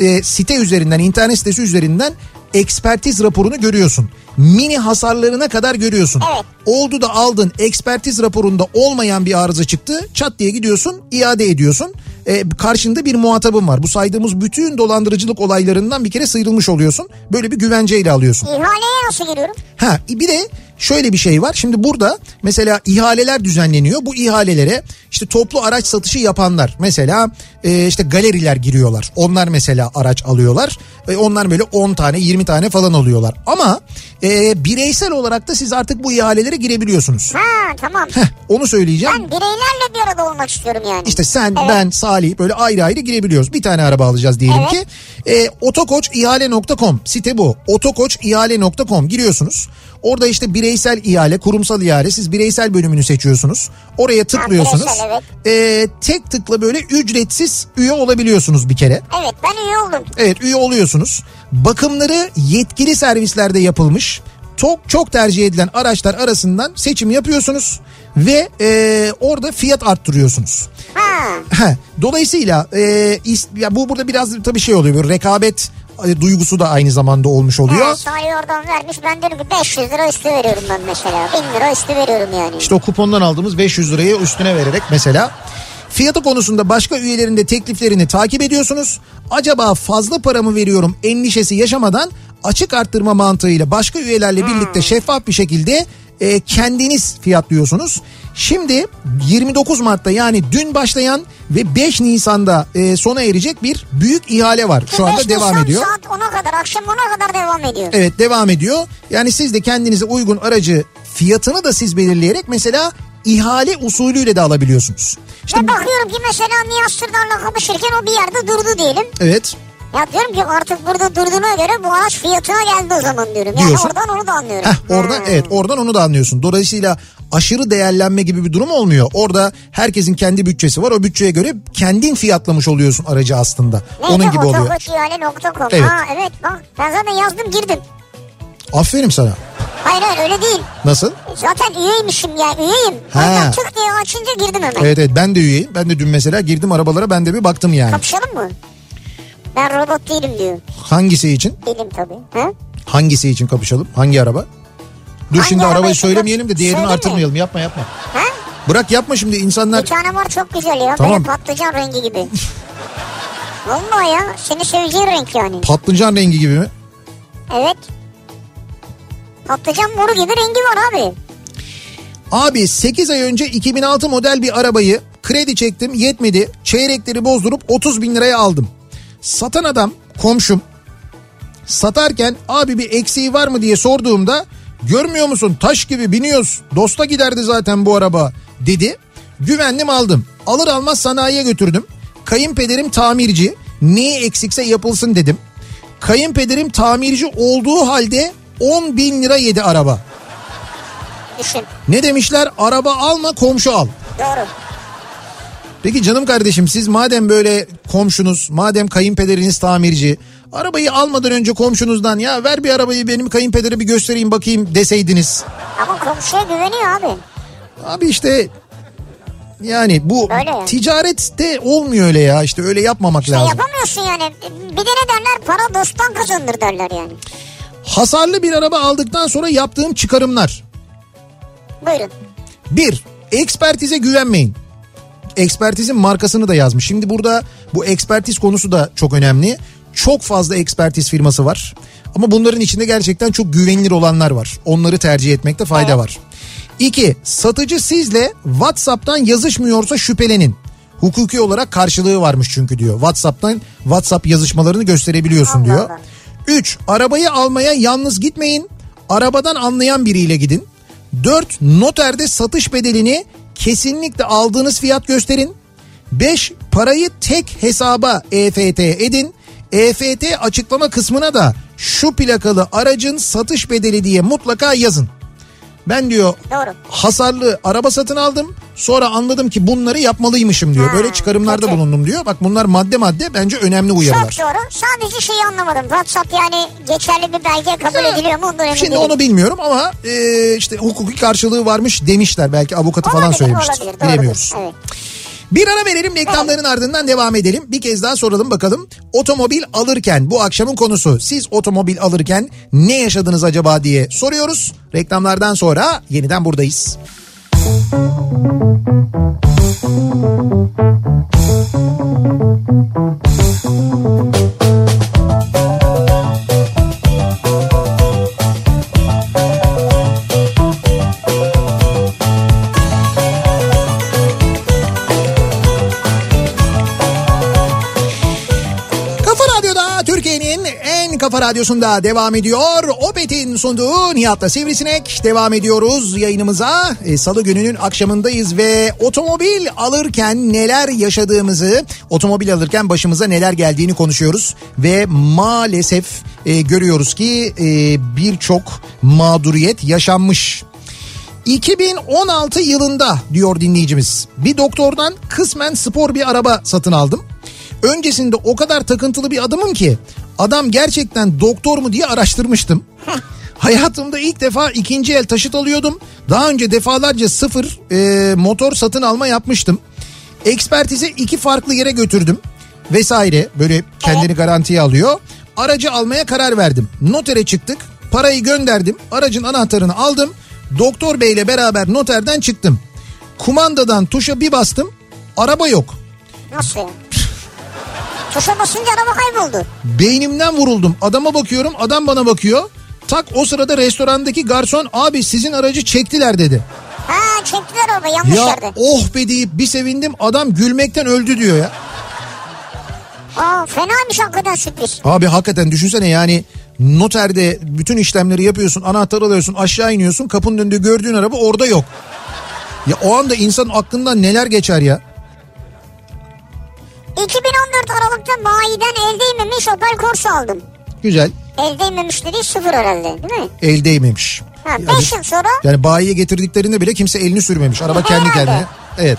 [SPEAKER 2] e, site üzerinden, internet sitesi üzerinden ekspertiz raporunu görüyorsun. Mini hasarlarına kadar görüyorsun.
[SPEAKER 3] Evet.
[SPEAKER 2] Oldu da aldın ekspertiz raporunda olmayan bir arıza çıktı. Çat diye gidiyorsun iade ediyorsun. Ee, karşında bir muhatabın var. Bu saydığımız bütün dolandırıcılık olaylarından bir kere sıyrılmış oluyorsun. Böyle bir güvenceyle alıyorsun.
[SPEAKER 3] İhaleye nasıl giriyorum?
[SPEAKER 2] Ha bir de şöyle bir şey var. Şimdi burada mesela ihaleler düzenleniyor. Bu ihalelere işte toplu araç satışı yapanlar mesela e, işte galeriler giriyorlar. Onlar mesela araç alıyorlar. E, onlar böyle 10 tane 20 tane falan alıyorlar. Ama e, bireysel olarak da siz artık bu ihalelere girebiliyorsunuz.
[SPEAKER 3] Ha tamam.
[SPEAKER 2] Heh, onu söyleyeceğim.
[SPEAKER 3] Ben bireylerle bir arada olmak istiyorum yani.
[SPEAKER 2] İşte sen,
[SPEAKER 3] Evet.
[SPEAKER 2] ben, Salih böyle ayrı ayrı girebiliyoruz. Bir tane araba alacağız diyelim
[SPEAKER 3] Evet.
[SPEAKER 2] ki. E, otokoçihale.com site bu. otokoçihale.com giriyorsunuz. Orada işte bireysel ihale, kurumsal ihale. Siz bireysel bölümünü seçiyorsunuz. Oraya tıklıyorsunuz.
[SPEAKER 3] bireysel, evet.
[SPEAKER 2] E, tek tıkla böyle ücretsiz üye olabiliyorsunuz bir kere.
[SPEAKER 3] Evet ben üye oldum.
[SPEAKER 2] Evet üye oluyorsunuz. Bakımları yetkili servislerde yapılmış. Çok çok tercih edilen araçlar arasından seçim yapıyorsunuz ve e, orada fiyat arttırıyorsunuz.
[SPEAKER 3] Ha.
[SPEAKER 2] Dolayısıyla e, is- ya bu burada biraz tabii şey oluyor. Böyle rekabet duygusu da aynı zamanda olmuş oluyor.
[SPEAKER 3] Ha, Salih oradan vermiş ben dedim ki 500 lira üstü veriyorum ben mesela. 1000 lira üstü veriyorum yani.
[SPEAKER 2] İşte o kupondan aldığımız 500 lirayı üstüne vererek mesela. Fiyatı konusunda başka üyelerin de tekliflerini takip ediyorsunuz. Acaba fazla para mı veriyorum endişesi yaşamadan açık arttırma mantığıyla başka üyelerle birlikte şeffaf bir şekilde e, kendiniz fiyatlıyorsunuz. Şimdi 29 Mart'ta yani dün başlayan ve 5 Nisan'da e, sona erecek bir büyük ihale var. Şu anda
[SPEAKER 3] 5
[SPEAKER 2] devam
[SPEAKER 3] Nisan
[SPEAKER 2] ediyor.
[SPEAKER 3] saat 10'a kadar akşam 10'a kadar devam ediyor.
[SPEAKER 2] Evet devam ediyor. Yani siz de kendinize uygun aracı fiyatını da siz belirleyerek mesela ihale usulüyle de alabiliyorsunuz. İşte
[SPEAKER 3] Ve bakıyorum ki mesela Nihat Sırdar'la kapışırken o bir yerde durdu diyelim.
[SPEAKER 2] evet
[SPEAKER 3] Ya diyorum ki artık burada durduğuna göre bu araç fiyatına geldi o zaman diyorum. Yani
[SPEAKER 2] Diyorsun.
[SPEAKER 3] oradan onu da anlıyorum.
[SPEAKER 2] Heh, oradan
[SPEAKER 3] Ha.
[SPEAKER 2] evet oradan onu da anlıyorsun. Dolayısıyla aşırı değerlenme gibi bir durum olmuyor. Orada herkesin kendi bütçesi var. O bütçeye göre kendin fiyatlamış oluyorsun aracı aslında.
[SPEAKER 3] Neydi?
[SPEAKER 2] Onun gibi oluyor.
[SPEAKER 3] Otokoçihale.com.
[SPEAKER 2] Evet.
[SPEAKER 3] Ha evet bak ben zaten yazdım girdim.
[SPEAKER 2] Aferin sana.
[SPEAKER 3] Hayır hayır öyle değil.
[SPEAKER 2] Nasıl?
[SPEAKER 3] Zaten üyeymişim ya üyeyim. O
[SPEAKER 2] Ha.
[SPEAKER 3] yüzden tık diye açınca girdim hemen.
[SPEAKER 2] Evet evet ben de üyeyim. Ben de dün mesela girdim arabalara ben de bir baktım yani.
[SPEAKER 3] Kapışalım mı? Ben robot değilim diyor.
[SPEAKER 2] Hangisi için?
[SPEAKER 3] Değilim tabii. Ha?
[SPEAKER 2] Hangisi için kapışalım? Hangi araba? Dur
[SPEAKER 3] Hangi
[SPEAKER 2] şimdi
[SPEAKER 3] araba
[SPEAKER 2] arabayı söylemeyelim de değerini
[SPEAKER 3] Söyleme.
[SPEAKER 2] artırmayalım. Yapma yapma.
[SPEAKER 3] Ha?
[SPEAKER 2] Bırak yapma şimdi insanlar...
[SPEAKER 3] Bir tane var çok güzel ya.
[SPEAKER 2] Tamam.
[SPEAKER 3] Böyle patlıcan rengi gibi. [LAUGHS] Vallahi ya. Seni seveceğin renk yani.
[SPEAKER 2] Patlıcan rengi gibi mi?
[SPEAKER 3] Evet. Patlıcan moru gibi rengi var abi.
[SPEAKER 2] Abi 8 ay önce 2006 model bir arabayı kredi çektim yetmedi. Çeyrekleri bozdurup 30 bin liraya aldım. Satan adam komşum satarken abi bir eksiği var mı diye sorduğumda görmüyor musun taş gibi biniyoruz dosta giderdi zaten bu araba dedi. Güvendim aldım alır almaz sanayiye götürdüm. Kayınpederim tamirci neyi eksikse yapılsın dedim. Kayınpederim tamirci olduğu halde 10 bin lira yedi araba.
[SPEAKER 3] Düşün.
[SPEAKER 2] Ne demişler? Araba alma komşu al.
[SPEAKER 3] Doğru.
[SPEAKER 2] Peki canım kardeşim siz madem böyle komşunuz, madem kayınpederiniz tamirci, arabayı almadan önce komşunuzdan ya ver bir arabayı benim kayınpedere bir göstereyim bakayım deseydiniz.
[SPEAKER 3] Ama komşuya güveniyor abi.
[SPEAKER 2] Abi işte yani bu
[SPEAKER 3] Öyle
[SPEAKER 2] ticarette olmuyor öyle ya işte öyle yapmamak
[SPEAKER 3] İşte
[SPEAKER 2] lazım.
[SPEAKER 3] yapamıyorsun yani. Bir de ne derler? Para dosttan kazanır derler yani.
[SPEAKER 2] Hasarlı bir araba aldıktan sonra yaptığım çıkarımlar.
[SPEAKER 3] Buyurun.
[SPEAKER 2] Bir, ekspertize güvenmeyin. Ekspertizin markasını da yazmış. Şimdi burada bu ekspertiz konusu da çok önemli. Çok fazla ekspertiz firması var. Ama bunların içinde gerçekten çok güvenilir olanlar var. Onları tercih etmekte fayda
[SPEAKER 3] Evet.
[SPEAKER 2] var. İki, satıcı sizle WhatsApp'tan yazışmıyorsa şüphelenin. Hukuki olarak karşılığı varmış çünkü diyor. WhatsApp'tan WhatsApp yazışmalarını gösterebiliyorsun
[SPEAKER 3] Allah
[SPEAKER 2] diyor. 3. Arabayı almaya yalnız gitmeyin. Arabadan anlayan biriyle gidin. 4. Noterde satış bedelini kesinlikle aldığınız fiyat gösterin. 5. Parayı tek hesaba EFT edin. EFT açıklama kısmına da şu plakalı aracın satış bedeli diye mutlaka yazın. Ben diyor
[SPEAKER 3] Doğru.
[SPEAKER 2] hasarlı araba satın aldım. Sonra anladım ki bunları yapmalıymışım diyor.
[SPEAKER 3] Ha,
[SPEAKER 2] Böyle çıkarımlarda
[SPEAKER 3] kötü.
[SPEAKER 2] bulundum diyor. Bak bunlar madde madde bence önemli uyarılar.
[SPEAKER 3] Çok doğru. Sadece şeyi anlamadım. WhatsApp yani geçerli bir belge kabul
[SPEAKER 2] Ha,
[SPEAKER 3] ediliyor mu? Ondan
[SPEAKER 2] Şimdi onu bilmiyorum ama e, işte hukuki karşılığı varmış demişler. Belki avukatı falan
[SPEAKER 3] Olabilir,
[SPEAKER 2] söylemiştir.
[SPEAKER 3] olabilir, doğrudur.
[SPEAKER 2] Bilemiyoruz.
[SPEAKER 3] Evet.
[SPEAKER 2] Bir ara verelim reklamların ardından devam edelim. Bir kez daha soralım bakalım. Otomobil alırken bu akşamın konusu. Siz otomobil alırken ne yaşadınız acaba diye soruyoruz. Reklamlardan sonra yeniden buradayız. Kafa kafa radyosunda devam ediyor. Opet'in sunduğu Nihat'la Sivrisinek devam ediyoruz yayınımıza. E, Salı gününün akşamındayız ve otomobil alırken neler yaşadığımızı, otomobil alırken başımıza neler geldiğini konuşuyoruz. Ve maalesef e, görüyoruz ki e, birçok mağduriyet yaşanmış. 2016 yılında diyor dinleyicimiz. Bir doktordan kısmen spor bir araba satın aldım. Öncesinde o kadar takıntılı bir adamım ki adam gerçekten doktor mu diye araştırmıştım. Hayatımda ilk defa ikinci el taşıt alıyordum. Daha önce defalarca sıfır e, motor satın alma yapmıştım. Ekspertize iki farklı yere götürdüm vesaire böyle kendini garantiye alıyor. Aracı almaya karar verdim. Notere çıktık. Parayı gönderdim. Aracın anahtarını aldım. Doktor beyle beraber noterden çıktım. Kumandadan tuşa bir bastım. Araba yok.
[SPEAKER 3] Nasıl? Tuşa basınca araba kayboldu.
[SPEAKER 2] Beynimden vuruldum. Adama bakıyorum adam bana bakıyor. Tak o sırada restorandaki garson abi sizin aracı çektiler dedi.
[SPEAKER 3] Ha çektiler araba yanlış
[SPEAKER 2] Ya
[SPEAKER 3] yerde.
[SPEAKER 2] oh be deyip bir sevindim adam gülmekten öldü diyor ya.
[SPEAKER 3] Aa fenaymış hakikaten sürpriz.
[SPEAKER 2] Abi hakikaten düşünsene yani noterde bütün işlemleri yapıyorsun anahtarı alıyorsun aşağı iniyorsun kapının önünde gördüğün araba orada yok. Ya o anda insanın aklından neler geçer ya.
[SPEAKER 3] 2014 Aralık'ta bayiden el değmemiş Opel Corsa aldım.
[SPEAKER 2] Güzel
[SPEAKER 3] El değmemiş dediği sıfır herhalde değil mi?
[SPEAKER 2] el değmemiş.
[SPEAKER 3] Ha
[SPEAKER 2] Yani-
[SPEAKER 3] 5 yıl sonra
[SPEAKER 2] Yani bayiye getirdiklerinde bile kimse elini sürmemiş. Araba kendi
[SPEAKER 3] Herhalde.
[SPEAKER 2] kendine. Evet.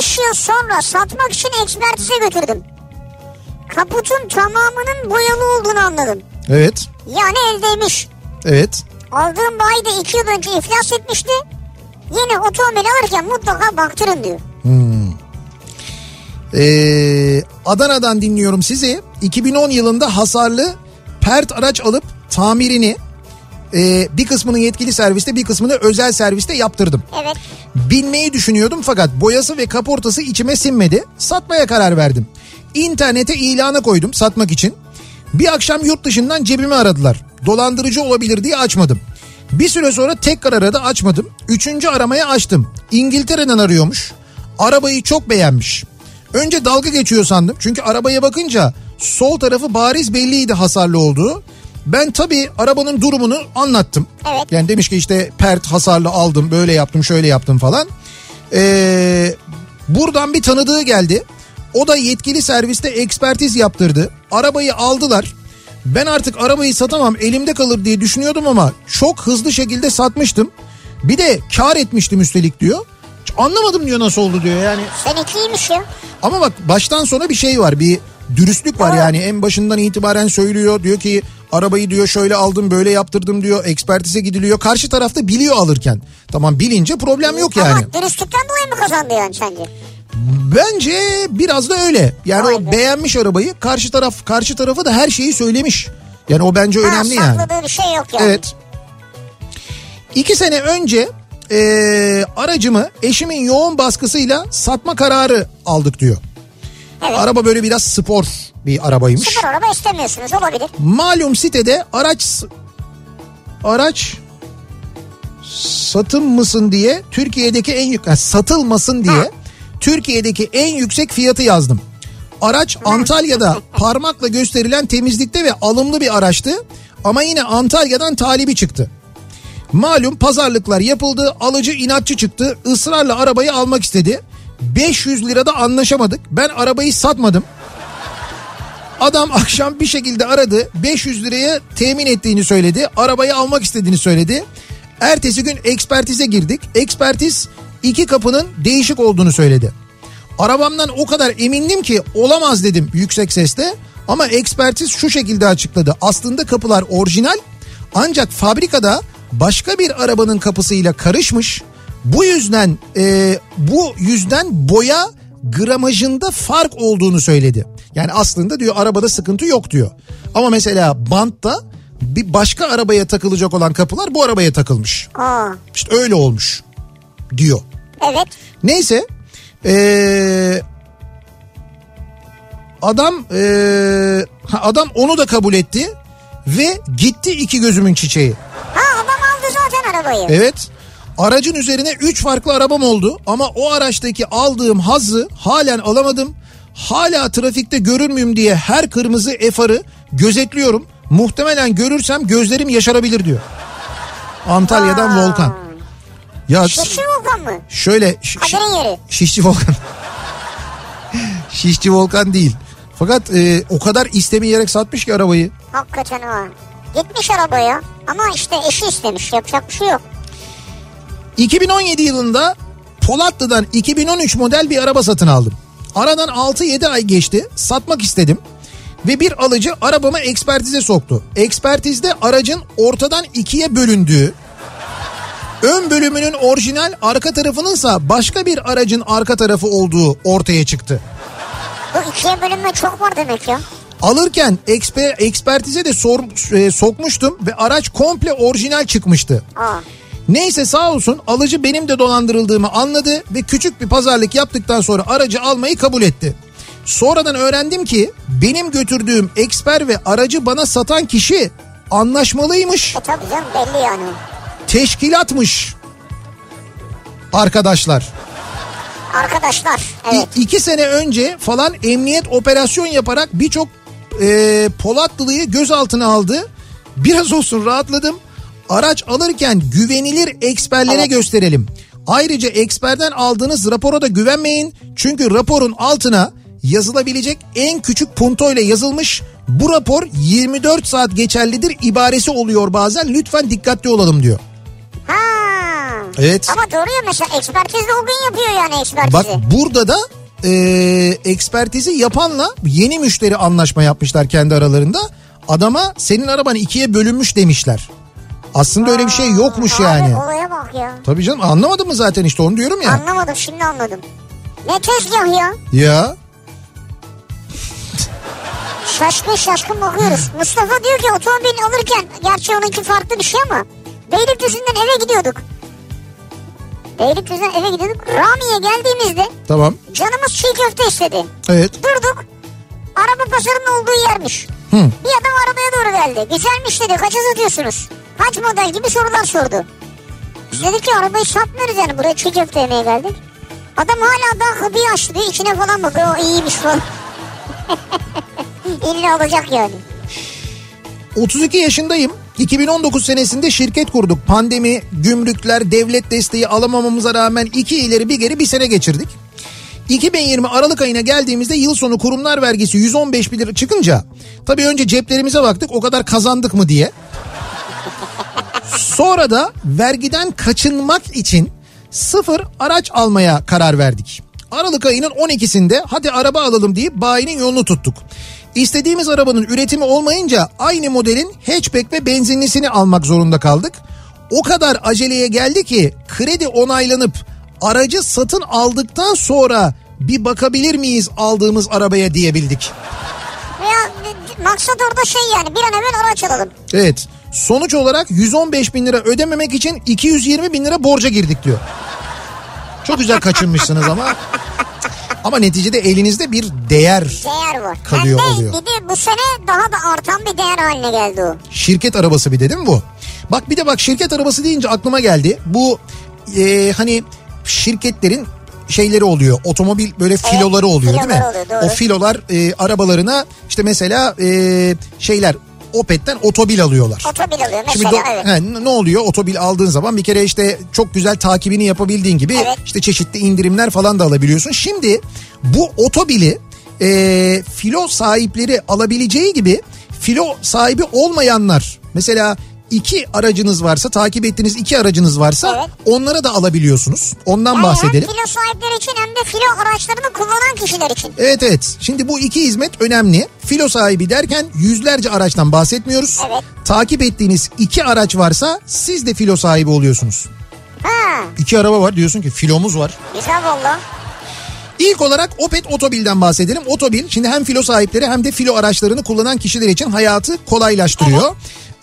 [SPEAKER 3] 5 yıl sonra satmak için ekspertize götürdüm. Kaputun tamamının boyalı olduğunu anladım.
[SPEAKER 2] Evet.
[SPEAKER 3] Yani el değmiş.
[SPEAKER 2] Evet.
[SPEAKER 3] Aldığım bayi de 2 yıl önce iflas etmişti. Yeni otomobil alırken mutlaka baktırın diyor.
[SPEAKER 2] Ee, Adana'dan dinliyorum sizi. 2010 yılında hasarlı pert araç alıp tamirini e, bir kısmını yetkili serviste bir kısmını özel serviste yaptırdım.
[SPEAKER 3] Evet.
[SPEAKER 2] Binmeyi düşünüyordum fakat boyası ve kaportası içime sinmedi. Satmaya karar verdim. İnternete ilana koydum satmak için. Bir akşam yurt dışından cebimi aradılar. Dolandırıcı olabilir diye açmadım. Bir süre sonra tekrar aradı açmadım. Üçüncü aramaya açtım. İngiltere'den arıyormuş. Arabayı çok beğenmiş. Önce dalga geçiyor sandım. Çünkü arabaya bakınca sol tarafı bariz belliydi hasarlı olduğu. Ben tabii arabanın durumunu anlattım.
[SPEAKER 3] Evet.
[SPEAKER 2] Yani demiş ki işte pert hasarlı aldım böyle yaptım şöyle yaptım falan. Ee, buradan bir tanıdığı geldi. O da yetkili serviste ekspertiz yaptırdı. Arabayı aldılar. Ben artık arabayı satamam elimde kalır diye düşünüyordum ama çok hızlı şekilde satmıştım. Bir de kar etmiştim üstelik diyor. Anlamadım diyor nasıl oldu diyor yani.
[SPEAKER 3] Seninki iyiymiş ya.
[SPEAKER 2] Ama bak baştan sona bir şey var bir dürüstlük var
[SPEAKER 3] Doğru.
[SPEAKER 2] yani en başından itibaren söylüyor diyor ki arabayı diyor şöyle aldım böyle yaptırdım diyor ekspertize gidiliyor karşı tarafta biliyor alırken tamam bilince problem yok yani
[SPEAKER 3] Ama dürüstlükten dolayı mı kazandı yani sence?
[SPEAKER 2] bence biraz da öyle yani
[SPEAKER 3] Vay
[SPEAKER 2] o
[SPEAKER 3] be.
[SPEAKER 2] beğenmiş arabayı karşı taraf karşı tarafı da her şeyi söylemiş yani o bence önemli
[SPEAKER 3] ha,
[SPEAKER 2] yani
[SPEAKER 3] sakladığı bir şey yok yani.
[SPEAKER 2] evet iki sene önce eee, aracımı eşimin yoğun baskısıyla satma kararı aldık diyor.
[SPEAKER 3] Evet.
[SPEAKER 2] Araba böyle biraz spor bir arabaymış.
[SPEAKER 3] Sıfır araba istemiyorsunuz olabilir.
[SPEAKER 2] Malum sitede araç araç satım mısın diye Türkiye'deki en yük yani satılmasın diye Türkiye'deki en yüksek fiyatı yazdım. Araç Antalya'da [LAUGHS] parmakla gösterilen temizlikte ve alımlı bir araçtı ama yine Antalya'dan talibi çıktı. Malum pazarlıklar yapıldı, alıcı inatçı çıktı, ısrarla arabayı almak istedi. 500 lirada anlaşamadık. Ben arabayı satmadım. Adam akşam bir şekilde aradı. 500 liraya temin ettiğini söyledi. Arabayı almak istediğini söyledi. Ertesi gün ekspertize girdik. Ekspertiz iki kapının değişik olduğunu söyledi. Arabamdan o kadar emindim ki olamaz dedim yüksek sesle. Ama ekspertiz şu şekilde açıkladı. Aslında kapılar orijinal ancak fabrikada başka bir arabanın kapısıyla karışmış. Bu yüzden e, bu yüzden boya gramajında fark olduğunu söyledi. Yani aslında diyor arabada sıkıntı yok diyor. Ama mesela bantta bir başka arabaya takılacak olan kapılar bu arabaya takılmış.
[SPEAKER 3] Aa,
[SPEAKER 2] İşte öyle olmuş diyor.
[SPEAKER 3] evet.
[SPEAKER 2] Neyse ee, adam ee, adam onu da kabul etti ve gitti iki gözümün çiçeği.
[SPEAKER 3] Ha arabayı.
[SPEAKER 2] Evet. Aracın üzerine 3 farklı arabam oldu ama o araçtaki aldığım hazzı halen alamadım. Hala trafikte görür müyüm diye her kırmızı efarı gözetliyorum. Muhtemelen görürsem gözlerim yaşarabilir diyor. Antalya'dan
[SPEAKER 3] Aa.
[SPEAKER 2] Volkan. Ya
[SPEAKER 3] Şişli Volkan mı?
[SPEAKER 2] şöyle ş- ş-
[SPEAKER 3] Kadir'in yeri.
[SPEAKER 2] Şişçi Volkan. [LAUGHS] Şişçi Volkan değil. Fakat e, o kadar istemeyerek satmış ki arabayı.
[SPEAKER 3] Hakikaten ha. Gitmiş arabaya ama işte eşi istemiş yapacak bir şey yok.
[SPEAKER 2] 2017 yılında Polatlı'dan 2013 model bir araba satın aldım. Aradan 6-7 ay geçti. Satmak istedim. Ve bir alıcı arabamı ekspertize soktu. Ekspertizde aracın ortadan ikiye bölündüğü, ön bölümünün orijinal arka tarafınınsa başka bir aracın arka tarafı olduğu ortaya çıktı.
[SPEAKER 3] Bu ikiye bölünme çok var demek ya.
[SPEAKER 2] Alırken eksper, ekspertize de sor, e, sokmuştum ve araç komple orijinal çıkmıştı.
[SPEAKER 3] Aa.
[SPEAKER 2] Neyse sağ olsun alıcı benim de dolandırıldığımı anladı ve küçük bir pazarlık yaptıktan sonra aracı almayı kabul etti. Sonradan öğrendim ki benim götürdüğüm eksper ve aracı bana satan kişi anlaşmalıymış,
[SPEAKER 3] E tabii canım belli yani.
[SPEAKER 2] teşkilatmış. Arkadaşlar
[SPEAKER 3] Arkadaşlar
[SPEAKER 2] İ-
[SPEAKER 3] evet.
[SPEAKER 2] iki sene önce falan emniyet operasyon yaparak birçok e, Polatlı'yı gözaltına aldı. Biraz olsun rahatladım. Araç alırken güvenilir eksperlere
[SPEAKER 3] Evet.
[SPEAKER 2] gösterelim. Ayrıca eksperden aldığınız rapora da güvenmeyin. Çünkü raporun altına yazılabilecek en küçük punto ile yazılmış. Bu rapor 24 saat geçerlidir ibaresi oluyor bazen. Lütfen dikkatli olalım diyor.
[SPEAKER 3] Ha.
[SPEAKER 2] Evet.
[SPEAKER 3] Ama doğru ya mesela ekspertiz de o gün yapıyor yani ekspertizi.
[SPEAKER 2] Bak burada da e, ekspertizi yapanla yeni müşteri anlaşma yapmışlar kendi aralarında. Adama senin araban ikiye bölünmüş demişler. Aslında öyle bir şey yokmuş
[SPEAKER 3] Abi,
[SPEAKER 2] yani.
[SPEAKER 3] olaya bak ya.
[SPEAKER 2] Tabii canım anlamadın mı zaten işte onu diyorum ya.
[SPEAKER 3] Anlamadım şimdi anladım. Ne tezgah ya.
[SPEAKER 2] Ya
[SPEAKER 3] Şaşkın şaşkın bakıyoruz. [LAUGHS] Mustafa diyor ki otomobil alırken gerçi onunki farklı bir şey ama Beylikdüzü'nden eve gidiyorduk. Beylikdüzü'nden eve gidiyorduk. Rami'ye geldiğimizde
[SPEAKER 2] tamam
[SPEAKER 3] canımız çiğ köfte istedi.
[SPEAKER 2] evet.
[SPEAKER 3] Durduk. Araba pazarının olduğu yermiş.
[SPEAKER 2] Hı.
[SPEAKER 3] Bir adam arabaya doğru geldi. Güzelmiş dedi. Kaça satıyorsunuz? Kaç model gibi sorular sordu. Biz dedik ki arabayı satmıyoruz yani. Buraya çiğ köfte yemeye geldik. Adam hala daha kapıyı açtı. diyor. İçine falan bakıyor. O iyiymiş falan. [LAUGHS] İlle alacak yani.
[SPEAKER 2] 32 yaşındayım. 2019 senesinde şirket kurduk. Pandemi, gümrükler, devlet desteği alamamamıza rağmen iki ileri bir geri bir sene geçirdik. 2020 Aralık ayına geldiğimizde yıl sonu kurumlar vergisi 115 bin lira çıkınca tabii önce ceplerimize baktık o kadar kazandık mı diye. Sonra da vergiden kaçınmak için sıfır araç almaya karar verdik. Aralık ayının 12'sinde hadi araba alalım deyip bayinin yolunu tuttuk. İstediğimiz arabanın üretimi olmayınca aynı modelin hatchback ve benzinlisini almak zorunda kaldık. O kadar aceleye geldi ki kredi onaylanıp aracı satın aldıktan sonra bir bakabilir miyiz aldığımız arabaya diyebildik.
[SPEAKER 3] Ya maksat orada şey yani bir an evvel araç alalım.
[SPEAKER 2] Evet sonuç olarak 115 bin lira ödememek için 220 bin lira borca girdik diyor. Çok güzel kaçınmışsınız ama. [LAUGHS] Ama neticede elinizde bir değer.
[SPEAKER 3] Değer var.
[SPEAKER 2] Kalıyor,
[SPEAKER 3] Hem de
[SPEAKER 2] oluyor.
[SPEAKER 3] bir de bu sene daha da artan bir değer haline geldi o.
[SPEAKER 2] Şirket arabası bir de değil mi bu? Bak bir de bak şirket arabası deyince aklıma geldi. Bu e, hani şirketlerin şeyleri oluyor. Otomobil böyle filoları oluyor değil mi?
[SPEAKER 3] oluyor, doğru.
[SPEAKER 2] O filolar e, arabalarına işte mesela e, şeyler Opet'ten otobil alıyorlar.
[SPEAKER 3] Otobil alıyor
[SPEAKER 2] Şimdi
[SPEAKER 3] mesela
[SPEAKER 2] do-
[SPEAKER 3] evet.
[SPEAKER 2] he, ne oluyor? Otobil aldığın zaman bir kere işte çok güzel takibini yapabildiğin gibi
[SPEAKER 3] Evet.
[SPEAKER 2] işte çeşitli indirimler falan da alabiliyorsun. Şimdi bu otobili e, filo sahipleri alabileceği gibi filo sahibi olmayanlar mesela iki aracınız varsa takip ettiğiniz iki aracınız varsa
[SPEAKER 3] Evet.
[SPEAKER 2] onlara da alabiliyorsunuz. Ondan
[SPEAKER 3] Yani
[SPEAKER 2] bahsedelim.
[SPEAKER 3] hem filo sahipleri için hem de filo araçlarını kullanan kişiler için.
[SPEAKER 2] Evet evet. Şimdi bu iki hizmet önemli. Filo sahibi derken yüzlerce araçtan bahsetmiyoruz.
[SPEAKER 3] Evet.
[SPEAKER 2] Takip ettiğiniz iki araç varsa siz de filo sahibi oluyorsunuz.
[SPEAKER 3] Ha
[SPEAKER 2] İki araba var diyorsun ki filomuz var.
[SPEAKER 3] güzel valla.
[SPEAKER 2] İlk olarak Opet Otobil'den bahsedelim. Otobil şimdi hem filo sahipleri hem de filo araçlarını kullanan kişiler için hayatı kolaylaştırıyor.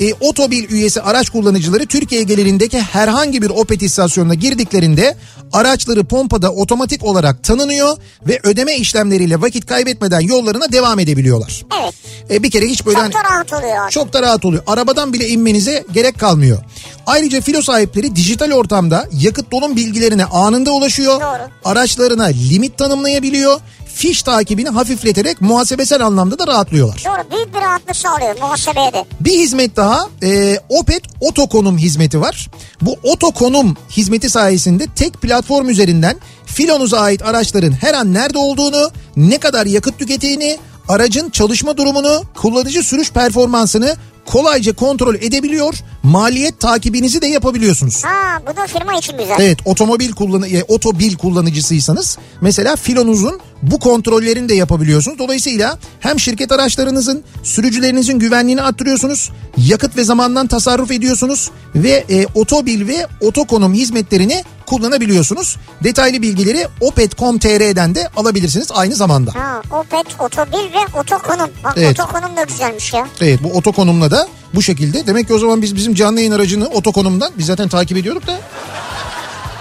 [SPEAKER 2] E, Otobil üyesi araç kullanıcıları Türkiye genelindeki herhangi bir Opet istasyonuna girdiklerinde araçları pompada otomatik olarak tanınıyor ve ödeme işlemleriyle vakit kaybetmeden yollarına devam edebiliyorlar.
[SPEAKER 3] Evet.
[SPEAKER 2] E, bir kere hiç böyle
[SPEAKER 3] Çok
[SPEAKER 2] hani-
[SPEAKER 3] da rahat oluyor.
[SPEAKER 2] çok da rahat oluyor. Arabadan bile inmenize gerek kalmıyor. Ayrıca filo sahipleri dijital ortamda yakıt dolum bilgilerine anında ulaşıyor.
[SPEAKER 3] Doğru.
[SPEAKER 2] Araçlarına limit tanımlayabiliyor. Fiş takibini hafifleterek muhasebesel anlamda da rahatlıyorlar.
[SPEAKER 3] Doğru büyük bir rahatlık sağlıyor muhasebeye de.
[SPEAKER 2] Bir hizmet daha e, Opet Otokonum hizmeti var. Bu Otokonum hizmeti sayesinde tek platform üzerinden filonuza ait araçların her an nerede olduğunu, ne kadar yakıt tükettiğini, aracın çalışma durumunu, kullanıcı sürüş performansını kolayca kontrol edebiliyor. Maliyet takibinizi de yapabiliyorsunuz.
[SPEAKER 3] Ha bu da firma için güzel.
[SPEAKER 2] Evet otomobil kullanı e, otobil kullanıcısıysanız mesela filonuzun bu kontrollerini de yapabiliyorsunuz. Dolayısıyla hem şirket araçlarınızın sürücülerinizin güvenliğini arttırıyorsunuz. Yakıt ve zamandan tasarruf ediyorsunuz ve e, otobil ve otokonum hizmetlerini kullanabiliyorsunuz. Detaylı bilgileri opet.com.tr'den de alabilirsiniz aynı zamanda.
[SPEAKER 3] Ha Opet, Otobil ve Otokonum. Bak
[SPEAKER 2] Evet.
[SPEAKER 3] Otokonum da güzelmiş ya.
[SPEAKER 2] Evet bu otokonumla da bu şekilde. Demek ki o zaman biz bizim canlı yayın aracını otokonumdan biz zaten takip ediyorduk da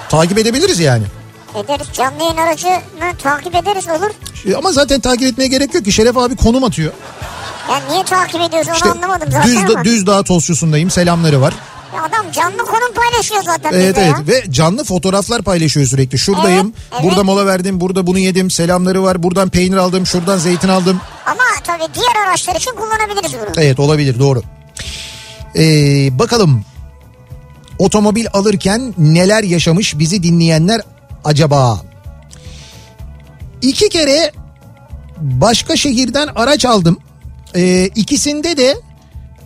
[SPEAKER 2] takip edebiliriz yani.
[SPEAKER 3] Ederiz canlı yayın aracını takip ederiz olur.
[SPEAKER 2] Ama zaten takip etmeye gerek yok ki. Şeref abi konum atıyor.
[SPEAKER 3] Ya niye takip ediyoruz onu
[SPEAKER 2] İşte
[SPEAKER 3] anlamadım zaten
[SPEAKER 2] düz,
[SPEAKER 3] ama.
[SPEAKER 2] düz dağ tozçusundayım selamları var.
[SPEAKER 3] Ya adam canlı konum paylaşıyor zaten
[SPEAKER 2] Evet evet
[SPEAKER 3] ya.
[SPEAKER 2] ve canlı fotoğraflar paylaşıyor sürekli. Şuradayım,
[SPEAKER 3] Evet, evet.
[SPEAKER 2] burada mola verdim, burada bunu yedim, selamları var. Buradan peynir aldım, şuradan zeytin aldım.
[SPEAKER 3] Ama tabii diğer araçlar için kullanabiliriz bunu.
[SPEAKER 2] Evet olabilir doğru. Ee, bakalım otomobil alırken neler yaşamış bizi dinleyenler acaba? İki kere başka şehirden araç aldım. Ee, ikisinde de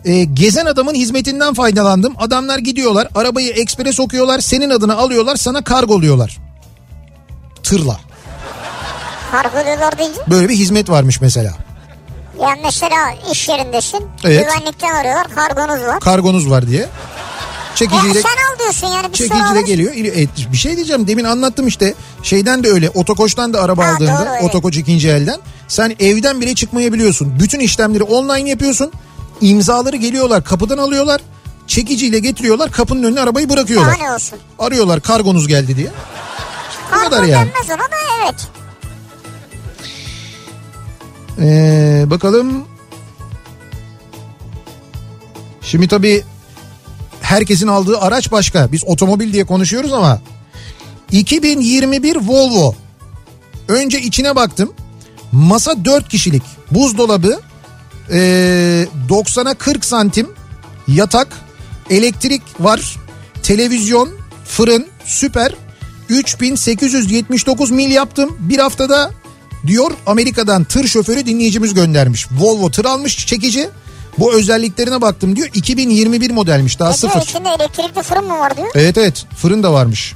[SPEAKER 2] e, gezen adamın hizmetinden faydalandım. Adamlar gidiyorlar arabayı ekspere sokuyorlar senin adını alıyorlar sana kargoluyorlar. Tırla.
[SPEAKER 3] Kargoluyorlar deyince.
[SPEAKER 2] Böyle bir hizmet varmış mesela.
[SPEAKER 3] Yani mesela iş yerindesin.
[SPEAKER 2] Evet.
[SPEAKER 3] Güvenlikten arıyorlar kargonuz var.
[SPEAKER 2] Kargonuz var diye.
[SPEAKER 3] Ya
[SPEAKER 2] Çekiciyle
[SPEAKER 3] sen al diyorsun yani bir
[SPEAKER 2] Çekici
[SPEAKER 3] sonra
[SPEAKER 2] de
[SPEAKER 3] alırsın.
[SPEAKER 2] geliyor. E, bir şey diyeceğim demin anlattım işte. Şeyden de öyle otokoştan da araba
[SPEAKER 3] Ha,
[SPEAKER 2] aldığında
[SPEAKER 3] doğru, evet.
[SPEAKER 2] otokoç ikinci elden. Sen evden bile çıkmayabiliyorsun. Bütün işlemleri online yapıyorsun. İmzaları geliyorlar kapıdan alıyorlar. Çekiciyle getiriyorlar kapının önüne arabayı bırakıyorlar.
[SPEAKER 3] Daha ne olsun.
[SPEAKER 2] Arıyorlar kargonuz geldi diye. Bu
[SPEAKER 3] Kargo
[SPEAKER 2] kadar yani.
[SPEAKER 3] denmez ona da evet.
[SPEAKER 2] Ee, bakalım. Şimdi tabii herkesin aldığı araç başka. Biz otomobil diye konuşuyoruz ama 2021 Volvo. Önce içine baktım. Masa 4 kişilik. Buzdolabı ee, 90'a 40 santim yatak, elektrik var, televizyon, fırın, süper. 3879 mil yaptım. Bir haftada diyor Amerika'dan tır şoförü dinleyicimiz göndermiş. Volvo tır almış çekici. Bu özelliklerine baktım diyor. 2021 modelmiş daha
[SPEAKER 3] diyor
[SPEAKER 2] sıfır.
[SPEAKER 3] içinde elektrikli fırın mı var diyor.
[SPEAKER 2] Evet evet fırın da varmış.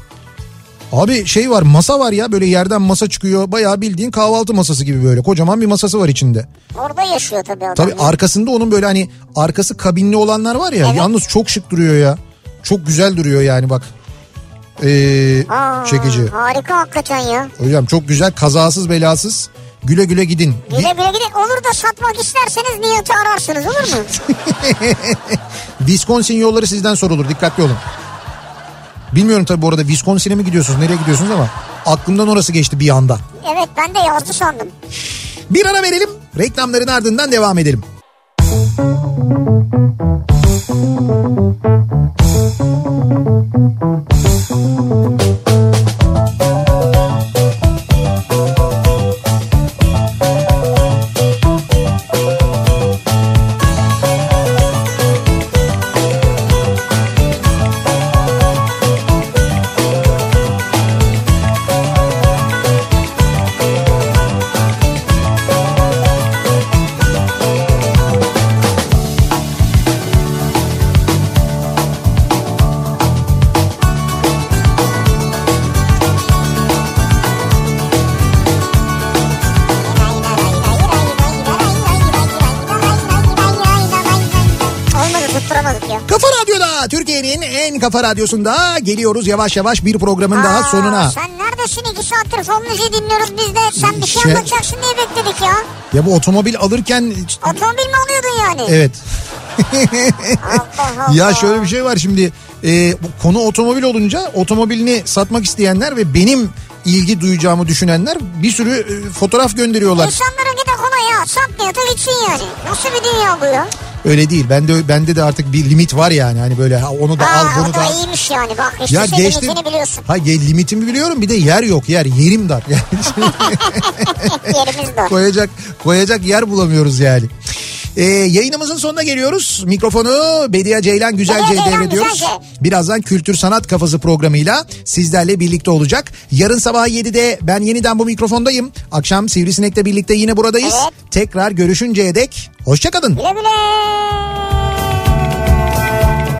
[SPEAKER 2] Abi şey var masa var ya böyle yerden masa çıkıyor. Bayağı bildiğin kahvaltı masası gibi böyle kocaman bir masası var içinde.
[SPEAKER 3] Orada yaşıyor tabii adam.
[SPEAKER 2] Tabii
[SPEAKER 3] ya.
[SPEAKER 2] arkasında onun böyle hani arkası kabinli olanlar var ya
[SPEAKER 3] Evet.
[SPEAKER 2] yalnız çok şık duruyor ya. Çok güzel duruyor yani bak. Ee,
[SPEAKER 3] Aa,
[SPEAKER 2] çekici.
[SPEAKER 3] Harika hakikaten ya.
[SPEAKER 2] Hocam çok güzel kazasız belasız güle güle gidin.
[SPEAKER 3] Güle güle gidin. Olur da satmak isterseniz Nihat'ı ararsınız olur mu? [LAUGHS]
[SPEAKER 2] Wisconsin yolları sizden sorulur dikkatli olun. Bilmiyorum tabii bu arada Wisconsin'e mi gidiyorsunuz nereye gidiyorsunuz ama aklımdan orası geçti bir anda.
[SPEAKER 3] evet ben de yazdı sandım.
[SPEAKER 2] Bir ara verelim reklamların ardından devam edelim.
[SPEAKER 3] Olmadı
[SPEAKER 2] kafa radyosunda geliyoruz yavaş yavaş bir programın daha
[SPEAKER 3] Aa,
[SPEAKER 2] sonuna.
[SPEAKER 3] Sen neredesin iki saattir fon müziği dinliyoruz biz de. Sen bir şey,
[SPEAKER 2] Şey-
[SPEAKER 3] anlatacaksın diye bekledik ya.
[SPEAKER 2] Ya bu otomobil alırken
[SPEAKER 3] Otomobil mi alıyordun yani?
[SPEAKER 2] evet
[SPEAKER 3] Allah Allah.
[SPEAKER 2] ya şöyle bir şey var şimdi e, bu konu otomobil olunca otomobilini satmak isteyenler ve benim ilgi duyacağımı düşünenler bir sürü e, fotoğraf gönderiyorlar.
[SPEAKER 3] İnsanlara gide kolay ya. Satmıyor da gitsin yani. Nasıl bir dünya bu ya?
[SPEAKER 2] Öyle değil. Bende bende de artık bir limit var yani. Hani böyle ha, onu da al
[SPEAKER 3] Aa,
[SPEAKER 2] bunu da
[SPEAKER 3] da
[SPEAKER 2] al.
[SPEAKER 3] iyiymiş yani. Bak işte
[SPEAKER 2] Ya
[SPEAKER 3] senin
[SPEAKER 2] geçtim.
[SPEAKER 3] limitini biliyorsun.
[SPEAKER 2] Ha limitimi biliyorum bir de yer yok yer. Yerim dar. Yani [LAUGHS]
[SPEAKER 3] Yerimiz de.
[SPEAKER 2] koyacak koyacak yer bulamıyoruz yani. Ee, yayınımızın sonuna geliyoruz. Mikrofonu Bediye Ceylan Güzelce'ye devrediyoruz.
[SPEAKER 3] Güzelce.
[SPEAKER 2] Birazdan Kültür Sanat Kafası programıyla sizlerle birlikte olacak. Yarın sabah 7'de ben yeniden bu mikrofondayım. Akşam Sivrisinek'le birlikte yine buradayız.
[SPEAKER 3] Evet.
[SPEAKER 2] Tekrar görüşünceye dek hoşçakalın.
[SPEAKER 3] Güle güle.